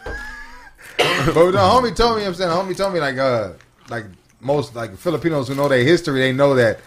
But the homie told me, I'm saying, the homie told me like uh like most like Filipinos who know their history, they know that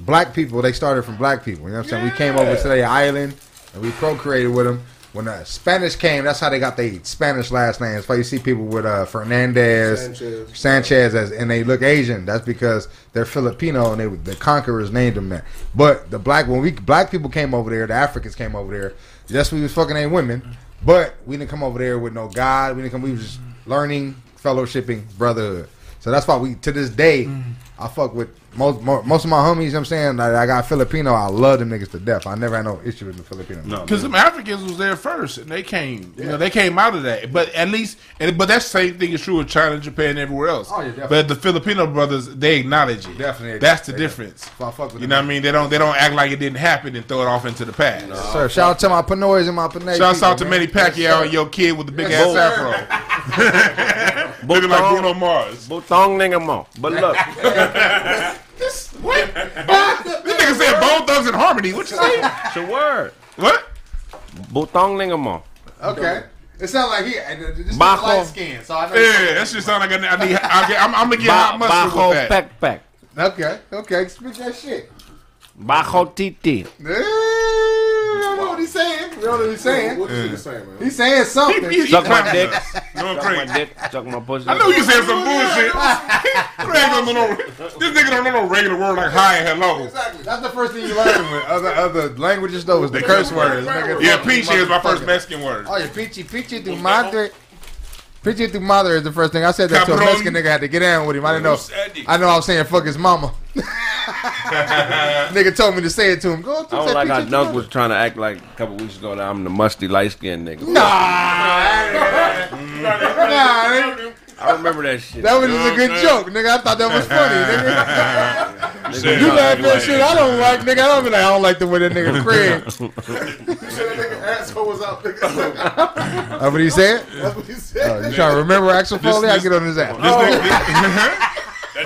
black people they started from black people. You know what I'm saying? We came over to their island and we procreated with them. When the Spanish came, that's how they got their Spanish last names. Why you see people with uh, Fernandez, Sanchez. Sanchez, as, and they look Asian. That's because they're Filipino and they the conquerors named them that. But the black when we black people came over there, the Africans came over there. Yes, we was fucking ain't women, but we didn't come over there with no God. We didn't come. We was just learning, fellowshipping, brotherhood. So that's why we to this day, I fuck with most mo- most of my homies. You know what I'm saying like, I got Filipino. I love them niggas to death. I never had no issue with the Filipino. No, Because them Africans was there first, and they came. You know, they came out of that. But at least, and but that same thing is true with China, Japan, and everywhere else. Oh, yeah, definitely. but the Filipino brothers, they acknowledge it. Definitely. that's the They- difference. So I fuck with You them. know what I mean? They don't they don't act like it didn't happen and throw it off into the past. No, Sir, shout out to my Pinoys and my Pinay. Shouts people, out to man. Manny Pacquiao and your kid with the big Yes, ass sir. afro, *laughs* *laughs* looking like Bruno Mars. Butong nigga mo. But look, *laughs* This what? *laughs* this nigga said Bone Thugs in Harmony. What you say? it's a word. What? Butong nigga mo. Okay. It sounds like he uh, this Bajo. light skin, so I know. Yeah, that shit sound like I need. I need I get, I'm, I'm gonna get hot Ba- mustard Bajo with that. peck peck. Okay, okay, speak that shit. Bajo titi. We don't know what he's saying. We don't know what he's saying. What is he saying, man? He's saying something. He- he- Suck my he- dick. *laughs* Going Suck crazy. my dick. Suck my pussy. I know you said some bullshit. *laughs* Craig don't know no, this nigga don't know no regular word like hi and hello. Exactly. That's the first thing you learn with other other languages though is the curse words. Yeah, fuck peachy is my first. Mexican word. Oh yeah, peachy, peachy tu madre. Peachy tu madre is the first thing I said that to a Mexican nigga had to get down with him. I didn't know. I know I was saying fuck his mama. *laughs* nigga told me to say it to him. Go to I don't like how peachy Dunk was trying to act like a couple weeks ago that I'm the musty light skinned nigga. Nah, nah, nigga. I remember that shit. That was just a good joke, nigga. I thought that was funny, nigga. *laughs* Nigga, You nah, laugh he that shit I don't like, nigga. I don't be like, I don't like the way that nigga *laughs* Craig. He said that nigga asshole was out. Nigga. That's what he said? That's what he said. Oh, you trying to remember Axel Foley? I get on his ass.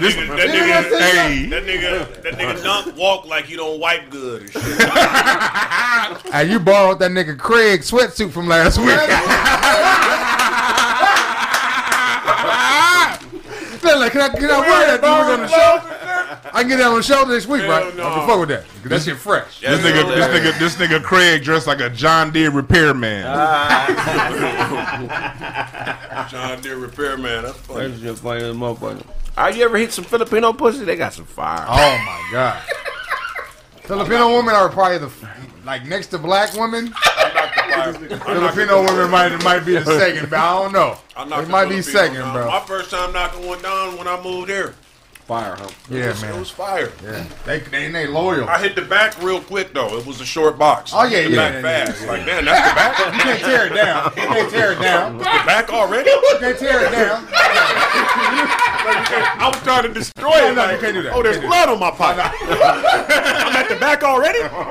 That nigga, that nigga, hey, that nigga, that nigga *laughs* dunk walk like you don't wipe good and shit. *laughs* Hey, you borrowed that nigga Craig sweatsuit from last week. *laughs* Feel like, can I, can I wear that when we on the show? I can get that on the show next week, right? no. I can fuck with that. 'Cause That shit fresh. This nigga, this nigga, this nigga Craig dressed like a John Deere repairman. Ah. John Deere repairman. That's funny. That's just funny as a motherfucker. Are you ever hit some Filipino pussy? They got some fire. Oh my god. Filipino women are probably the like next to black women. Filipino women might might be the second, but I don't know. It might be second, down. bro. My first time knocking one down when I moved here. Fire, huh? Yeah, it was, It was fire. Yeah. They they they loyal. I hit the back real quick though. It was a short box. Oh, yeah, Hit the yeah, back yeah, fast. Like man, that's the back. *laughs* You can't tear it down. You can't tear it down. the back already. You can't tear it down. *laughs* I was trying to destroy No, it. no, like, you can't do that. Oh, there's can't blood on my pocket. *laughs* I'm at the back already. Popping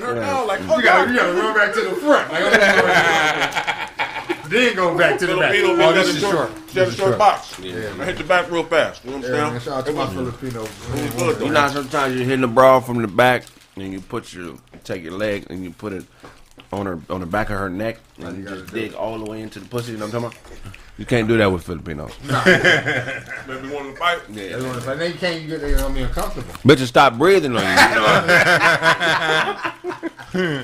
her out. Oh, you gotta, you gotta run back to the front. Like, oh, then go back to the back. Filipino Oh, bitch this got is a short. short, she had a This is short short. box. I hit the back real fast. You Yeah, man, understand? shout out to my Filipino. Good, You know, sometimes you're hitting the bra from the back, and you put your take your leg and you put it on her on the back of her neck, and you just dig all the way into the pussy. You know what I'm talking about? You can't do that with Filipinos. Maybe want to fight. Yeah. Everyone's like, then you can't get you know, me uncomfortable. Bitches stop breathing on you. You, know?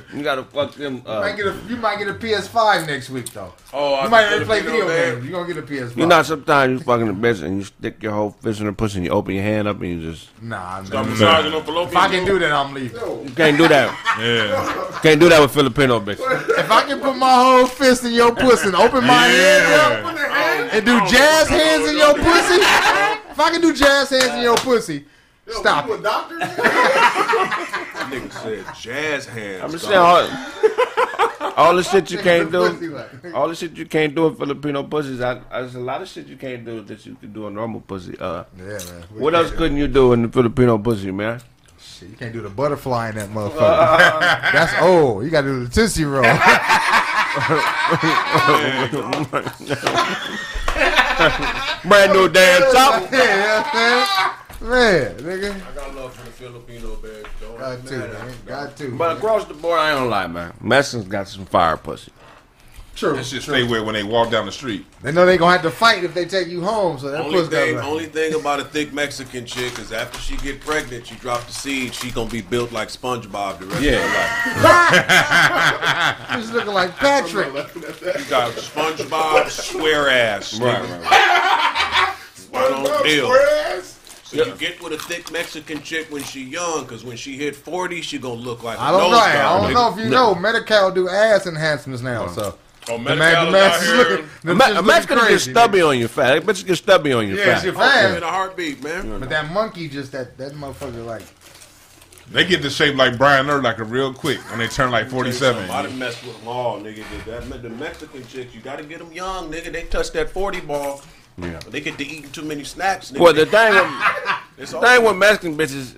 *laughs* you gotta fuck them. You might get a, you might get a PS5 next week though. Oh, I You might think already play video bad. games. You gonna get a PS5? you know, sometimes you fucking a bitch and you stick your whole fist in her pussy and you open your hand up and you just Nah, Stop man. massaging them fallopian If I can tubes. do that, I'm leaving. you can't do that. Yeah. Can't do that with Filipino bitches. If I can put my whole fist in your pussy and open my hand up and do jazz hands in your pussy, if I can do jazz hands in your pussy, stop it. *laughs* Nigga said jazz hands. I'm just dog. saying all, all the shit you *laughs* can't do. All the shit you can't do in Filipino pussies. I, I, there's a lot of shit you can't do that you can do in normal pussy. Uh, Yeah, man. what else couldn't you do in the Filipino pussy, man? Shit, you can't do the butterfly in that motherfucker. *laughs* That's old. You gotta do the tootsie roll. *laughs* Brand new damn chop. *laughs* yeah, man. nigga. I got love for the Filipino bag, dog. Got to, man. Got to. But across the board, I don't lie, man. Mexicans got some fire pussy. True. That shit stay wet when they walk down the street. They know they gonna have to fight if they take you home. So that Only pussy thing, gotta only thing about a thick Mexican chick is after she get pregnant, you drop the seed, she gonna be built like SpongeBob the rest Yeah. of her life. *laughs* She's looking like Patrick. *laughs* You got SpongeBob square ass. Right, nigga. right. Right on deal. So you get with a thick Mexican chick when she young, cause when she hit forty, she gonna look like a I don't know. nose I don't know if you know. Medical do ass enhancements now. So Oh, the Medi-Cal man, the is man's out here. looking. The Ma- shit's a looking Mexican get crazy, stubby nigga. on your fat. That bitch get stubby on your Yeah, fat. she In a heartbeat, man. But that monkey just that that motherfucker like. They get the shape like Brian Urlacher real quick when they turn like 47. I done messed with them all, nigga. That, that, the Mexican chicks, you gotta get them young, nigga. They touch that 40 ball. Yeah. They get to eating too many snacks, nigga. Well, the thing with, *laughs* It's the thing with Mexican bitches,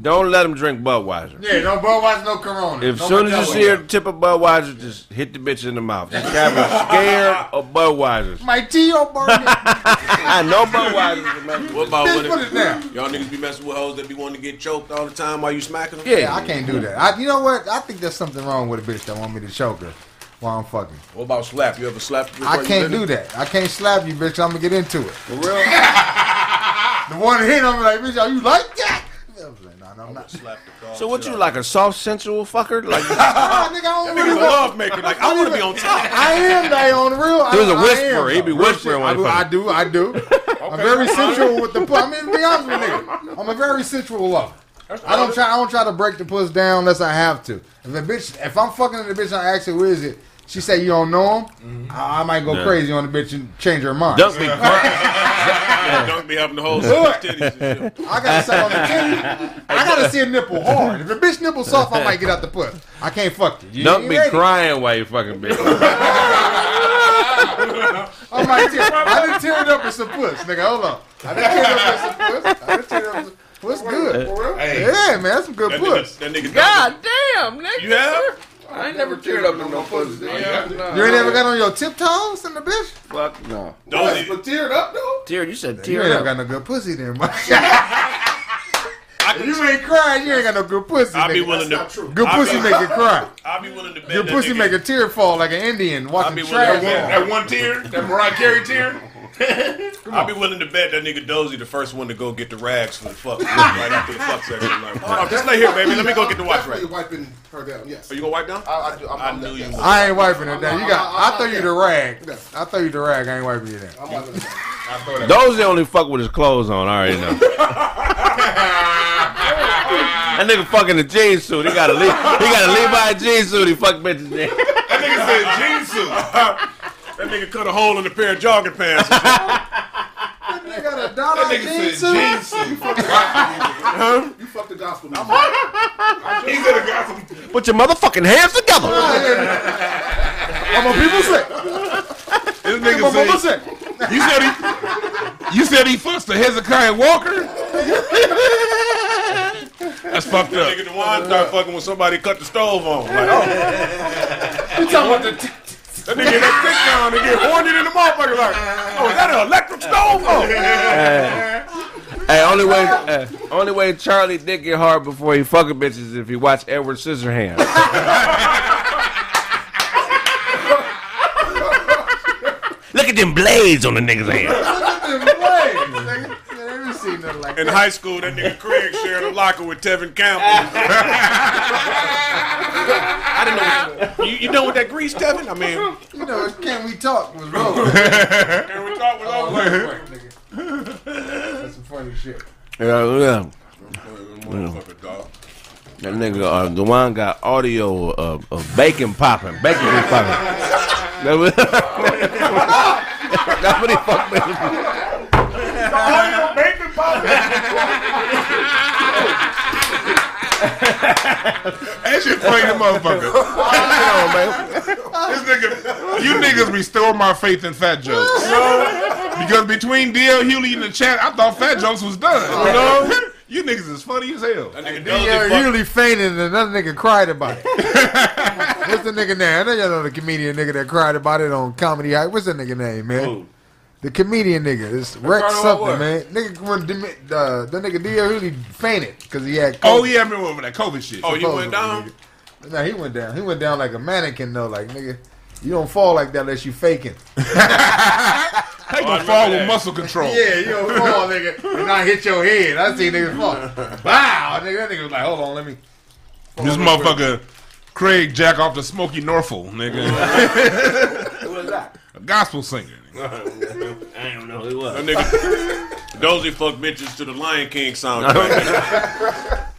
don't let them drink Budweiser. Yeah, no Budweiser, no Corona. If no soon as you see her tip of Budweiser, just hit the bitch in the mouth. Just have her scared of Budweisers. my Tio burning. *laughs* I know Budweisers. man. What about Bitch, when it down. Y'all niggas be messing with hoes that be wanting to get choked all the time while you smacking them? Yeah, Yeah, I can't do that. I, you know what? I think there's something wrong with a bitch that want me to choke her while I'm fucking. What about slap? You ever slap? I can't do that. I can't slap you, bitch. I'm gonna get into it. For real? *laughs* The one hit, I'm like, bitch, are you like that? I nah, I'm not. Slap the So what shit you like a soft sensual fucker? Like Ah, *laughs* nigga, I don't really a want. love maker. Like I want to be on top. I am that on the real. He was a I- I whisperer. am, He be though. Real whispering shit. when I he do. I do. I do. *laughs* I'm very sensual with the. pu- I mean, to be honest with you, I'm a very sensual lover. I don't try. I don't try to break the puss down unless I have to. If a bitch, if I'm fucking the bitch, and I ask her who is it. She say you don't know him. I, I might go Yeah. crazy on the bitch and change her mind. don't be crying. *laughs* Don't be having the whole soft titties. I gotta say on the titty. I gotta see a nipple hard. If a bitch nipple soft, I might get out the puss. I can't fuck you. you Don't be ready. crying while you fucking bitch. *laughs* I might tear. I done tear it up with some puss, nigga. Hold on. I done tear it up with some puss. I done tear it up with some Puss good. Hey, Yeah, man, that's some good that puss. nigga, that nigga God damn, nigga. You have? I ain't never teared up in no pussy. Yeah. You ain't ever got on your tiptoes in the bitch? Fuck no. Don't But teared up though. Tear, you said teared. You tear ain't never up. got no good pussy then, boy. *laughs* If you ain't crying, you ain't got no good pussy. I'll be nigga. willing to. true. Good I'll pussy be- make you cry. *laughs* I'll be willing to bet Good that pussy nigga- make a tear fall like an Indian watching be trash. willing to- That one tear, that Mariah Carey tear. I'll be willing to bet that nigga Dozy the first one to go get the rags for the fuck right after the fuck section. Like, oh, just lay here, baby. Let me go get the watch right. Definitely wiping her down. Yes. Are you gonna wipe down? I, I, do, I'm, I I'm knew that- you yes. would. I ain't wiping it down. You got. I'm- throw you the rag. I throw you the rag. I ain't wiping you down. I'm wiping it down. Those the only fuck with his clothes on. I already know. *laughs* that nigga fucking a jeans suit. He got a Le- he got a Levi jeans suit. He fuck bitches. That nigga said jeans suit. *laughs* That nigga cut a hole in a pair of jogging pants. *laughs* that nigga got a dollar That nigga jeans said suit? jeans suit. You fuck the gospel music. *laughs* He could have got some. Put your motherfucking hands together. I'm a people sick. This I'm nigga people said. sick. You said he. You said he fucks the Hezekiah Walker. That's fucked up. nigga Dewan start fucking when somebody cut the stove on. Like, oh. You talking about the? That nigga that stick down and get horny in the motherfucker like, oh, is that an electric stove? *laughs* Oh. Hey, only way, uh, only way Charlie dick get hard before he fucking bitches is if he watch Edward Scissorhands. *laughs* Look at them blades on the nigga's hand. Never seen nothing like In high school, that nigga Craig shared a locker with Tevin Campbell. *laughs* I didn't know. You, you know what that grease, Tevin? I mean, You know, Can We Talk was wrong. *laughs* can we talk with over? That's some funny shit. Yeah, yeah. Motherfucker, dog. That nigga, uh, the one got audio of, of bacon popping. Bacon is popping. *laughs* That was- That's what he fucked with. *laughs* That shit funny, the motherfucker. *laughs* Come on, man. This nigga, you niggas restore my faith in fat jokes. Because between DL Hughley and the chat, I thought fat jokes was done. You know? *laughs* You niggas is funny as hell. That nigga Yeah, Dozy fuck- fainted and another nigga cried about it. What's the nigga name? I know y'all know the comedian nigga that cried about it on Comedy Hype. What's the nigga name, man? Who? The comedian nigga. It's Rex something, man. Nigga, when uh, the nigga D.L. Hughley fainted because he had COVID. Oh, yeah, I remember that COVID shit. Oh, you went down? nigga. Nah, he went down. He went down like a mannequin, though. Like, nigga, you don't fall like that unless you faking. *laughs* Oh, I gonna remember fall that. with muscle control? *laughs* Yeah, you don't fall, nigga, and not hit your head. I see niggas fall. *laughs* Wow, nigga, that nigga was like, hold on, let me. This motherfucker, Craig Jack off the Smokie Norful, nigga. Who was that? A gospel singer. I don't know who it was. That nigga Dozy fuck bitches to the Lion King soundtrack. *laughs*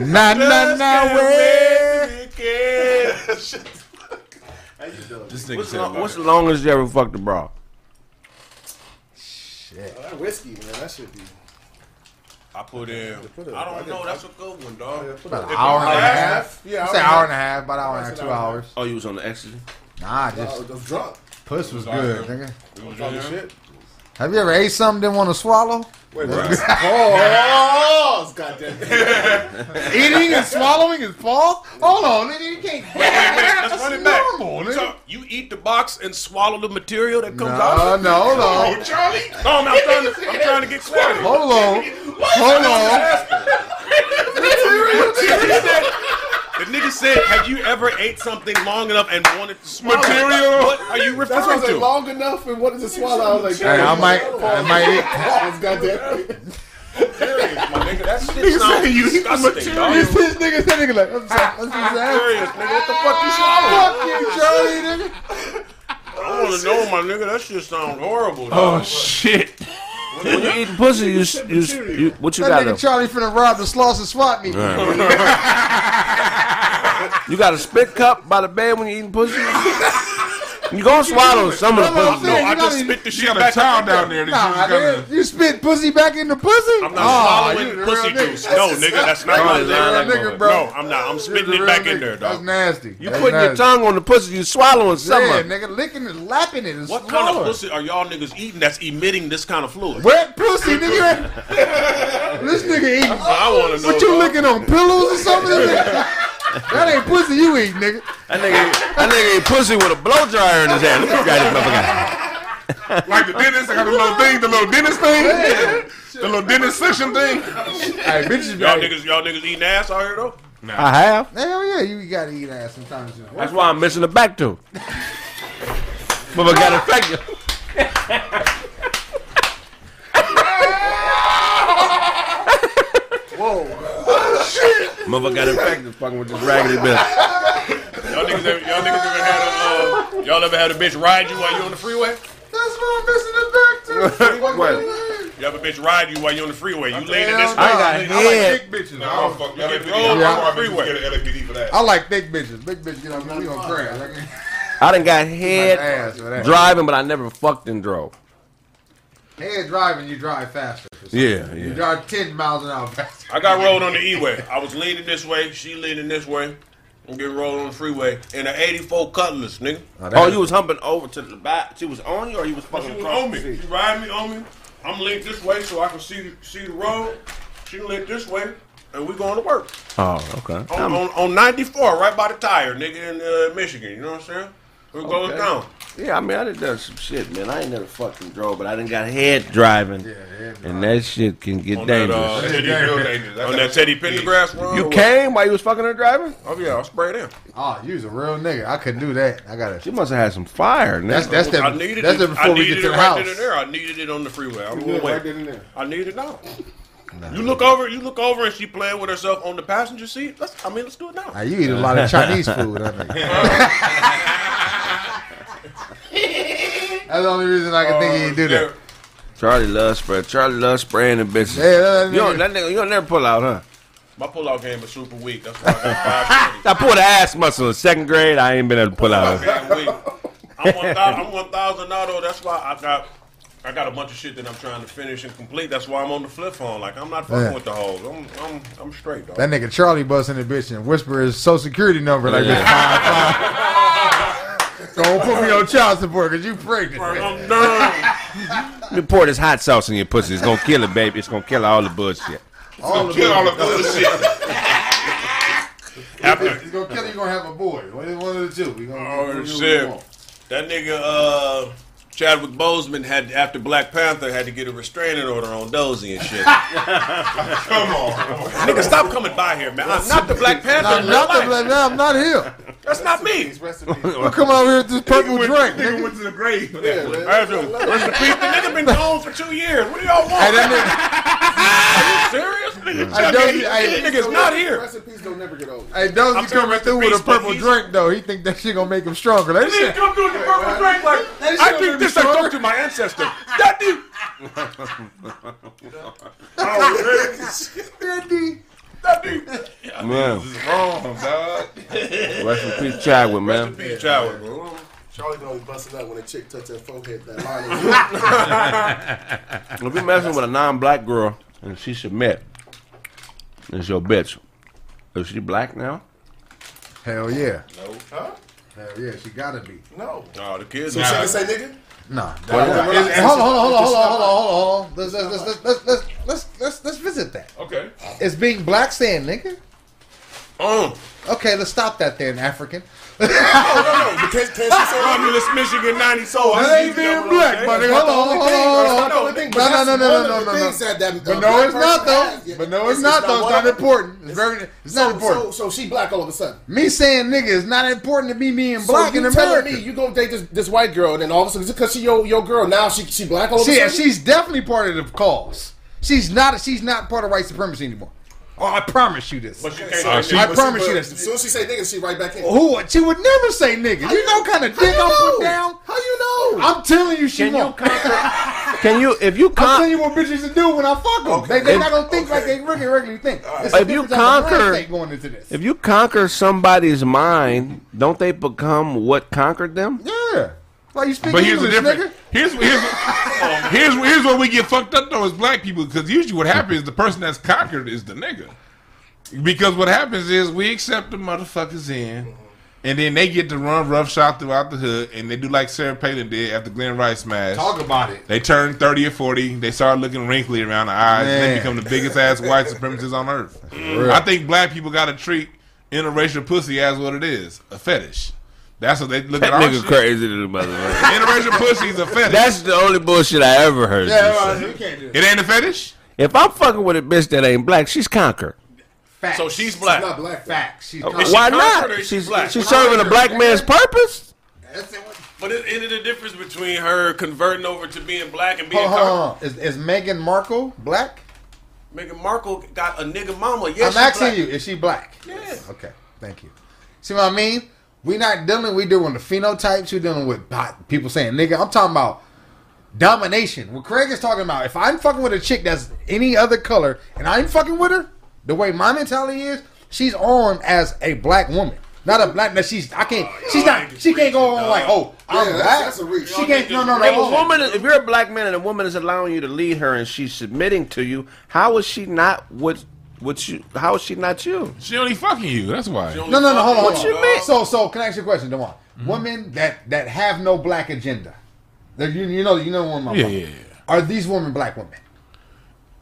Nah, nah, nah, way. This nigga What's, said, the, what's the longest you ever fucked a bra? Shit. Oh, that whiskey, man. That should be. I put in. I don't know. That's a good one, dog. About an hour and a half. Yeah, I Say hour and a half, about an hour and two hours. Oh, you was on the ecstasy? Nah, I just was drunk. Puss was good, nigga. Talking shit. Have you ever ate something didn't want to swallow? Wait, what? Oh, goddamn. Eating and swallowing is false? Hold on, nigga, you can't. Wait, wait, let's That's run it back. normal, nigga. So you eat the box and swallow the material that comes No, out? no, no. Charlie. No, I'm, I'm trying to. I'm trying to get clarity. Hold on. Hold on. The nigga said, "Have you ever ate something long enough and wanted to swallow? Material? What are you That's why I referring was like to? long enough and wanted to swallow. I was like, Hey, I might, I might eat. Pause, goddamn. My nigga, that shit sounds you eat the disgusting, dog. This this nigga, that nigga like, I'm sorry, I'm sorry. Serious, nigga. What the fuck you swallow? Fuck you, Charlie, nigga. I want to know, my nigga. That shit sounds horrible. Oh, shit. When you eating pussy, you, you, you what you That got nigga to Charlie finna rob the Slauson swap meet. you got a spit cup by the bed when you eating pussy? *laughs* You gonna swallow some of the That's what pussy. No. I just gotta- spit the shit got a back towel down there. Nah, she gonna, you spit pussy back in the pussy? I'm not Aw, swallowing you pussy real nigga. juice. No, nigga, that's not my Charlie, thing. lie like nigga, bro. No, I'm not. I'm You the spitting it real back in nigga. there, That's nasty. You That's putting your tongue on the pussy, you swallowing some Yeah, of it. nigga, licking it, lapping it. What kind of pussy are y'all niggas eating that's emitting this kind of fluid? Wet pussy, *laughs* nigga. *laughs* this nigga eating. I want to know. What you dog. licking on pillows or something? *laughs* nigga? that ain't pussy you eat, nigga. That nigga, that nigga eat pussy with a blow dryer in his hand. Look at this motherfucker. *laughs* like the dentist, I got the little thing, the little dentist thing, the little dentist section thing. Hey, bitches, Y'all hey, niggas, y'all niggas eating ass out here though. Nah. I have. Hell yeah, you gotta eat ass sometimes. That's why I'm missing the back tooth. Mother got infected. Mother got infected fucking with this raggedy bitch. Y'all niggas, ever, y'all niggas ever had a, uh, y'all ever had a bitch ride you while you on the freeway? That's why I'm missing the back too. Wait. You have a bitch ride you while you on the freeway. You leaning hell this no. way. I got I like thick bitches. I don't fuck. You get rolled Yeah. on the freeway. Get an LAPD for that. I like thick bitches. Big bitches, you know, we gonna crash. *laughs* I done got head ass for that. driving, but I never fucked and drove. Head driving, you drive faster. Yeah, yeah. You drive 10 miles an hour faster. I got rolled on the E-way. I was leaning this way. She leaning this way. I'm getting rolled on the freeway in an '84 Cutlass, nigga. Oh, you was humping over to the back. She was on you, or you was She fucking was on me. seat? She riding me on me. I'm leaned this way so I can see the, see the road. She leaned this way. and we going to work Oh, okay. on, on, on 94, right by the tire, nigga, in uh, Michigan. You know what I'm saying? We goes Okay. down. Yeah, I mean, I done done some shit, man. I ain't never fucking drove, but I done got head driving, and that shit can get On that, dangerous. uh, Teddy, Yeah, real dangerous. on that Teddy Pendergrass run. you came while you was fucking her driving? Oh yeah, I sprayed in. Oh, you was a real nigga. I couldn't do that. I gotta. She must have had some fire. That's that's the I needed that's it. the I before we needed get to it the right house. then and there. I needed it on the freeway. I don't right then and there. I need it now. You look over. You look over, and she playing with herself on the passenger seat. Let's. I mean, let's do it now. Ah, you eat a lot of Chinese food. I think. *laughs* *laughs* That's the only reason I can think he didn't do that. Charlie loves spray. Charlie loves spraying the bitches. Yeah, that You don't, that nigga, you don't never pull out, huh? My pullout game is super weak. That's why I got five *laughs* I pulled an ass muscle in second grade. I ain't been able to pull out. I'm one thousand. I'm one thousand now. That's why I got. I got a bunch of shit that I'm trying to finish and complete. That's why I'm on the flip phone. Like I'm not fucking Yeah. with the hoes. I'm I'm I'm straight dog. That nigga Charlie busting the bitch and whisper his social security number like this. *laughs* Don't put me on child support because you pregnant. man. I'm done. Let me pour this hot sauce in your pussy. It's gonna kill it, baby. It's gonna kill all the bullshit. All of Kill it. all the bullshit. *laughs* After, He's gonna kill you. You're gonna have a boy. One one of the two. We gonna, Oh, shit. that nigga uh, Chadwick Boseman had after Black Panther had to get a restraining order on Dozy and shit. *laughs* Come on. nigga, stop coming by here, man. I'm not the Black Panther. I'm not the life. black. No, I'm not here. That's not me. He's rest in peace. Come out here with this purple drink. Nigga Nigga. went to the grave. for Yeah, man. Rest in peace. The nigga been gone for two years. What do y'all want? Hey, that serious? Nigga, I don't- I- that nigga's not here. Rest in peace. Don't never get old. nigga, hey, Dozy I'm coming through with a purple drink though. He think that shit gonna make him stronger. That Nigga, come through with the purple drink like I gonna think make this I talk to my ancestor. That dude. That dude. Man, This is wrong, dog. rest in peace, Chadwick, man. Peace Chadwick, bro. Charlie gonna be busting up when a chick touch that forehead. That line. *laughs* If you messing with a non-black girl and she submit, it's your bitch. Is she black now? Hell yeah. No. huh? Hell yeah. She gotta be. No. No, the kids. So she can say nigga. Nah. Well, Hold on, hold on, hold on, hold on, hold on, hold on. Let's let's let's let's let's let's let's let's visit that. Okay. It's being black saying nigga? Um, Okay, let's stop that then, African. Oh no, no. Can she say nigga? Romulus, Michigan, 90 soul. That ain't being black, buddy. Hold on, hold on, hold on, hold on. No, no, no, no, no, no, no, no. That, But no, it's not though. But no, it's not though. It's not important. It's very. It's not important. so she black all of a sudden. Me saying nigga is not important to me being black in America. me you gonna date this, this white girl, and then all of a sudden, because she your your girl, now she she black all of a sudden. she's definitely part of the cause. She's not. She's not part of white supremacy anymore. Oh, I promise you this. But she can't. she- I but promise but you As this. soon as she say nigga, she right back in. Who? She would never say nigga. You know, kind of How dick you I'm put down. How you know? I'm telling you, she Can you won't. *laughs* Can you, if you I'm telling con- you what bitches to do when I fuck them. They, they're not gonna think like they really regularly think. It's a If you difference out of the conquer- mind state going into this. if you conquer somebody's mind, don't they become what conquered them? yeah. Why you speak But here's the English, difference. nigga? Here's here's here's here's where we get fucked up though as black people because usually what happens is the person that's conquered is the nigga. Because what happens is we accept the motherfuckers in, and then they get to run roughshod throughout the hood, and they do like Sarah Palin did after Glen Rice smash. Talk about it. They turn 30 or 40. They start looking wrinkly around the eyes. And they become the biggest ass white supremacists on earth. I think black people got to treat interracial pussy as what it is a fetish. That's what they look That at our nigga shit. crazy to the motherfucker. *laughs* Interracial pussy is a fetish. That's the only bullshit I ever heard. you say. well, you can't do it ain't a fetish? If I'm fucking with a bitch that ain't black, she's conquered. Facts. So she's black. Not black. facts. She's oh, Is she Why not? is she She's black? she's serving a black man's purpose. But is, is it a difference between her converting over to being black and being Hold on, conquered? hold. Is, is Meghan Markle black? Meghan Markle got a nigga mama. Yes, I'm she asking black. you, is she black? Yeah. Okay, thank you. See what I mean? We not dealing. We dealing with phenotypes. We dealing with people saying nigga. I'm talking about domination. What Craig is talking about. If I'm fucking with a chick that's any other color, and I'm fucking with her, the way my mentality is, she's on as a black woman. Not a black. That she's. I can't. She's not. She can't go on like, oh, I'm Yeah, black. that's- that's a reach. She can't. No, no, no. If a woman, if you're a black man and a woman is allowing you to lead her and she's submitting to you, how is she not what? What you? How is she not you? She only fucking you. That's why. No, no, no. Hold on. What Hold you, on. dog. So, so can I ask you a question, Demar? Mm-hmm. Women that that have no black agenda. That you, you know, you know one. Yeah, yeah, yeah. Are these women black women?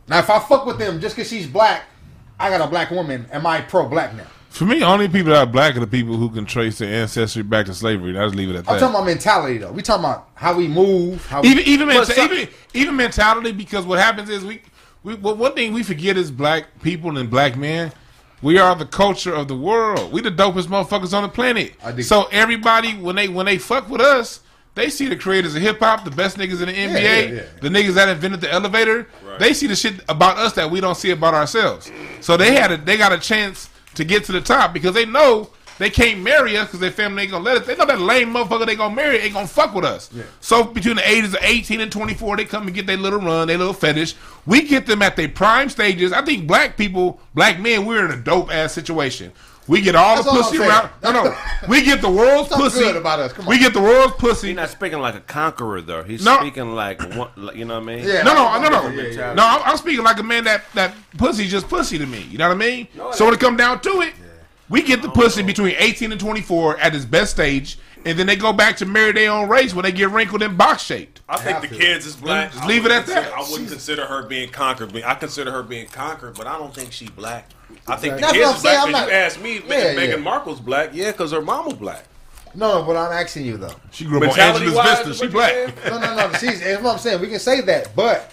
Now, if I fuck with them just because she's black, I got a black woman. Am I pro black now? For me, only people that are black are the people who can trace their ancestry back to slavery. I just leave it at that. I'm talking about mentality though. We talking about how we move. How we, even even, menta- some- even even mentality because what happens is we we well, one thing we forget is black people and black men. We are the culture of the world. We the dopest motherfuckers on the planet. So everybody when they when they fuck with us, they see the creators of hip hop, the best niggas in the NBA, yeah, yeah. the niggas that invented the elevator. They see the shit about us that we don't see about ourselves. So they had a they got a chance to get to the top because they know they can't marry us because their family ain't gonna let us. They know that lame motherfucker they gonna marry ain't gonna fuck with us. So between the ages of 18 and 24, they come and get their little run, their little fetish. We get them at their prime stages. I think black people, black men, we're in a dope ass situation. We get all That's the all pussy around. No, no. We get the world's Something pussy. good about us. Come on. We get the world's pussy. He's not speaking like a conqueror though. He's No. speaking like one, like, you know what I mean? Yeah. No, no, no, no, Yeah, yeah, yeah. no. I'm, I'm speaking like a man that that pussy's just pussy to me. You know what I mean? No, so when it come down to it, we get the pussy between 18 and 24 at its best stage, and then they go back to marry their own race when they get wrinkled and box shaped. I think the kids is black. Just I leave it wouldn't at that. I wouldn't consider her being conquered. I consider her being conquered, but I don't think she black. I think the That's kids I'm is saying. black. I'm 'cause not- you asked me, Yeah, Meghan yeah. Markle's black. Yeah, because her mama's black. no, no, but I'm asking you though. She grew up on Mentality Angela's wise, Vista. She what black. you? No, no, no. She's, that's what I'm saying. We can say that, but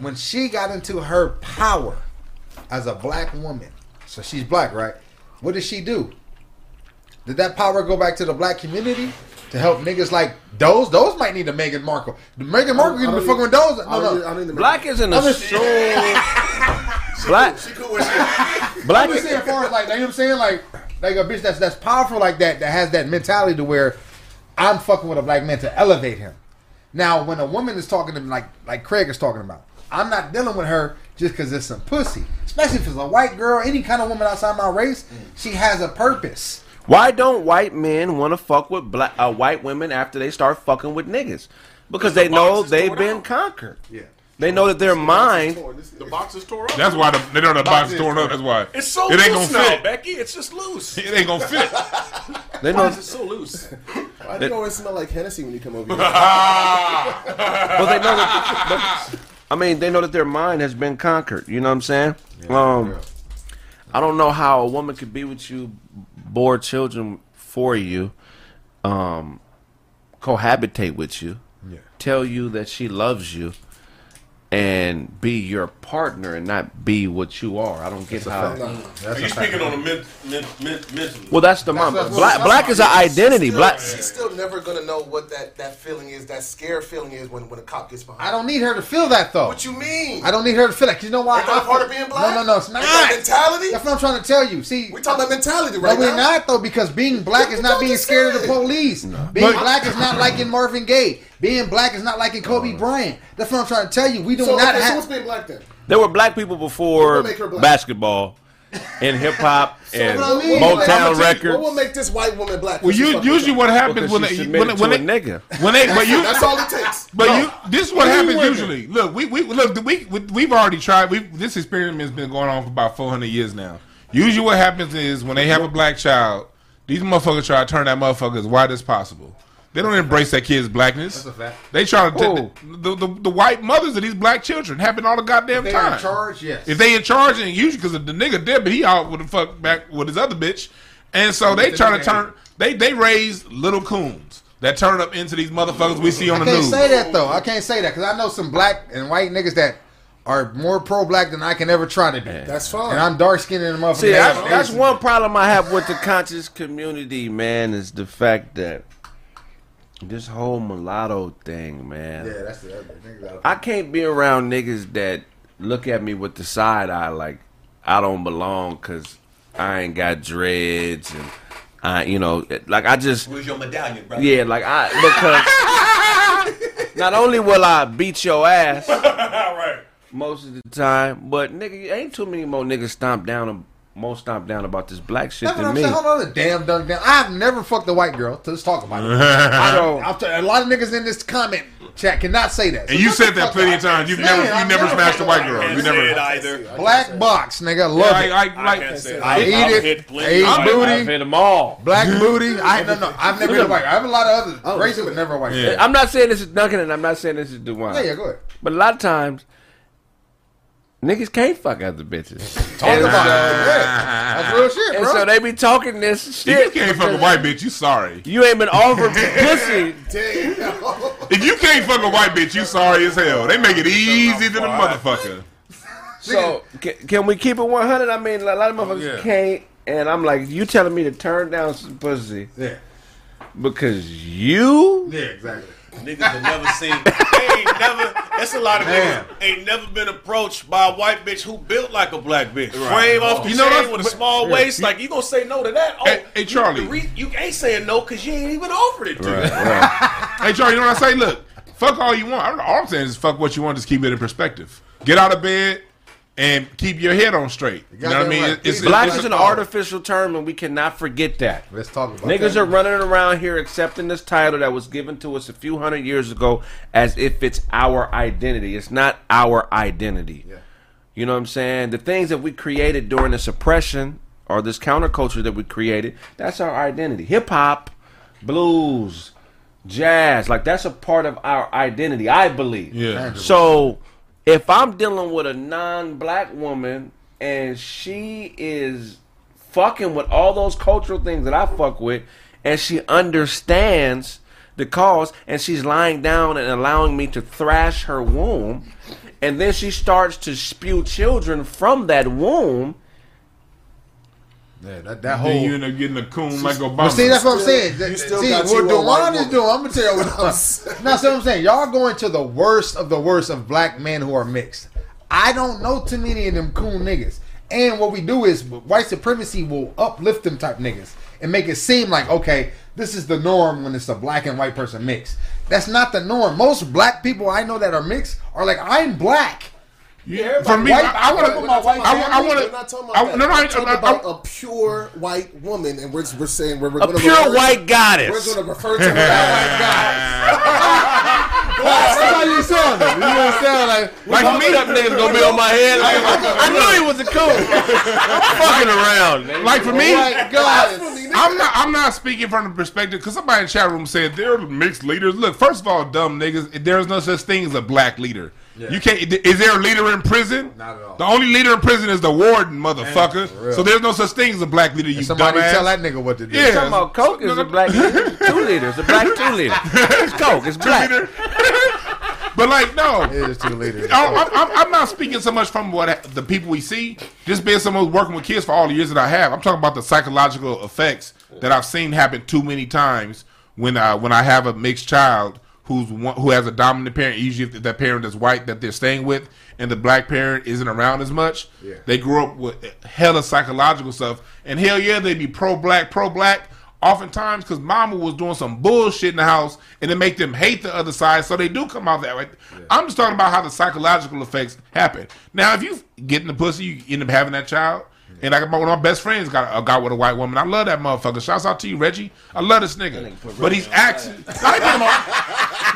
when she got into her power as a black woman, so she's black, right? What did she do? Did that power go back to the black community to help niggas like those? Those might need a Meghan Markle. Meghan Markle I can be fucking with need- those. I No, don't need- I no. need Black isn't a I'm just- soul. *laughs* Black, She cool with shit. black I'm just saying, far as like, you know what I'm saying, like, like a bitch that's that's powerful like that, that has that mentality to where I'm fucking with a black man to elevate him. Now, when a woman is talking to me like like Craig is talking about, I'm not dealing with her just because it's some pussy. Especially if it's a white girl, any kind of woman outside my race, she has a purpose. Why don't white men want to fuck with black uh, white women after they start fucking with niggas? Because they the know they've been out. conquered. Yeah. They know that their mind. The box is tore up. That's why the, they know the box is is torn up. That's why it's so it ain't loose gonna now, fit. Becky. It's just loose. It ain't gonna fit. *laughs* They Why know. is it so loose? Why do you always smell like Hennessy when you come over here? *laughs* Well, they know that. I mean, they know that their mind has been conquered. You know what I'm saying? um, I don't know how a woman could be with you, bore children for you, um, cohabitate with you, tell you that she loves you, and be your partner and not be what you are. I don't get how. Are you speaking on a men, men, men, mentally? Well, that's the mom. that's what Black, I'm black is an identity. Still- Black. She's still never gonna know what that, that feeling is, that scare feeling is when, when a cop gets behind. I don't need her to feel that though. What you mean? I don't need her to feel that. 'cause You know why? Ain't that I part feel- of being black? No, no, no, it's Ain't not. that mentality? That's what I'm trying to tell you. See, We talking about mentality right No, right we're now. not though, because being black is not being scared of the police. Being black is not liking Marvin Gaye. Being black is not liking Kobe oh. Bryant. That's what I'm trying to tell you. We do So, not okay, so have. what's being black then? There were black people before What would make her black? basketball and hip hop *laughs* and what I mean, Motown like, I'ma What will make this white woman black? Well, you, usually what happens when she they, submitted when, to when a they, nigga. when they, but *laughs* you, That's all it takes. But you, this is what What happens working? usually. Look, we, we look. We, we we've already tried. We this experiment has been going on for about four hundred years now. Usually, what happens is when they have a black child, these motherfuckers try to turn that motherfucker as white as possible. They don't embrace that kid's blackness. That's a fact. They try to take the, the, the, the white mothers of these black children happen all the goddamn They're time. in charge, yes. If they in charge, and usually because the nigga dead, but he out with the fuck back with his other bitch, and so they the try to turn. They they raise little coons that turn up into these motherfuckers we see on I the can't news. say that though. I can't say that because I know some black and white niggas that are more pro-black than I can ever try to be. That's fine. And I'm dark skinned and motherfucker. See, They that's, that's one problem I have with the conscious community, man, is the fact that this whole mulatto thing, man. Yeah, that's the other niggas out I can't be around niggas that look at me with the side eye like I don't belong because I ain't got dreads and I, you know, like I just, Where's your medallion, brother? yeah, like I because *laughs* not only will I beat your ass *laughs* right. most of the time, but nigga, ain't too many more niggas stomp down, more stomp down about this black shit That's what than I'm me. saying. Hold on, a damn dunk down. I've never fucked a white girl. So let's talk about it. *laughs* So, I'll tell- a lot of niggas in this comment chat cannot say that. So And you shut the said that fuck plenty up. of times. You've never, you I've never never smashed a white girl. You never. it either. Black box, nigga. Love Like, it. like, I like, can't say it. I I've eat it. hit I eat of white- booty. I've hit them all. Black booty. I no no. I've never been a white. I have a lot of other oh. races, but never a white. Yeah. girl. I'm not saying this is Duncan, and I'm not saying this is Dewan. Yeah, yeah, go ahead. But a lot of times, niggas can't fuck other bitches. Talk And about so- it. Yeah. That's real shit, And bro. so they be talking this If shit. you can't fuck a white bitch, you sorry. You ain't been offered *laughs* pussy. If you can't fuck a white bitch, you sorry as hell. They make it easy to the motherfucker. So can, can we keep it one hundred? I mean, a lot of motherfuckers Yeah. can't. And I'm like, you telling me to turn down some pussy yeah. because you? Yeah, exactly. Niggas have never seen. They ain't never. That's a lot of Man. niggas ain't never been approached by a white bitch who built like a black bitch. Frame off the You know chain with a small yeah. waist. Like you gonna say no to that? Oh, Hey- hey, Charlie. the re- you ain't saying no because you ain't even offered it to. you. *laughs* Hey, Charlie, you know what I say? Look, fuck all you want. I don't know. All I'm saying is fuck what you want. Just keep it in perspective. Get out of bed and keep your head on straight. You know what I mean? right. It's, it's, Black it's is a an thought. artificial term, and we cannot forget that. Let's talk about it. Niggas that. are running around here accepting this title that was given to us a few hundred years ago as if it's our identity. It's not our identity. You know what I'm saying? The things that we created during the suppression or this counterculture that we created, that's our identity. Hip hop, blues, jazz, like that's a part of our identity, I believe. Yeah. So if I'm dealing with a non-black woman and she is fucking with all those cultural things that I fuck with, and she understands the cause, and she's lying down and allowing me to thrash her womb, and then she starts to spew children from that womb. Yeah, that, that whole. Then you end up getting a coon like Obama. But see, that's what I'm saying. That- still see, what you a Dewan is doing, I'm gonna tell you what I'm. *laughs* now, see what I'm saying. Y'all going to the worst of the worst of black men who are mixed. I don't know too many of them cool niggas. And what we do is white supremacy will uplift them type niggas and make it seem like okay, this is the norm when it's a black and white person mixed. That's not the norm. Most black people I know that are mixed are like I'm black. Yeah, for me, White- I, I want We're to. not talking I, I want to. not talking about I, that. no, no, I, We're talking about I, a pure white woman, and we're, we're saying we're, we're A gonna pure refer, white goddess. We're going to refer to her as white *laughs* That's how you sound. You understand? Like, like for me, That nigga's gonna be on my head. I knew he was a coon. fucking around. like for me, white goddess. I'm not. I'm not speaking from the perspective because somebody in the chat room said they're mixed leaders. Look, first of all, dumb niggas. There's no such thing as a black leader. You can't. Is there a leader in prison? Not at all. The only leader in prison is the warden, motherfucker. for real. so there's no such thing as a black leader. You Somebody dumbass. tell that nigga what to do. Yeah. talking about Coke is a black *laughs* leader. Two liters, a black two liter. It's Coke. It's *laughs* black. *laughs* but like, no. It is two leaders. I- I'm, I'm, I'm not speaking so much from what the people we see. Just being someone who's working with kids for all the years that I have, I'm talking about the psychological effects that I've seen happen too many times when I when I have a mixed child who's one, who has a dominant parent. Usually, if that parent is white that they're staying with, and the black parent isn't around as much, Yeah. they grew up with hella psychological stuff. And hell yeah, they be pro black, pro black. Oftentimes, because mama was doing some bullshit in the house, and it make them hate the other side, so they do come out that way. I'm just talking about how the psychological effects happen. Now, if you get in the pussy, you end up having that child. And I got my, one of my best friends got a, got with a white woman. I love that motherfucker. Shouts out to you, Reggie. I love this nigga. But he's acting. No, I ain't put him on.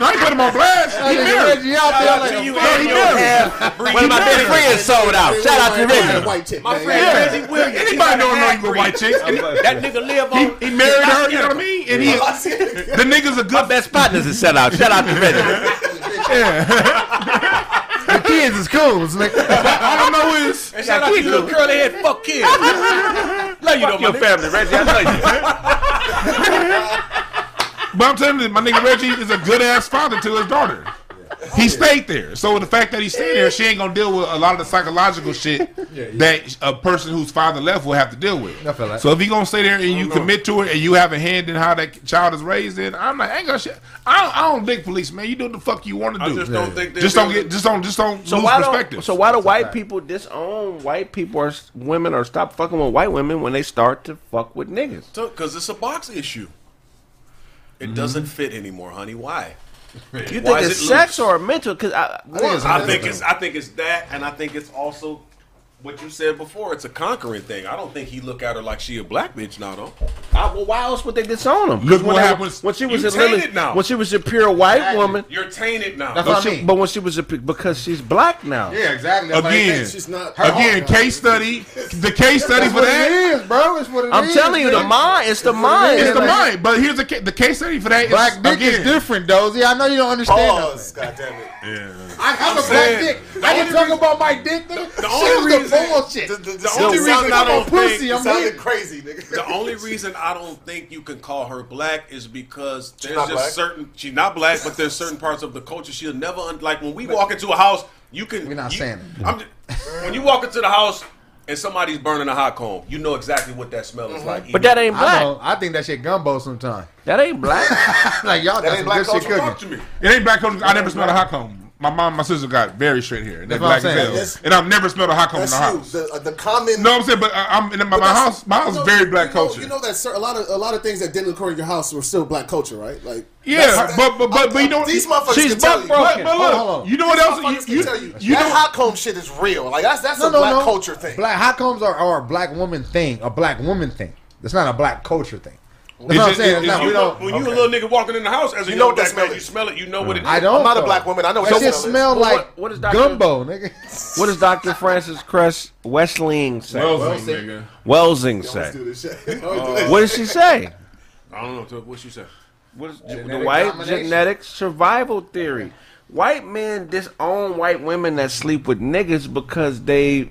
No, I ain't put him on blast. He married. Reggie out there like, you No, and he married. One of my best friends sold out. Shout out to Reggie. White chick, My friend Yeah. Reggie Williams. Anybody got a don't know you half-breed. white chicks. That nigga live on. he married her. You know what I mean? And he, *laughs* the nigga's a My good. best partners is set out. Shout out to Reggie. *laughs* the *laughs* kids is cool. It's like, All *laughs* I know is And shout out to you little curly head fuck kid. *laughs* Love you though, Fuck my your nigga. family, Reggie. I know you. *laughs* But I'm telling you, my nigga Reggie is a good ass father to his daughter. He stayed there. So the fact that he stayed there, she ain't gonna deal with a lot of the psychological shit *laughs* that a person whose father left will have to deal with. I feel that. So if he gonna stay there and you commit to it and you have a hand in how that child is raised, then I'm like, I ain't gonna shit. I don't, I don't dig police, man. You do the fuck you want to I do. just don't think just don't get, just don't, just don't So lose why perspective. don't? So why do white people disown white people or women or stop fucking with white women when they start to fuck with niggas? Because it's a box issue. It mm-hmm. doesn't fit anymore, honey. Why? You Why think it's it sex loose? or mental? Because I, think it's I mental. think it's I think it's that, and I think it's also what you said before, it's a conquering thing. I don't think he look at her like she a black bitch now, though. I, well, why else would they disown him? Look when what happens- when she was You a Lily, tainted now. when she was a pure white woman. You're tainted now. That's But, what I she, mean. but when she was a because she's black now. Yeah, exactly. That's why they Again, think She's not. again, case study. The case study for what that. it is, bro. It's what it I'm is, telling you, the mind. It's the what mind. is. It's the like- mind, but here's the the case study for that. Black dick again, is different, Dozy. I know you don't understand. Pause. that. God damn it. I have I'm a saying, black dick. I can talk reason- about my dick, nigga. the She only reason- bullshit. The, the, the, The only reason I don't pussy, think I'm it sounded crazy, nigga. the only *laughs* reason I don't think you can call her black is because there's just black? certain she's not black, but there's certain parts of the culture she'll never un, like when we walk into a house. You can. We're not you- saying just, when you walk into the house and somebody's burning a hot comb, you know exactly what that smell is mm-hmm. like. But that ain't I black. know. I think that shit gumbo sometimes. That ain't black. *laughs* like y'all got ain't some black good shit culture. Cooking. to me. It ain't black comb. I never smelled a hot comb. My mom, and my sister got very straight hair. And they're That's black I'm as hell. And I've never smelled a hot comb in the house. The, uh, the common. No, I'm saying, but I- I'm in my, my house. My house is know- very black you know, culture. You know that cer- a lot of a lot of things that didn't occur in your house were still black culture, right? Like Yeah, that's- but- but- but- but you know- these motherfuckers She's can tell you. but, but look, Hold on, hold you know what These else? motherfuckers You, tell you, you. you that know, hot comb shit is real. Like that's that's No, a no, black no. culture thing. Black hot combs are, are a black woman thing, a black woman thing. That's not a black culture thing. That's It's what I'm saying. it- It's it's- You know, when you okay. a little nigga walking in the house as a You know what black that man, smell you smell it. You know what it is. I don't. I'm not a black woman. I know what That shit smell is. smell Well, like what- what is Dr. gumbo, nigga. what does Dr. Frances Cress Wesling say? Welsing, nigga. Welsing say? do. *laughs* Oh. What does she say? I don't know. What she said. What is the white genetic survival theory? White men disown white women that sleep with niggas because they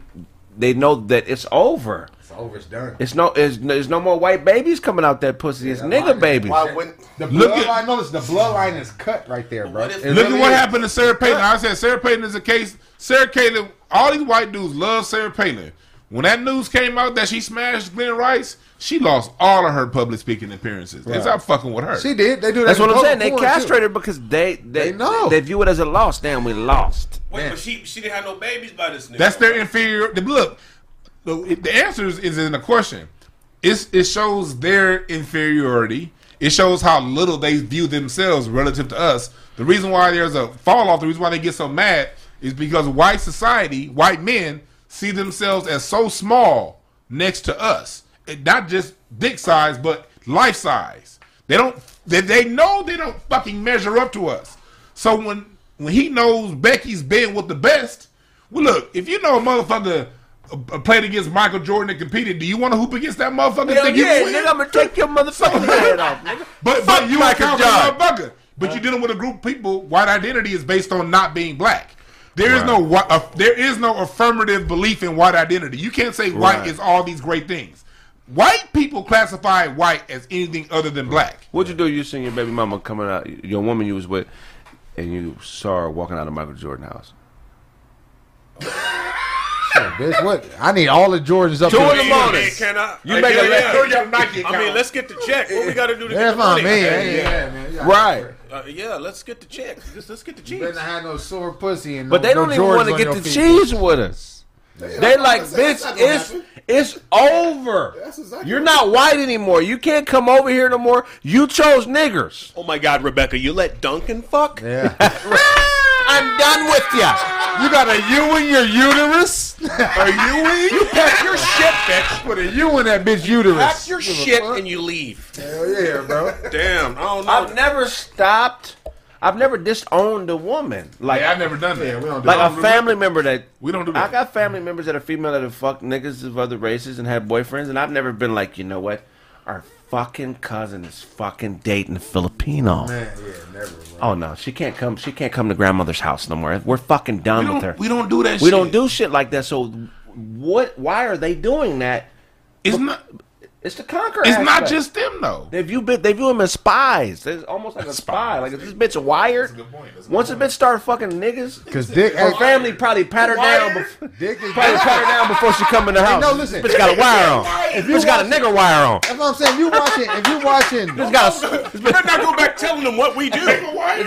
they know that it's over. It's over. It's done. It's no, it's, there's no more white babies coming out that pussy. It's nigga mine- babies. Why wouldn't? The Look at- bloodline, notice the bloodline is cut right there, bro. what Look really at what is. happened to Sarah Palin. I said Sarah Palin is a case. Sarah Palin, all these white dudes love Sarah Palin. When that news came out that she smashed Glen Rice, she lost all of her public speaking appearances. They Right. stopped fucking with her. She did. They do that. That's what I'm saying. They castrated too. her because they they, They know. they view it as a loss. Damn, we lost. Wait, Man. but she she didn't have no babies by this nigga. That's their inferior. the- Look, the, the answer is, is in the question. It's, it shows their inferiority. It shows how little they view themselves relative to us. The reason why there's a fall off, the reason why they get so mad, is because white society, white men, see themselves as so small next to us. And not just dick size, but life size. They don't. They, they know they don't fucking measure up to us. So when when he knows Becky's been with the best, well, look, if you know a motherfucker played against Michael Jordan and competed, do you want to hoop against that motherfucker? Hell yeah, can nigga, I'm gonna take your motherfucking head off, nigga. But but you Michael account Jordan. for motherfucker. But you're dealing with a group of people. White identity is based on not being black. There is Right. no uh, there is no affirmative belief in white identity. You can't say white Right. is all these great things. White people classify white as anything other than black. What'd you do? You seen your baby mama coming out, your woman you was with, and you saw her walking out of Michael Jordan house. Shit, bitch, what? I need all the Jordans up Two to in the the morning. Can I? You make a yeah, left. yeah. Throw I mean, let's get the check. What we got to do to That's get the fine, money? me. Hey, Hey, yeah. yeah, man. Yeah, Right. Uh, yeah, let's get the check. Let's, let's get the cheese. Better not have no sore pussy and no, But they don't no even want to get the feet. cheese with us. They like, bitch, that's not gonna it's happen. It's over. That's exactly You're not white anymore. You can't come over here no more. You chose niggers. Oh my God, Rebecca, you let Duncan fuck? Yeah. *laughs* I'm done with you. you got a U in your uterus? Are you in? You pack your shit, bitch. Put a U in that bitch uterus. Pack your Give shit and you leave. Hell yeah, bro. Damn, I don't know. I've never stopped. I've never disowned a woman. Like Hey, I've never done that. Yeah, we don't do like that. a family member that We don't do That. I got family members that are female that have fucked niggas of other races and had boyfriends, and I've never been like, you know what, our fucking cousin is fucking dating a Filipino. Man, yeah, never, bro. Oh no, she can't come. She can't come to grandmother's house no more. We're fucking done we with her. we don't do that. We shit. don't do shit like that. So, what? Why are they doing that? It's not. It's the conquer. It's not just them though. They view bit- they view him as spies. It's almost like a spy. Like if this bitch wired. That's a good point. That's a good Once a bitch start fucking niggas, Because Dick, her hey, family probably pat her down. Before, Dick is probably pat her down before she come in the house. no, listen. This bitch got a wire on. If you bitch got a nigga wire on. That's what I'm saying. You watching? If you watching, This got a, this You better bitch, not go back telling them what we do. this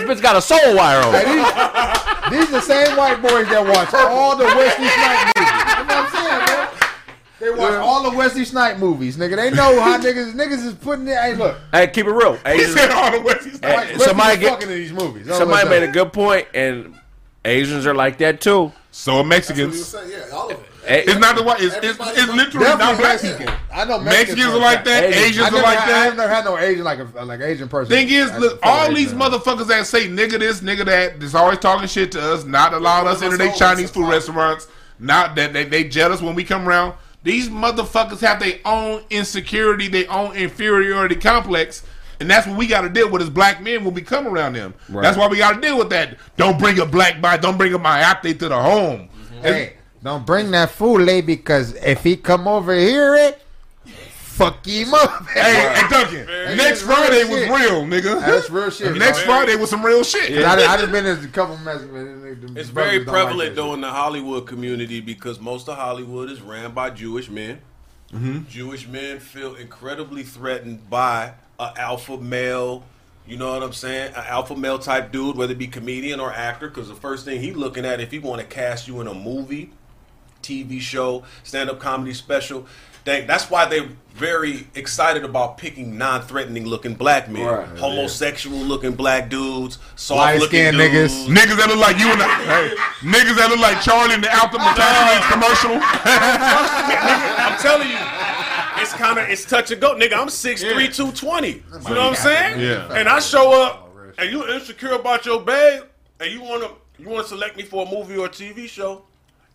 bitch got a soul wire on. Hey, these, these the same white boys that watch all the Wesley Snipes movies. You know what I'm saying, man? They watch all the Wesley Snipe movies, nigga. They know how *laughs* niggas niggas is putting it. Hey, look, Hey, keep it real. Hey, He Asians, said all the Westies. Hey, Wesley somebody get- fucking in these movies. That's somebody made a good point, and Asians are like that too. So are That's what Mexicans. Yeah, all of it. Hey, It's not the white. It's, it's, it's literally not black Mexican. people. I know Mexicans are like that. Asians. Asians I are like had, that. I've never had no Asian like a like Asian person. Thing is, look, a full all Asian. these motherfuckers that say nigga this, nigga that, that's always talking shit to us, not allowing us into their Chinese food restaurants, not that they, they jealous when we come around. These motherfuckers have their own insecurity, their own inferiority complex, and that's what we got to deal with as black men when we come around them. That's why we got to deal with that. Don't bring a black by, don't bring a my athlete to the home. Hey, don't bring that fool, lady, because if he come over here, it fuck him up. Hey, hey, Duncan, next is real Friday was shit. real, nigga. That's real shit. Next bro. Friday was some real shit. And I, I just been in a couple messages. It's very prevalent though in the Hollywood community because most of Hollywood is ran by Jewish men. Mm-hmm. Jewish men feel incredibly threatened by an alpha male. You know what I'm saying? An alpha male type dude, whether it be comedian or actor, because the first thing he looking at if he want to cast you in a movie, TV show, stand up comedy special. They, that's why they're very excited about picking non-threatening looking black men, Right. homosexual looking black dudes, soft Light-skinned looking niggas. dudes. Niggas that look like you and the, *laughs* hey, niggas that look like Charlie in the Alton McCaffrey commercial. *laughs* I'm telling you, it's kind of it's touch and go, nigga. I'm 6'3", 220. You know what I'm saying? Yeah. And I show up, and you insecure about your babe, and you wanna you wanna select me for a movie or a TV show,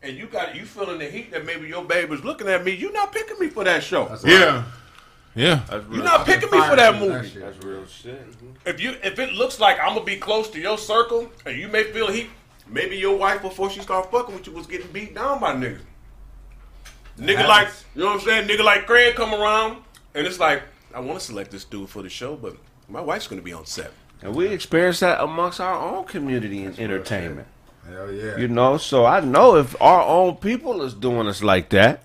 and you got you feeling the heat that maybe your baby's looking at me. you're not picking me for that show. yeah, yeah. You're not picking me for that movie. That's real shit. Mm-hmm. If you if it looks like I'm gonna be close to your circle, and you may feel heat, maybe your wife before she start fucking with you was getting beat down by niggas. Nigga like you know what I'm saying? Nigga like Craig come around, and it's like I want to select this dude for the show, but my wife's gonna be on set. And we experience that amongst our own community in entertainment. Hell yeah. You know, so I know if our own people is doing us like that.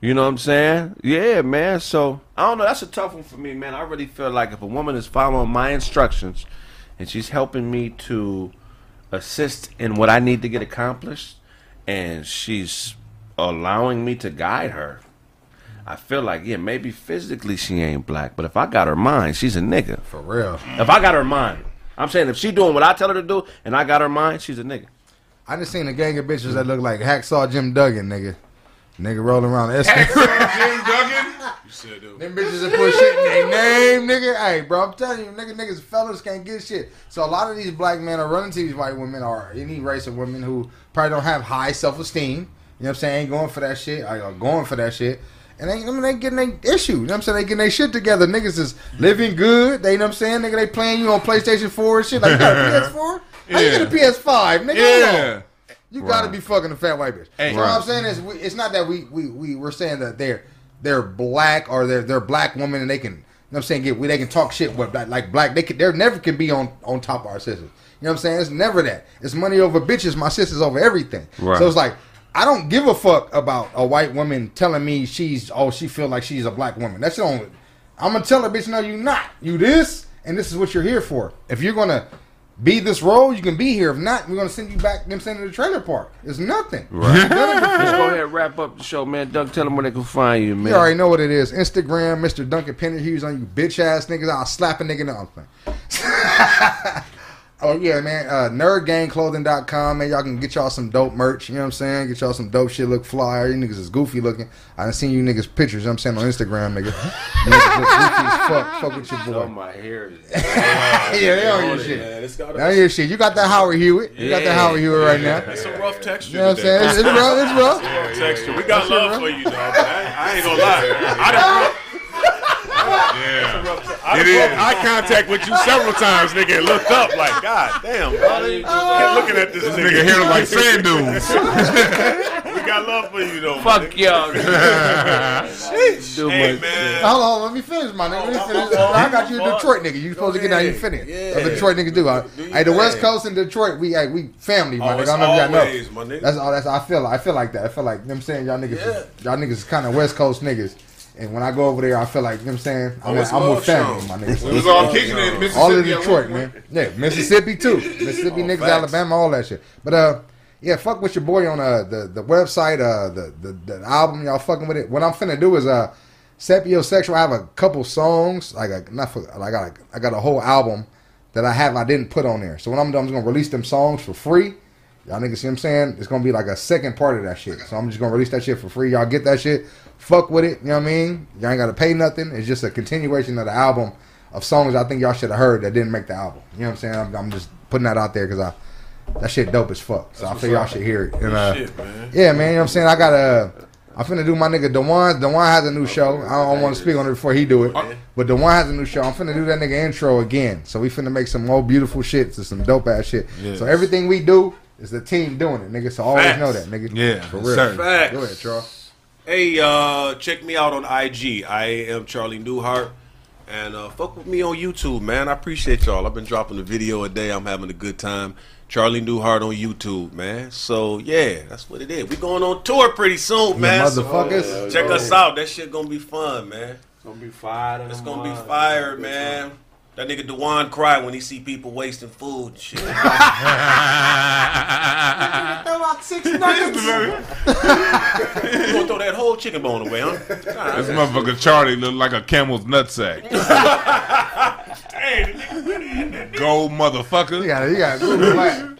You know what I'm saying? Yeah, man. So I don't know. That's a tough one for me, man. I really feel like if a woman is following my instructions and she's helping me to assist in what I need to get accomplished, and she's allowing me to guide her, I feel like yeah, maybe physically she ain't black, but if I got her mind, she's a nigga. For real. If I got her mind, I'm saying if she doing what I tell her to do, and I got her mind, she's a nigga. I just seen a gang of bitches that look like Hacksaw Jim Duggan, nigga. Nigga rolling around the escalator. Jim *laughs* Duggan. You said, dude. Them bitches that put shit in their name, nigga. Hey, bro, I'm telling you, nigga, niggas, fellas can't get shit. So a lot of these black men are running to these white women or any race of women who probably don't have high self esteem. You know what I'm saying? Ain't going for that shit. I or going for that shit. And they, I mean, they getting their issue. You know what I'm saying? They getting their shit together. Niggas is living good. They, you know what I'm saying? Nigga, they playing you on PlayStation 4 and shit. Like, you got a *laughs* PS4? How you get a PS5? Nigga, hold on. Yeah. You gotta be fucking a fat white bitch. Hey. so what I'm saying is, we, it's not that we we we we're saying that they're they're black or they're they're black women and they can. You know what I'm saying? Get we they can talk shit with black, like black. They can. They never can be on on top of our sisters. You know what I'm saying? It's never that. It's money over bitches. My sisters over everything. Right. So it's like I don't give a fuck about a white woman telling me she's oh she feel like she's a black woman. That's the only. I'm gonna tell her bitch no you not you this and this is what you're here for. If you're gonna be this role, you can be here. If not, we're gonna send you back. Them send to the trailer park. It's nothing. Right. Let's *laughs* go ahead and wrap up the show, man. Doug, tell them where they can find you, man. You already know what it is. Instagram, Mr. Duncan Penny Hughes on you bitch ass niggas. I'll slap a nigga. No, I'm playing. Oh yeah, man. Uh, NerdGangClothing.com, man. Y'all can get y'all some dope merch. You know what I'm saying? Get y'all some dope shit. Look fly. You niggas is goofy looking. I done seen you niggas pictures. You know what I'm saying on Instagram, nigga. *laughs* You niggas look goofy as fuck. Fuck with your boy. Oh, my hair. is- yeah, they on your Man, shit. it's got They on your shit. You got that Howard Hewett. You got that Howard Hewett right now. It's a rough texture. You know what I'm saying? It's, it's rough. It's rough. *laughs* Rough texture. We got That's love it, for you, dog. I, I ain't gonna lie. *laughs* I done Yeah. I It broke is. eye contact with you several times, nigga, and looked up like, God damn, bro. Kept looking at this This nigga. nigga hair look like sand *laughs* dunes. We got love for you, though. Fuck y'all. *laughs* Do Hey, man. Hold on, let me finish, my nigga. Let me finish. I got you a Detroit nigga. You supposed to get down. You finish. Yeah. That's Detroit niggas do. huh? Do Hey, the West. Coast and Detroit, we hey, we family, my Oh, nigga. I don't know if y'all know. always, my nigga. That's all. That's I feel. I feel like that. I feel like you know what I'm saying y'all niggas. Y'all niggas is kind of West Coast niggas. And when I go over there, I feel like you know what I'm saying. I'm, Always I'm with family, my We was all kicking in Mississippi. All at Detroit, man. Yeah, Mississippi too. Mississippi niggas, facts. Alabama, all that shit. But uh, yeah, fuck with your boy on uh the the website, uh the the, the album. Y'all fucking with it. What I'm finna do is uh, Sepio Sexual. I have a couple songs. Like a not for. I got a, I got a whole album that I have I didn't put on there. So what I'm doing, I'm just gonna release them songs for free. Y'all niggas see what I'm saying? It's gonna be like a second part of that shit. So I'm just gonna release that shit for free. Y'all get that shit. Fuck with it. You know what I mean? Y'all ain't gotta pay nothing. It's just a continuation of the album of songs I think y'all should have heard that didn't make the album. You know what I'm saying? I'm, I'm just putting that out there because I that shit dope as fuck. So I feel y'all should hear it. And, uh, Shit, man. yeah, man. You know what I'm saying? I got a. I'm finna do my nigga Dewan. Dewan has a new show. I don't want to speak on it before he do it. But Dewan has a new show. I'm finna do that nigga intro again. So we finna make some more beautiful shit to some dope ass shit. Yes. So everything we do is the team doing it, nigga. So always Facts. know that, nigga. Yeah, for real. sir. Facts. Go ahead, Charles. Hey, uh, check me out on IG. I am Charlie Newhart. And uh, fuck with me on YouTube, man. I appreciate y'all. I've been dropping a video a day. I'm having a good time. Charlie Newhart on YouTube, man. So yeah, that's what it is. We going on tour pretty soon, man. So motherfuckers. check us out. That shit gonna be fun, man. It's gonna be fired. It's gonna be fire, man. That nigga Dewan cry when he see people wasting food and shit. *laughs* Throw out six *laughs* nuggets. you gonna throw that whole chicken bone away, huh? This motherfucker Charlie look like a camel's nutsack. *laughs* Gold motherfucker. You got it. You got it. Black.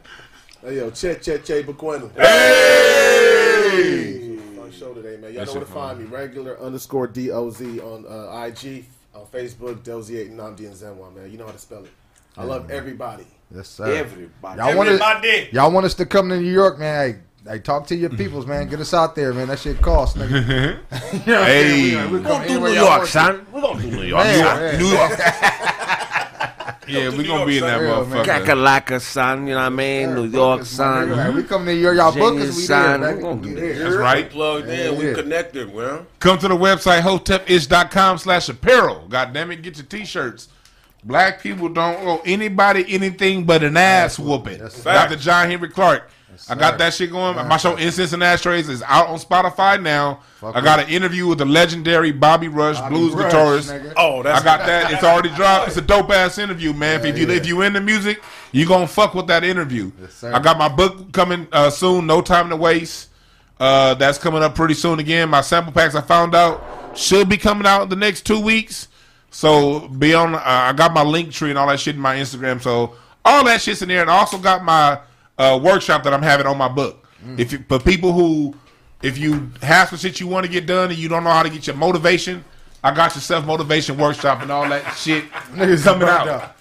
Hey yo, Che Che Che Bequenu. Hey! Fun show today, man. Y'all That know where to find me. Regular underscore D O Z on uh, IG, on Facebook, Dozy8 Namdi and Zenwa, man. You know how to spell it. I love everybody. Yes, sir. Everybody. Y'all want us, y'all want us to come to New York, man? Hey, hey, talk to your peoples, man. Get us out there, man. That shit costs, nigga. *laughs* You know Hey. saying? We- we We're gonna do New York, son. We're gonna do New York. Man, son. man. New York. *laughs* Yeah, we New gonna be in that son. Real, man. motherfucker. Kakalaka, son. You know what I mean? New York, Focus, my nigga. Hey, son. we come to New York, y'all book us. We son. there, gonna do that. That's right. Plugged in, Yeah, we yeah. connected, man. Come to the website hotepish.com slash apparel. God damn it, get your t-shirts. Black people don't owe anybody anything but an ass whooping. Dr. John Henry Clarke. I got that shit going. My show Incense and Ashtrays is out on Spotify now. Fuck I got an interview with the legendary Bobby Rush, Bobby blues Rush, guitarist. nigga. Oh, that's I got that. It's already dropped. It's a dope ass interview, man. if you yeah. if you into music, you gonna fuck with that interview. Yes, sir. I got my book coming uh, soon. No time to waste. Uh, that's coming up pretty soon again. My sample packs I found out should be coming out in the next two weeks. So be on. Uh, I got my link tree and all that shit in my Instagram. So all that shit's in there, and I also got my uh, workshop that I'm having on my book. If you, for people who, if you have some shit you want to get done and you don't know how to get your motivation, I got your self motivation workshop and all that shit coming out.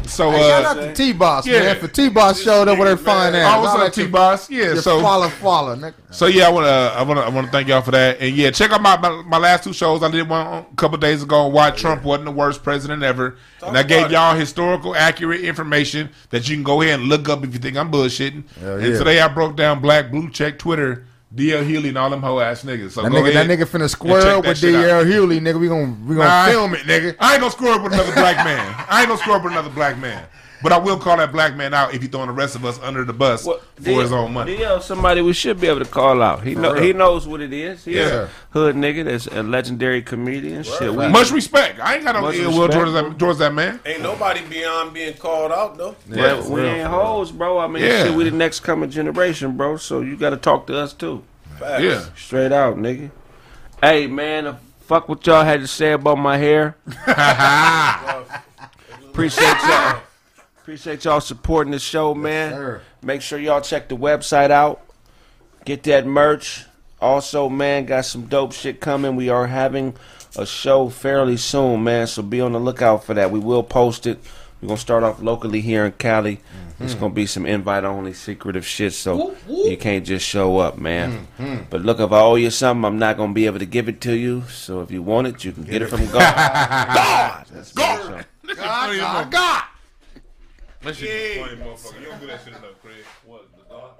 Up. So Hey, shout uh, out to T Boss, yeah. man. For T Boss showed up with her fine ass. oh, what's All up, T Boss? Yeah, so follow, follow, nigga. So yeah, I want to I want to I want to thank y'all for that. And yeah, check out my my, my last two shows. I did one a couple days ago on why Trump wasn't the worst president ever, and I gave y'all historical, accurate information that you can go ahead and look up if you think I'm bullshitting. Hell and yeah. today I broke down Black Blue Check Twitter, DL Hughley, and all them hoe ass niggas. So That go nigga, that nigga finna square up with. D.L. Hughley, nigga. We gonna we gonna Nah, film it, nigga. I ain't gonna screw up with another black man. I ain't gonna screw up with another black man. But I will call that black man out if you throwing the rest of us under the bus What- for his own money. DL, somebody we should be able to call out. He know he knows what it is. He's Yeah. a hood nigga that's a legendary comedian. Shit, we, Much respect. I ain't got no Much ill will respect, towards that, towards that man. Ain't nobody beyond being called out though. Yeah, but we real, ain't for hoes, bro. I mean, Yeah. shit, we the next coming generation, bro. So you got to talk to us too. Facts. Yeah. Straight out, nigga. Hey, man, fuck what y'all had to say about my hair. *laughs* Appreciate y'all. Appreciate y'all supporting the show, man. sir. Make sure y'all check the website out. Get that merch. Also, man, got some dope shit coming. We are having a show fairly soon, man. So be on the lookout for that. We will post it. We're gonna start off locally here in Cali. Mm-hmm. It's gonna be some invite only secretive shit, so you can't just show up, man. Mm-hmm. But look, if I owe you something, I'm not gonna be able to give it to you. So if you want it, you can get, it from God. *laughs* God, that's God! So, God, God, God! That shit funny, motherfucker. You don't do that shit enough, Craig. What, the dog?